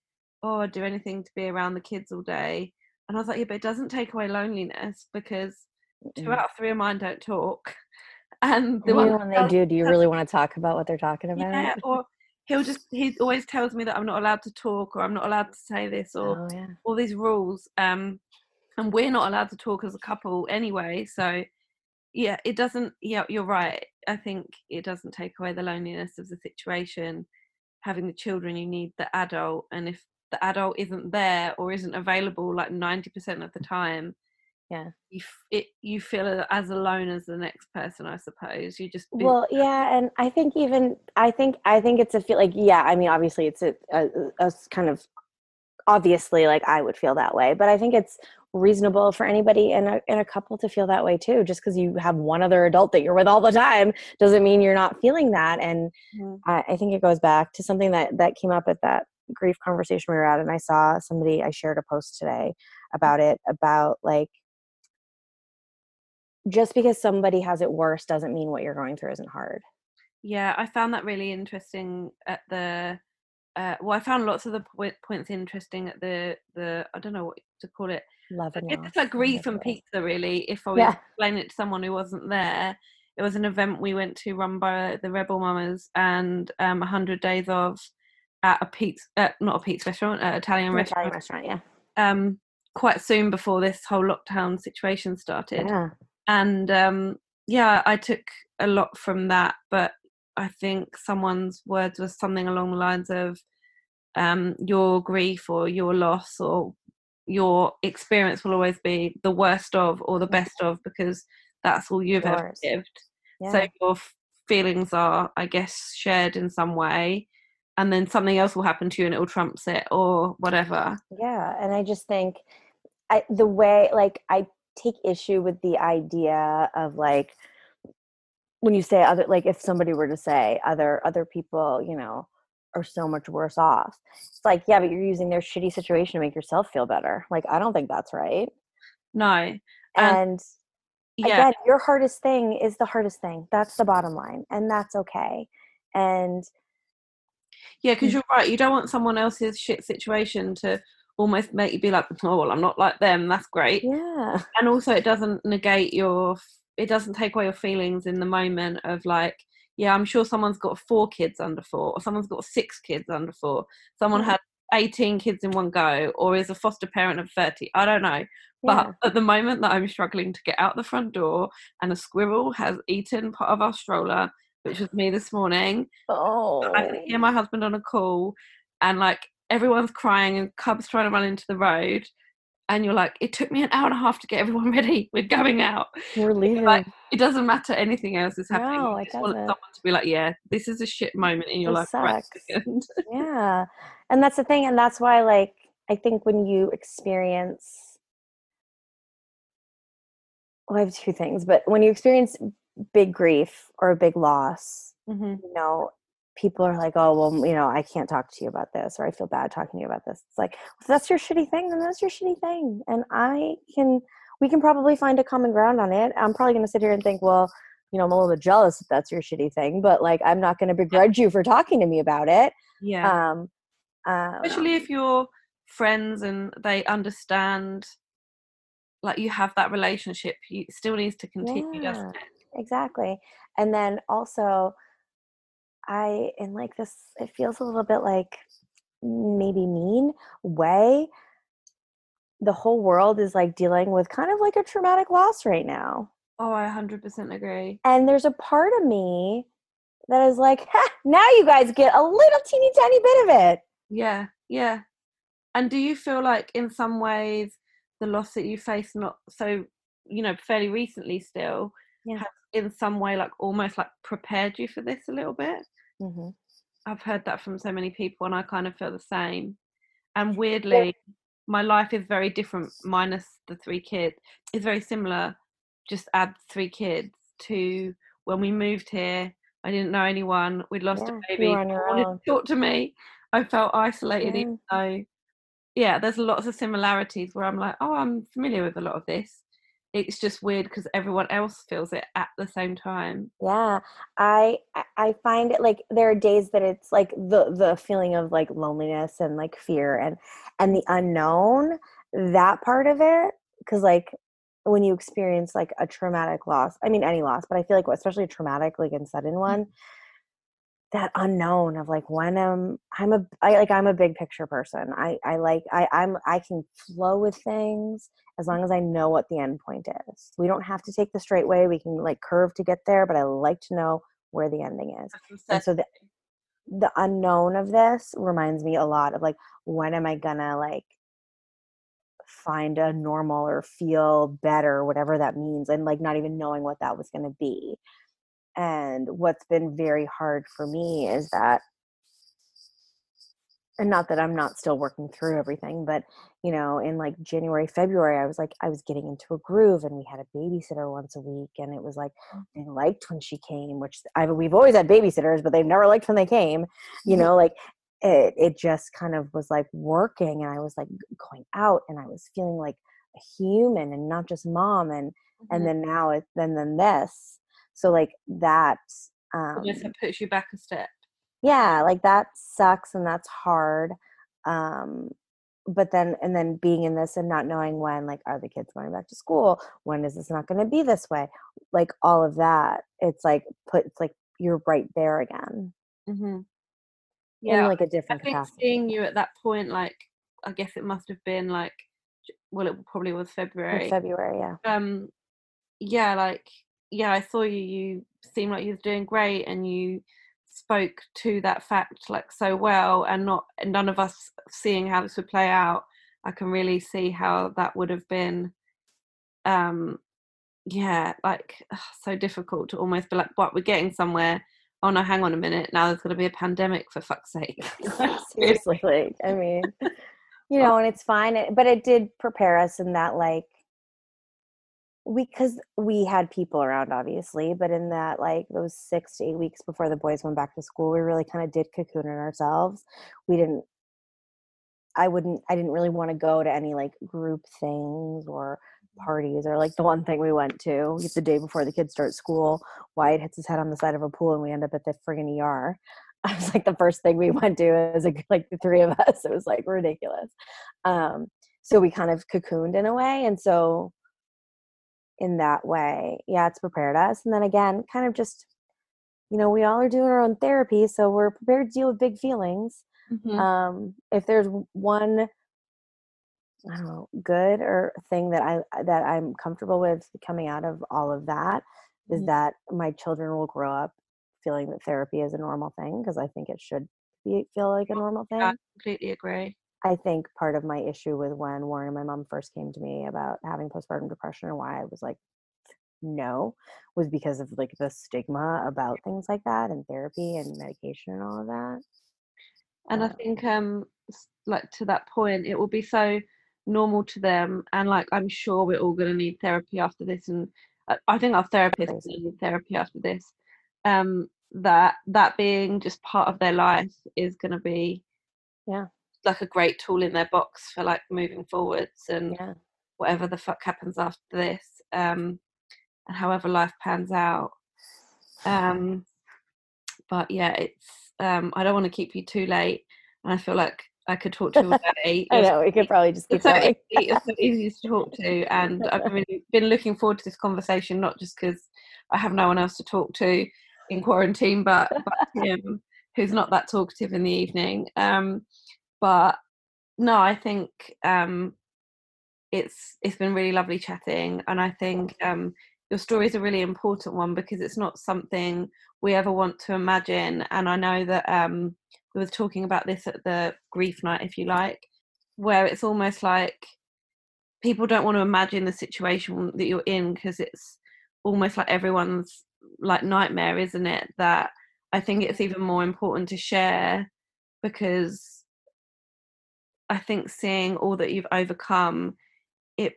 oh, I'd do anything to be around the kids all day. And I was like, yeah, but it doesn't take away loneliness because two mm. out of three of mine don't talk. And the one when they do, do you really want to talk about what they're talking about? Yeah, or he'll just he always tells me that I'm not allowed to talk or I'm not allowed to say this or oh, yeah. all these rules. Um and we're not allowed to talk as a couple anyway. So yeah, it doesn't yeah, you're right. I think it doesn't take away the loneliness of the situation. Having the children, you need the adult and if the adult isn't there or isn't available like 90% of the time yeah. you f- it you feel as alone as the next person i suppose. You just well yeah and i think even i think i think it's a feel like yeah i mean obviously it's a, a, a kind of obviously like i would feel that way but i think it's reasonable for anybody in a, in a couple to feel that way too. Just because you have one other adult that you're with all the time doesn't mean you're not feeling that and mm-hmm. I, I think it goes back to something that that came up at that grief conversation we were at and i saw somebody i shared a post today about it about like just because somebody has it worse doesn't mean what you're going through isn't hard. Yeah i found that really interesting at the uh, well i found lots of the points interesting at the the i don't know what to call it love and it's like grief and pizza really if i was yeah. explain it to someone who wasn't there. It was an event we went to run by the rebel mamas and um 100 days of at a pizza, uh, not a pizza restaurant, an Italian restaurant. Italian restaurant, yeah. Um, quite soon before this whole lockdown situation started. Yeah. And um, yeah, I took a lot from that, but I think someone's words was something along the lines of um, your grief or your loss or your experience will always be the worst of or the best of because that's all you've ever lived. Yeah. So your feelings are, I guess, shared in some way and then something else will happen to you and it will trumps it or whatever. Yeah and i just think I, the way like i take issue with the idea of like when you say other like if somebody were to say other other people you know are so much worse off it's like yeah but you're using their shitty situation to make yourself feel better. Like i don't think that's right. No and yeah. again your hardest thing is the hardest thing. That's the bottom line and that's okay. And yeah, because you're right. You don't want someone else's shit situation to almost make you be like, oh well, I'm not like them. That's great. Yeah. And also, it doesn't negate your. It doesn't take away your feelings in the moment of like, yeah, I'm sure someone's got four kids under four, or someone's got six kids under four. Someone yeah. had 18 kids in one go, or is a foster parent of 30. I don't know. But yeah. at the moment that I'm struggling to get out the front door and a squirrel has eaten part of our stroller which was me this morning. Oh. I could hear oh. my husband on a call, and like everyone's crying, and Cub's trying to run into the road. And you're like, it took me an hour and a half to get everyone ready. We're going out. We're leaving. Like, it doesn't matter anything else is happening. No, you it just want someone to be like, yeah, this is a shit moment in your This life. Sucks. yeah and that's the thing and that's why like i think when you experience well i have two things but when you experience big grief or a big loss Mhm. you know people are like oh well you know i can't talk to you about this or i feel bad talking to you about this it's like if that's your shitty thing then that's your shitty thing and i can we can probably find a common ground on it i'm probably going to sit here and think well you know i'm a little bit jealous if that's your shitty thing but like i'm not going to begrudge you for talking to me about it Yeah. um uh, Especially if you're friends and they understand, like you have that relationship, you it still needs to continue, doesn't it? Exactly and then also i in like this it feels a little bit like maybe mean way the whole world is like dealing with kind of like a traumatic loss right now Oh, I 100% agree. and there's a part of me that is like ha, now you guys get a little teeny tiny bit of it Yeah, yeah. And do you feel like in some ways the loss that you face not so, you know, fairly recently still, Yeah. has in some way like almost like prepared you for this a little bit? mm-hmm. I've heard that from so many people and I kind of feel the same. And weirdly, my life is very different minus the three kids. It's very similar, just add three kids to when we moved here. I didn't know anyone. We'd lost Yeah, a baby. were on no wanted to talk to me. I felt isolated, even though, yeah, there's lots of similarities where I'm like, oh, I'm familiar with a lot of this. It's just weird because everyone else feels it at the same time. Yeah, I I- find it like there are days that it's like the the feeling of like loneliness and like fear and and the unknown that part of it because like when you experience like a traumatic loss, I mean any loss, but I feel like especially a traumatic like and sudden mm. one, that unknown of like when I'm I'm a I like I'm a big picture person. I I like I I'm I can flow with things as long as I know what the end point is. We don't have to take the straight way. We can like curve to get there, but I like to know where the ending is. And so the the unknown of this reminds me a lot of like when am I gonna like find a normal or feel better, whatever that means, and like not even knowing what that was gonna be. And what's been very hard for me is that and not that I'm not still working through everything, but you know, in like January, February, I was like, I was getting into a groove, and we had a babysitter once a week, and it was like they liked when she came, which I we've always had babysitters, but they've never liked when they came, you know, like it it just kind of was like working, and I was like going out, and I was feeling like a human and not just mom, and Mm-hmm. and then now it then then this, so like that. Um, almost it puts you back a step. yeah like that sucks and that's hard um but then and then being in this and not knowing when like are the kids going back to school when is this not going to be this way like all of that it's like put it's like you're right there again Mm-hmm. in like a different I think capacity seeing you at that point, like, I guess it must have been like, well, it probably was in February. february yeah Um, yeah, like, yeah, I saw you. You seemed like you was doing great, and you spoke to that fact like so well, and not and none of us seeing how this would play out. I can really see how that would have been. Um, yeah, like ugh, so difficult to almost be like, what we're getting somewhere. Oh no, hang on a minute. Now there's going to be a pandemic for fuck's sake. seriously like i mean you know and it's fine but it did prepare us in that like we because we had people around obviously but in that like those six to eight weeks before the boys went back to school we really kind of did cocoon in ourselves we didn't i wouldn't i didn't really want to go to any like group things or parties or like the one thing we went to the day before the kids start school wyatt hits his head on the side of a pool and we end up at the friggin er I was like the first thing we went to is a, like the three of us. It was like ridiculous. Um, so we kind of cocooned in a way, and so in that way, yeah, it's prepared us. And then again, kind of just, you know, we all are doing our own therapy, so we're prepared to deal with big feelings. Mhm. Um, if there's one, I don't know, good or thing that I that I'm comfortable with coming out of all of that is Mhm. that my children will grow up feeling that therapy is a normal thing because I think it should be feel like a normal thing. I completely agree. I think part of my issue with when Warren and my mom first came to me about having postpartum depression and why I was like, no, was because of like the stigma about things like that and therapy and medication and all of that. And I Uh, think, um, like to that point, it will be so normal to them, and like I'm sure we're all going to need therapy after this, and I, I think our therapist will need therapy after this. Um, that that being just part of their life is going to be, Yeah. Like a great tool in their box for like moving forwards and yeah. whatever the fuck happens after this, um, and however life pans out. Um, but yeah, it's um, I don't want to keep you too late, and I feel like I could talk to you all day. I know we could probably just keep so going. easy, you're so easy to talk to, and I've really been looking forward to this conversation, not just because I have no one else to talk to in quarantine, but, but him, who's not that talkative in the evening. Um, but no, I think um, it's it's been really lovely chatting, and I think um, your story is a really important one because it's not something we ever want to imagine. And I know that um, we were talking about this at the grief night, if you like, where it's almost like people don't want to imagine the situation that you're in because it's almost like everyone's like nightmare, isn't it? That I think it's even more important to share because I think seeing all that you've overcome, it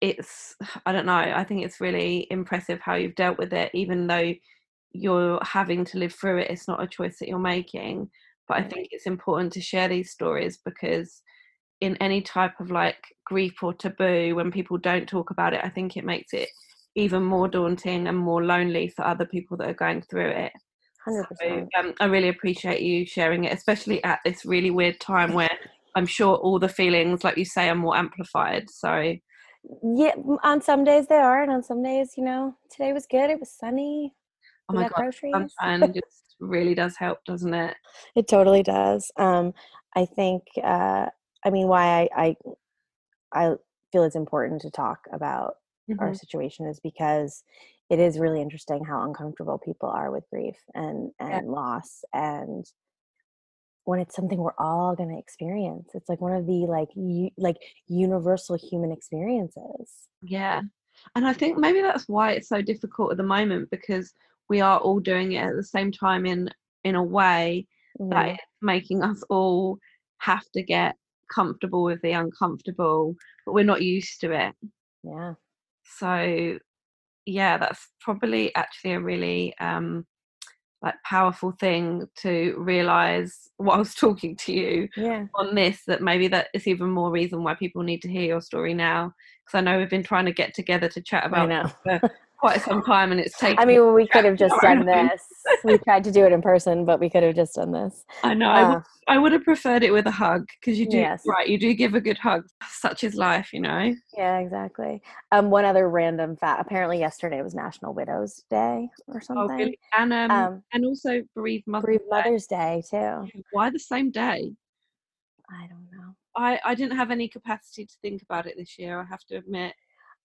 it's I don't know, I think it's really impressive how you've dealt with it, even though you're having to live through it. It's not a choice that you're making. But I think it's important to share these stories because in any type of like grief or taboo, when people don't talk about it, I think it makes it even more daunting and more lonely for other people that are going through it. So um, I really appreciate you sharing it, especially at this really weird time where I'm sure all the feelings, like you say, are more amplified. So Yeah, on some days they are, and on some days, you know, today was good. It was sunny. oh my god, sunshine just really does help, doesn't it? It totally does. Um, I think. Uh, I mean, why I, I I feel it's important to talk about our Mhm. situation is because it is really interesting how uncomfortable people are with grief and Yeah. and loss and when it's something we're all going to experience it's like one of the like u- like universal human experiences Yeah. And I think maybe that's why it's so difficult at the moment because we are all doing it at the same time in in a way that it's making us all have to get comfortable with the uncomfortable, but we're not used to it. yeah So yeah, that's probably actually a really um like powerful thing to realize whilst talking to you yeah. on this that maybe that is even more reason why people need to hear your story now because I know we've been trying to get together to chat about this for quite some time and it's taken i mean we could have just done this. We tried to do it in person but we could have just done this. I know I, Uh, would, I would have preferred it with a hug because you do Yes. right you do give a good hug such is life you know? Yeah exactly. Um one other random fact apparently yesterday was national widows day or something. oh really? and um, um and also bereaved mother bereaved mother's day too. Why the same day? I don't know. I, I didn't have any capacity to think about it this year I have to admit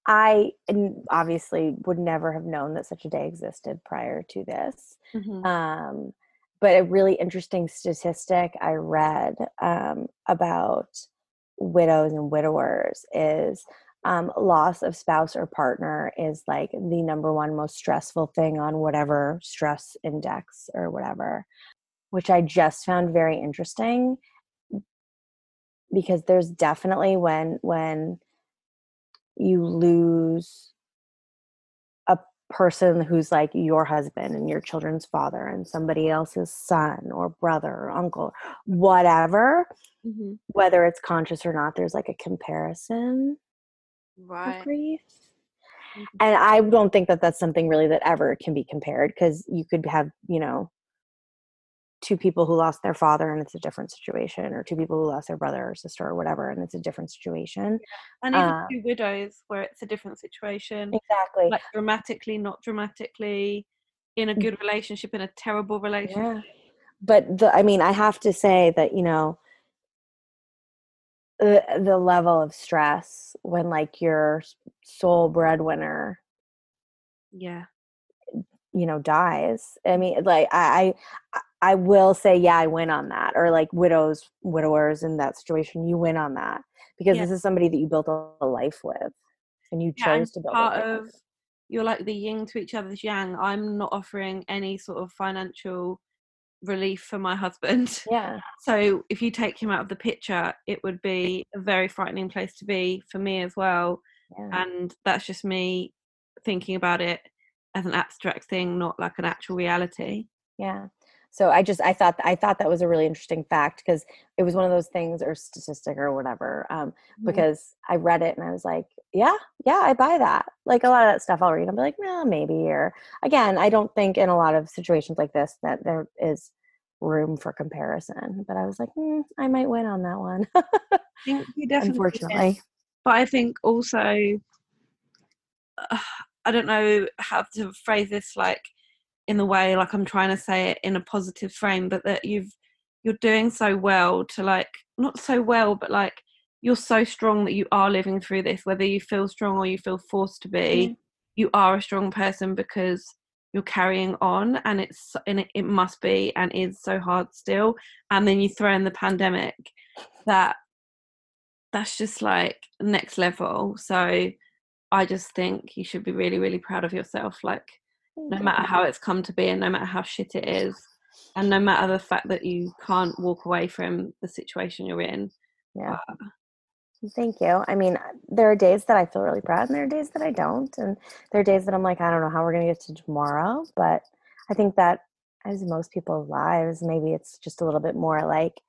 I obviously would never have known that such a day existed prior to this. Mhm. Um, but a really interesting statistic I read um, about widows and widowers is um, loss of spouse or partner is like the number one most stressful thing on whatever stress index or whatever, which I just found very interesting because there's definitely when when you lose a person who's like your husband and your children's father and somebody else's son or brother or uncle whatever Mhm. whether it's conscious or not there's like a comparison of right grief Mhm. and i don't think that that's something really that ever can be compared because you could have you know two people who lost their father and it's a different situation or two people who lost their brother or sister or whatever and it's a different situation. And even uh, two widows where it's a different situation exactly. like dramatically not dramatically in a good relationship in a terrible relationship. Yeah. But the I mean, I have to say that, you know, the the level of stress when like your sole breadwinner, yeah. you know dies. I mean like i i, I will say yeah i win on that or like widows widowers in that situation you win on that because Yeah. this is somebody that you built a, life with and you Yeah, chose and to build part a life of with. you're like the yin to each other's yang. I'm not offering any sort of financial relief for my husband. yeah So if you take him out of the picture, it would be a very frightening place to be for me as well. yeah And that's just me thinking about it as an abstract thing, not like an actual reality. Yeah. So I just I thought I thought that was a really interesting fact because it was one of those things or statistic or whatever. Um, because I read it and I was like, yeah, yeah, I buy that. Like a lot of that stuff I'll read, I'll be like, no, maybe. Or again, I don't think in a lot of situations like this that there is room for comparison. But I was like, hmm, I might win on that one. I think you definitely Unfortunately. can. But I think also, uh, I don't know how to phrase this like in the way like I'm trying to say it in a positive frame, but that you've you're doing so well to like not so well, but like you're so strong that you are living through this, whether you feel strong or you feel forced to be. Mhm. You are a strong person because you're carrying on, and it's and it, it must be and is so hard still. And then you throw in the pandemic that that's just like next level. So I just think you should be really, really proud of yourself. Like no matter how it's come to be and no matter how shit it is and no matter the fact that you can't walk away from the situation you're in Yeah. Thank you. I mean, there are days that I feel really proud and there are days that I don't. And there are days that I'm like, I don't know how we're going to get to tomorrow. But I think that as most people's lives, maybe it's just a little bit more like,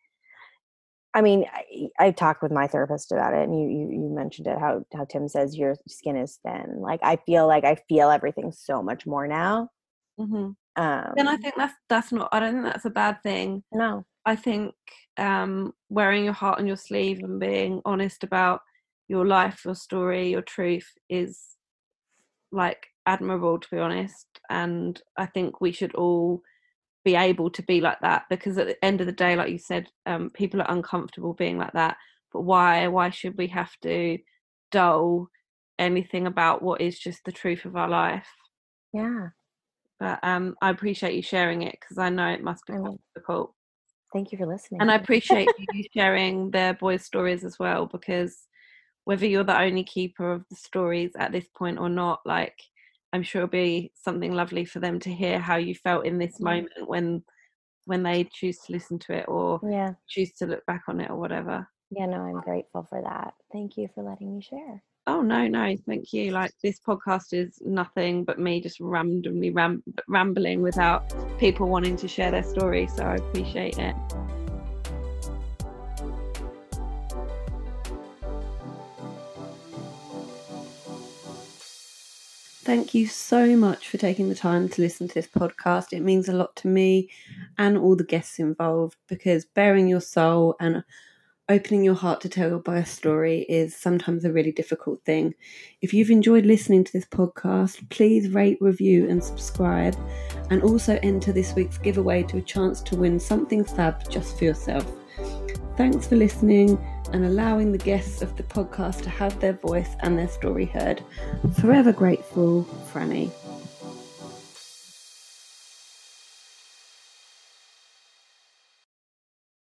I mean, I, I talked with my therapist about it and you, you, you mentioned it, how, how Tim says your skin is thin. Like, I feel like I feel everything so much more now. hmm Um, then i think that's that's not i don't think that's a bad thing no, i think um wearing your heart on your sleeve and being honest about your life your story your truth is like admirable to be honest and i think we should all be able to be like that because at the end of the day like you said um, people are uncomfortable being like that but why why should we have to dull anything about what is just the truth of our life yeah. but um i appreciate you sharing it because i know it must be difficult Thank you for listening. and i appreciate you sharing their boys stories as well because whether you're the only keeper of the stories at this point or not like i'm sure it'll be something lovely for them to hear how you felt in this moment when when they choose to listen to it or yeah. choose to look back on it or whatever Yeah, no, I'm grateful for that. Thank you for letting me share. oh no no thank you like this podcast is nothing but me just randomly ram- rambling without people wanting to share their story so i appreciate it Thank you so much for taking the time to listen to this podcast. It means a lot to me and all the guests involved because baring your soul and opening your heart to tell your birth story is sometimes a really difficult thing. If you've enjoyed listening to this podcast, please rate, review, and subscribe. And also enter this week's giveaway to a chance to win something fab just for yourself. Thanks for listening and allowing the guests of the podcast to have their voice and their story heard. Forever grateful, Franny.